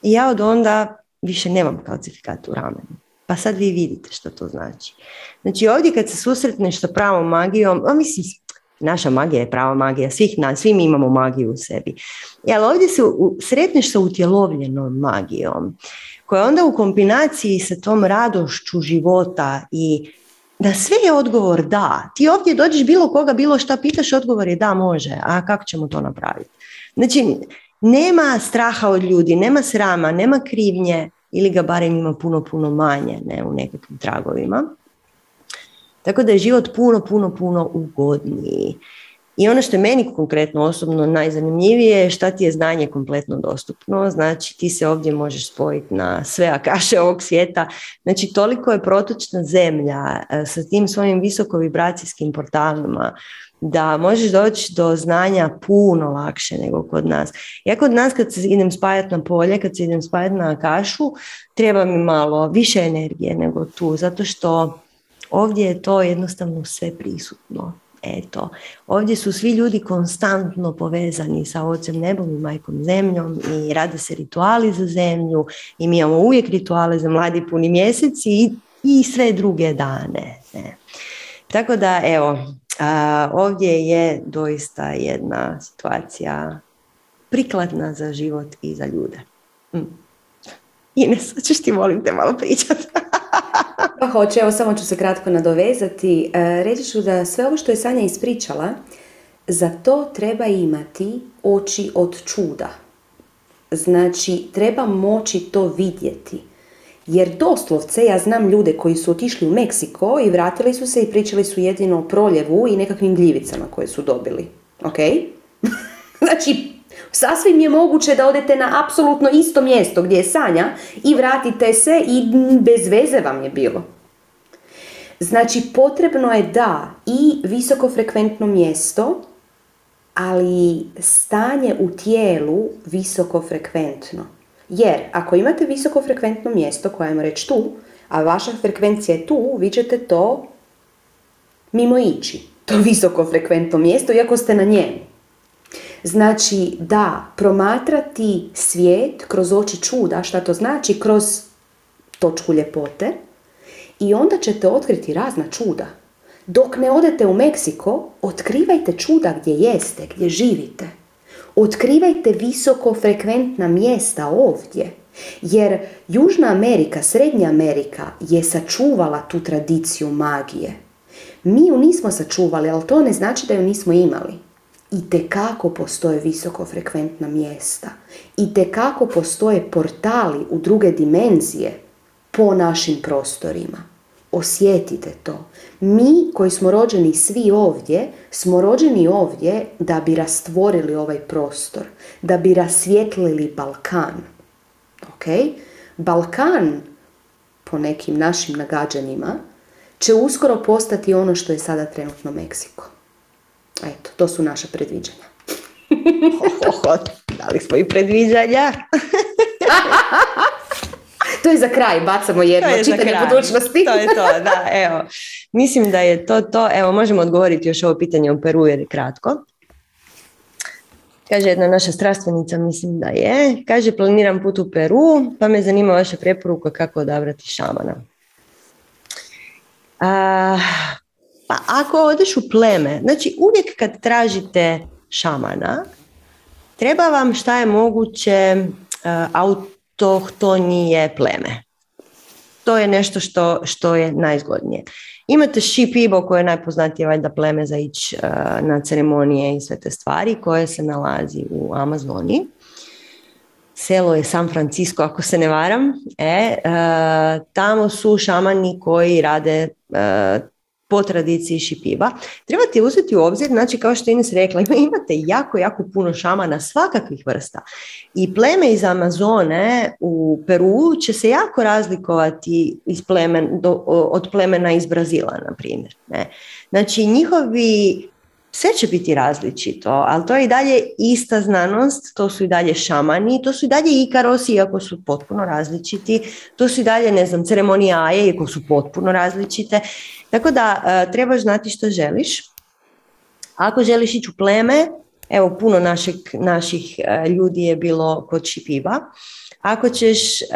S1: i ja od onda više nemam kalcifikat u ramenu. Pa sad vi vidite što to znači. Znači ovdje kad se susretneš sa pravom magijom, a mislim, naša magija je prava magija, svih nas, svi mi imamo magiju u sebi. Ali ovdje se sretneš sa utjelovljenom magijom, koja onda u kombinaciji sa tom radošću života i da sve je odgovor da. Ti ovdje dođeš bilo koga, bilo šta pitaš, odgovor je da, može. A kako ćemo to napraviti? Znači, nema straha od ljudi, nema srama, nema krivnje ili ga barem ima puno, puno manje ne, u nekakvim tragovima. Tako da je život puno, puno, puno ugodniji. I ono što je meni konkretno osobno najzanimljivije je šta ti je znanje kompletno dostupno. Znači ti se ovdje možeš spojiti na sve akaše ovog svijeta. Znači toliko je protočna zemlja e, sa tim svojim visokovibracijskim portalima da možeš doći do znanja puno lakše nego kod nas. Ja kod nas kad se idem spajati na polje, kad se idem spajati na akašu, treba mi malo više energije nego tu, zato što ovdje je to jednostavno sve prisutno. Eto, ovdje su svi ljudi konstantno povezani sa ocem nebom i majkom zemljom i rade se rituali za zemlju i mi imamo uvijek rituale za mladi puni mjeseci i, i sve druge dane. Ne. Tako da, evo, a, ovdje je doista jedna situacija prikladna za život i za ljude. Mm. Ines, ćeš ti molim te malo pričati.
S2: pa hoće, evo samo ću se kratko nadovezati. E, reći ću da sve ovo što je Sanja ispričala, za to treba imati oči od čuda. Znači, treba moći to vidjeti. Jer doslovce ja znam ljude koji su otišli u Meksiko i vratili su se i pričali su jedino o proljevu i nekakvim gljivicama koje su dobili. Ok? znači, sasvim je moguće da odete na apsolutno isto mjesto gdje je Sanja i vratite se i bez veze vam je bilo. Znači, potrebno je da i visokofrekventno mjesto, ali stanje u tijelu visokofrekventno. Jer ako imate visoko frekventno mjesto, koje ajmo reći tu, a vaša frekvencija je tu, vi ćete to mimo ići. To visoko frekventno mjesto, iako ste na njemu. Znači da promatrati svijet kroz oči čuda, šta to znači? Kroz točku ljepote. I onda ćete otkriti razna čuda. Dok ne odete u Meksiko, otkrivajte čuda gdje jeste, gdje živite. Otkrivajte visoko frekventna mjesta ovdje. Jer Južna Amerika, Srednja Amerika je sačuvala tu tradiciju magije. Mi ju nismo sačuvali, ali to ne znači da ju nismo imali. I te kako postoje visoko frekventna mjesta. I te kako postoje portali u druge dimenzije po našim prostorima. Osjetite to. Mi koji smo rođeni svi ovdje, smo rođeni ovdje da bi rastvorili ovaj prostor, da bi rasvjetlili Balkan. Ok? Balkan, po nekim našim nagađanjima, će uskoro postati ono što je sada trenutno Meksiko. Eto, to su naša predviđanja.
S1: da li smo i predviđanja?
S2: To je za kraj, bacamo jedno, čitanje budućnosti.
S1: to je to, da, evo. Mislim da je to to. Evo, možemo odgovoriti još ovo pitanje o Peru jer je kratko. Kaže jedna naša strastvenica, mislim da je. Kaže, planiram put u Peru, pa me zanima vaša preporuka kako odabrati šamana. A, pa ako odeš u pleme, znači uvijek kad tražite šamana, treba vam šta je moguće uh, to nije pleme. To je nešto što, što je najzgodnije. Imate Shipibo koje je najpoznatije valjda pleme za ići uh, na ceremonije i sve te stvari koje se nalazi u Amazoni. Selo je San Francisco ako se ne varam. E, uh, tamo su šamani koji rade uh, po tradiciji šipiva. Trebate uzeti u obzir, znači kao što Ines rekla, imate jako, jako puno šamana svakakvih vrsta. I pleme iz Amazone u Peru će se jako razlikovati iz plemen, do, od plemena iz Brazila, na primjer. Ne? Znači njihovi sve će biti različito, ali to je i dalje ista znanost, to su i dalje šamani, to su i dalje ikarosi, iako su potpuno različiti, to su i dalje, ne znam, ceremonijaje, iako su potpuno različite. Tako da uh, trebaš znati što želiš. Ako želiš ići u pleme, evo puno naših, naših uh, ljudi je bilo kod Šipiva. Ako ćeš uh,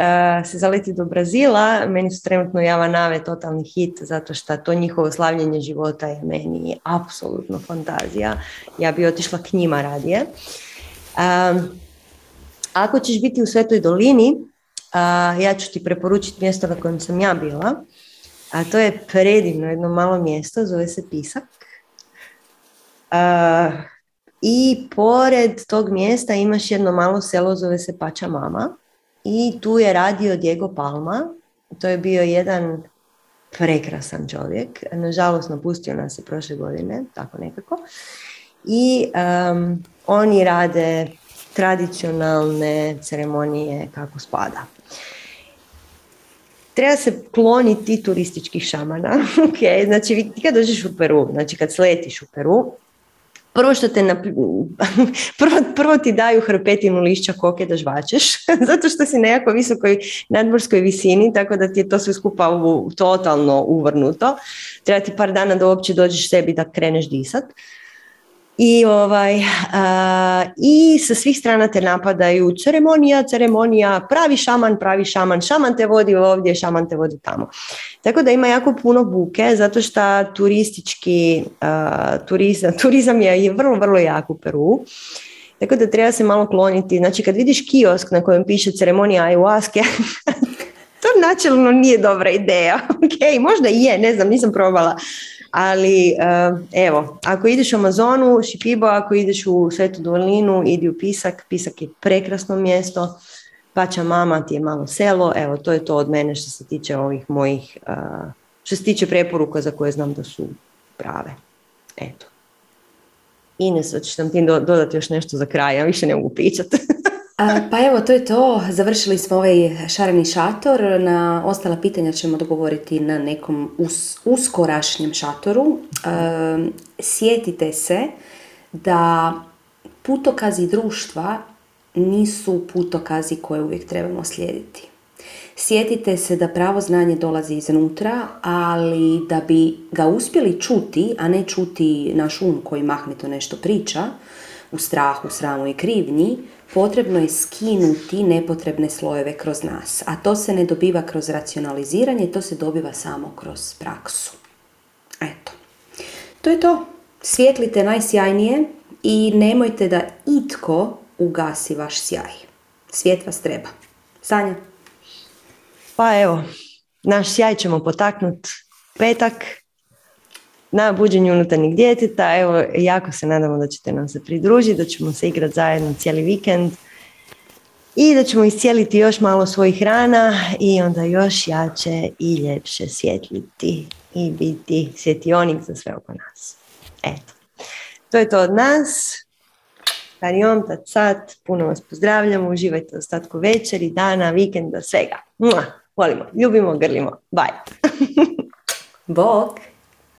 S1: se zaleti do Brazila, meni su trenutno Java Nave totalni hit, zato što to njihovo slavljenje života je meni apsolutno fantazija. Ja bi otišla k njima radije. Um, ako ćeš biti u Svetoj dolini, uh, ja ću ti preporučiti mjesto na kojem sam ja bila, a to je predivno jedno malo mjesto, zove se Pisak. Uh, I pored tog mjesta imaš jedno malo selo, zove se Pača Mama. I tu je radio Diego Palma. To je bio jedan prekrasan čovjek. Nažalost, napustio nas je prošle godine, tako nekako. I um, oni rade tradicionalne ceremonije kako spada. Treba se kloniti turističkih šamana. ok, znači ti kad dođeš u Peru, znači kad sletiš u Peru, prvo što te prvo, prvo ti daju hrpetinu lišća koke da žvačeš, zato što si nekako visokoj nadmorskoj visini, tako da ti je to sve skupa u, totalno uvrnuto. Treba ti par dana da uopće dođeš sebi da kreneš disat. I, ovaj, I sa svih strana te napadaju ceremonija, ceremonija, pravi šaman, pravi šaman, šaman te vodi ovdje, šaman te vodi tamo. Tako da ima jako puno buke, zato što turistički, turizam, turizam je vrlo, vrlo jak u Peru. Tako da treba se malo kloniti. Znači kad vidiš kiosk na kojem piše ceremonija ayahuasca, to načelno nije dobra ideja. ok, možda i je, ne znam, nisam probala ali eh, evo, ako ideš u Amazonu, Šipibo, ako ideš u Svetu dolinu, idi u Pisak. Pisak je prekrasno mjesto. Pača mama ti je malo selo. Evo, to je to od mene što se tiče ovih mojih, eh, što se tiče preporuka za koje znam da su prave. Eto. Ines, hoćeš nam ti dodati još nešto za kraj, ja više ne mogu pričati.
S2: Pa evo, to je to. Završili smo ovaj šareni šator. Na ostala pitanja ćemo dogovoriti na nekom us, uskorašnjem šatoru. Sjetite se da putokazi društva nisu putokazi koje uvijek trebamo slijediti. Sjetite se da pravo znanje dolazi iznutra, ali da bi ga uspjeli čuti, a ne čuti naš um koji mahnito nešto priča, u strahu, sramu i krivnji, potrebno je skinuti nepotrebne slojeve kroz nas. A to se ne dobiva kroz racionaliziranje, to se dobiva samo kroz praksu. Eto. To je to. Svjetlite najsjajnije i nemojte da itko ugasi vaš sjaj. Svijet vas treba. Sanja?
S1: Pa evo, naš sjaj ćemo potaknuti petak na buđenju unutarnjeg djeteta. Evo, jako se nadamo da ćete nam se pridružiti, da ćemo se igrati zajedno cijeli vikend i da ćemo iscijeliti još malo svojih rana i onda još jače i ljepše svjetliti i biti svjetionik za sve oko nas. Eto, to je to od nas. Kariom, tat sat, puno vas pozdravljamo, uživajte ostatku večeri, dana, vikenda, svega. Mua, volimo, ljubimo, grlimo. Bye.
S2: Bok!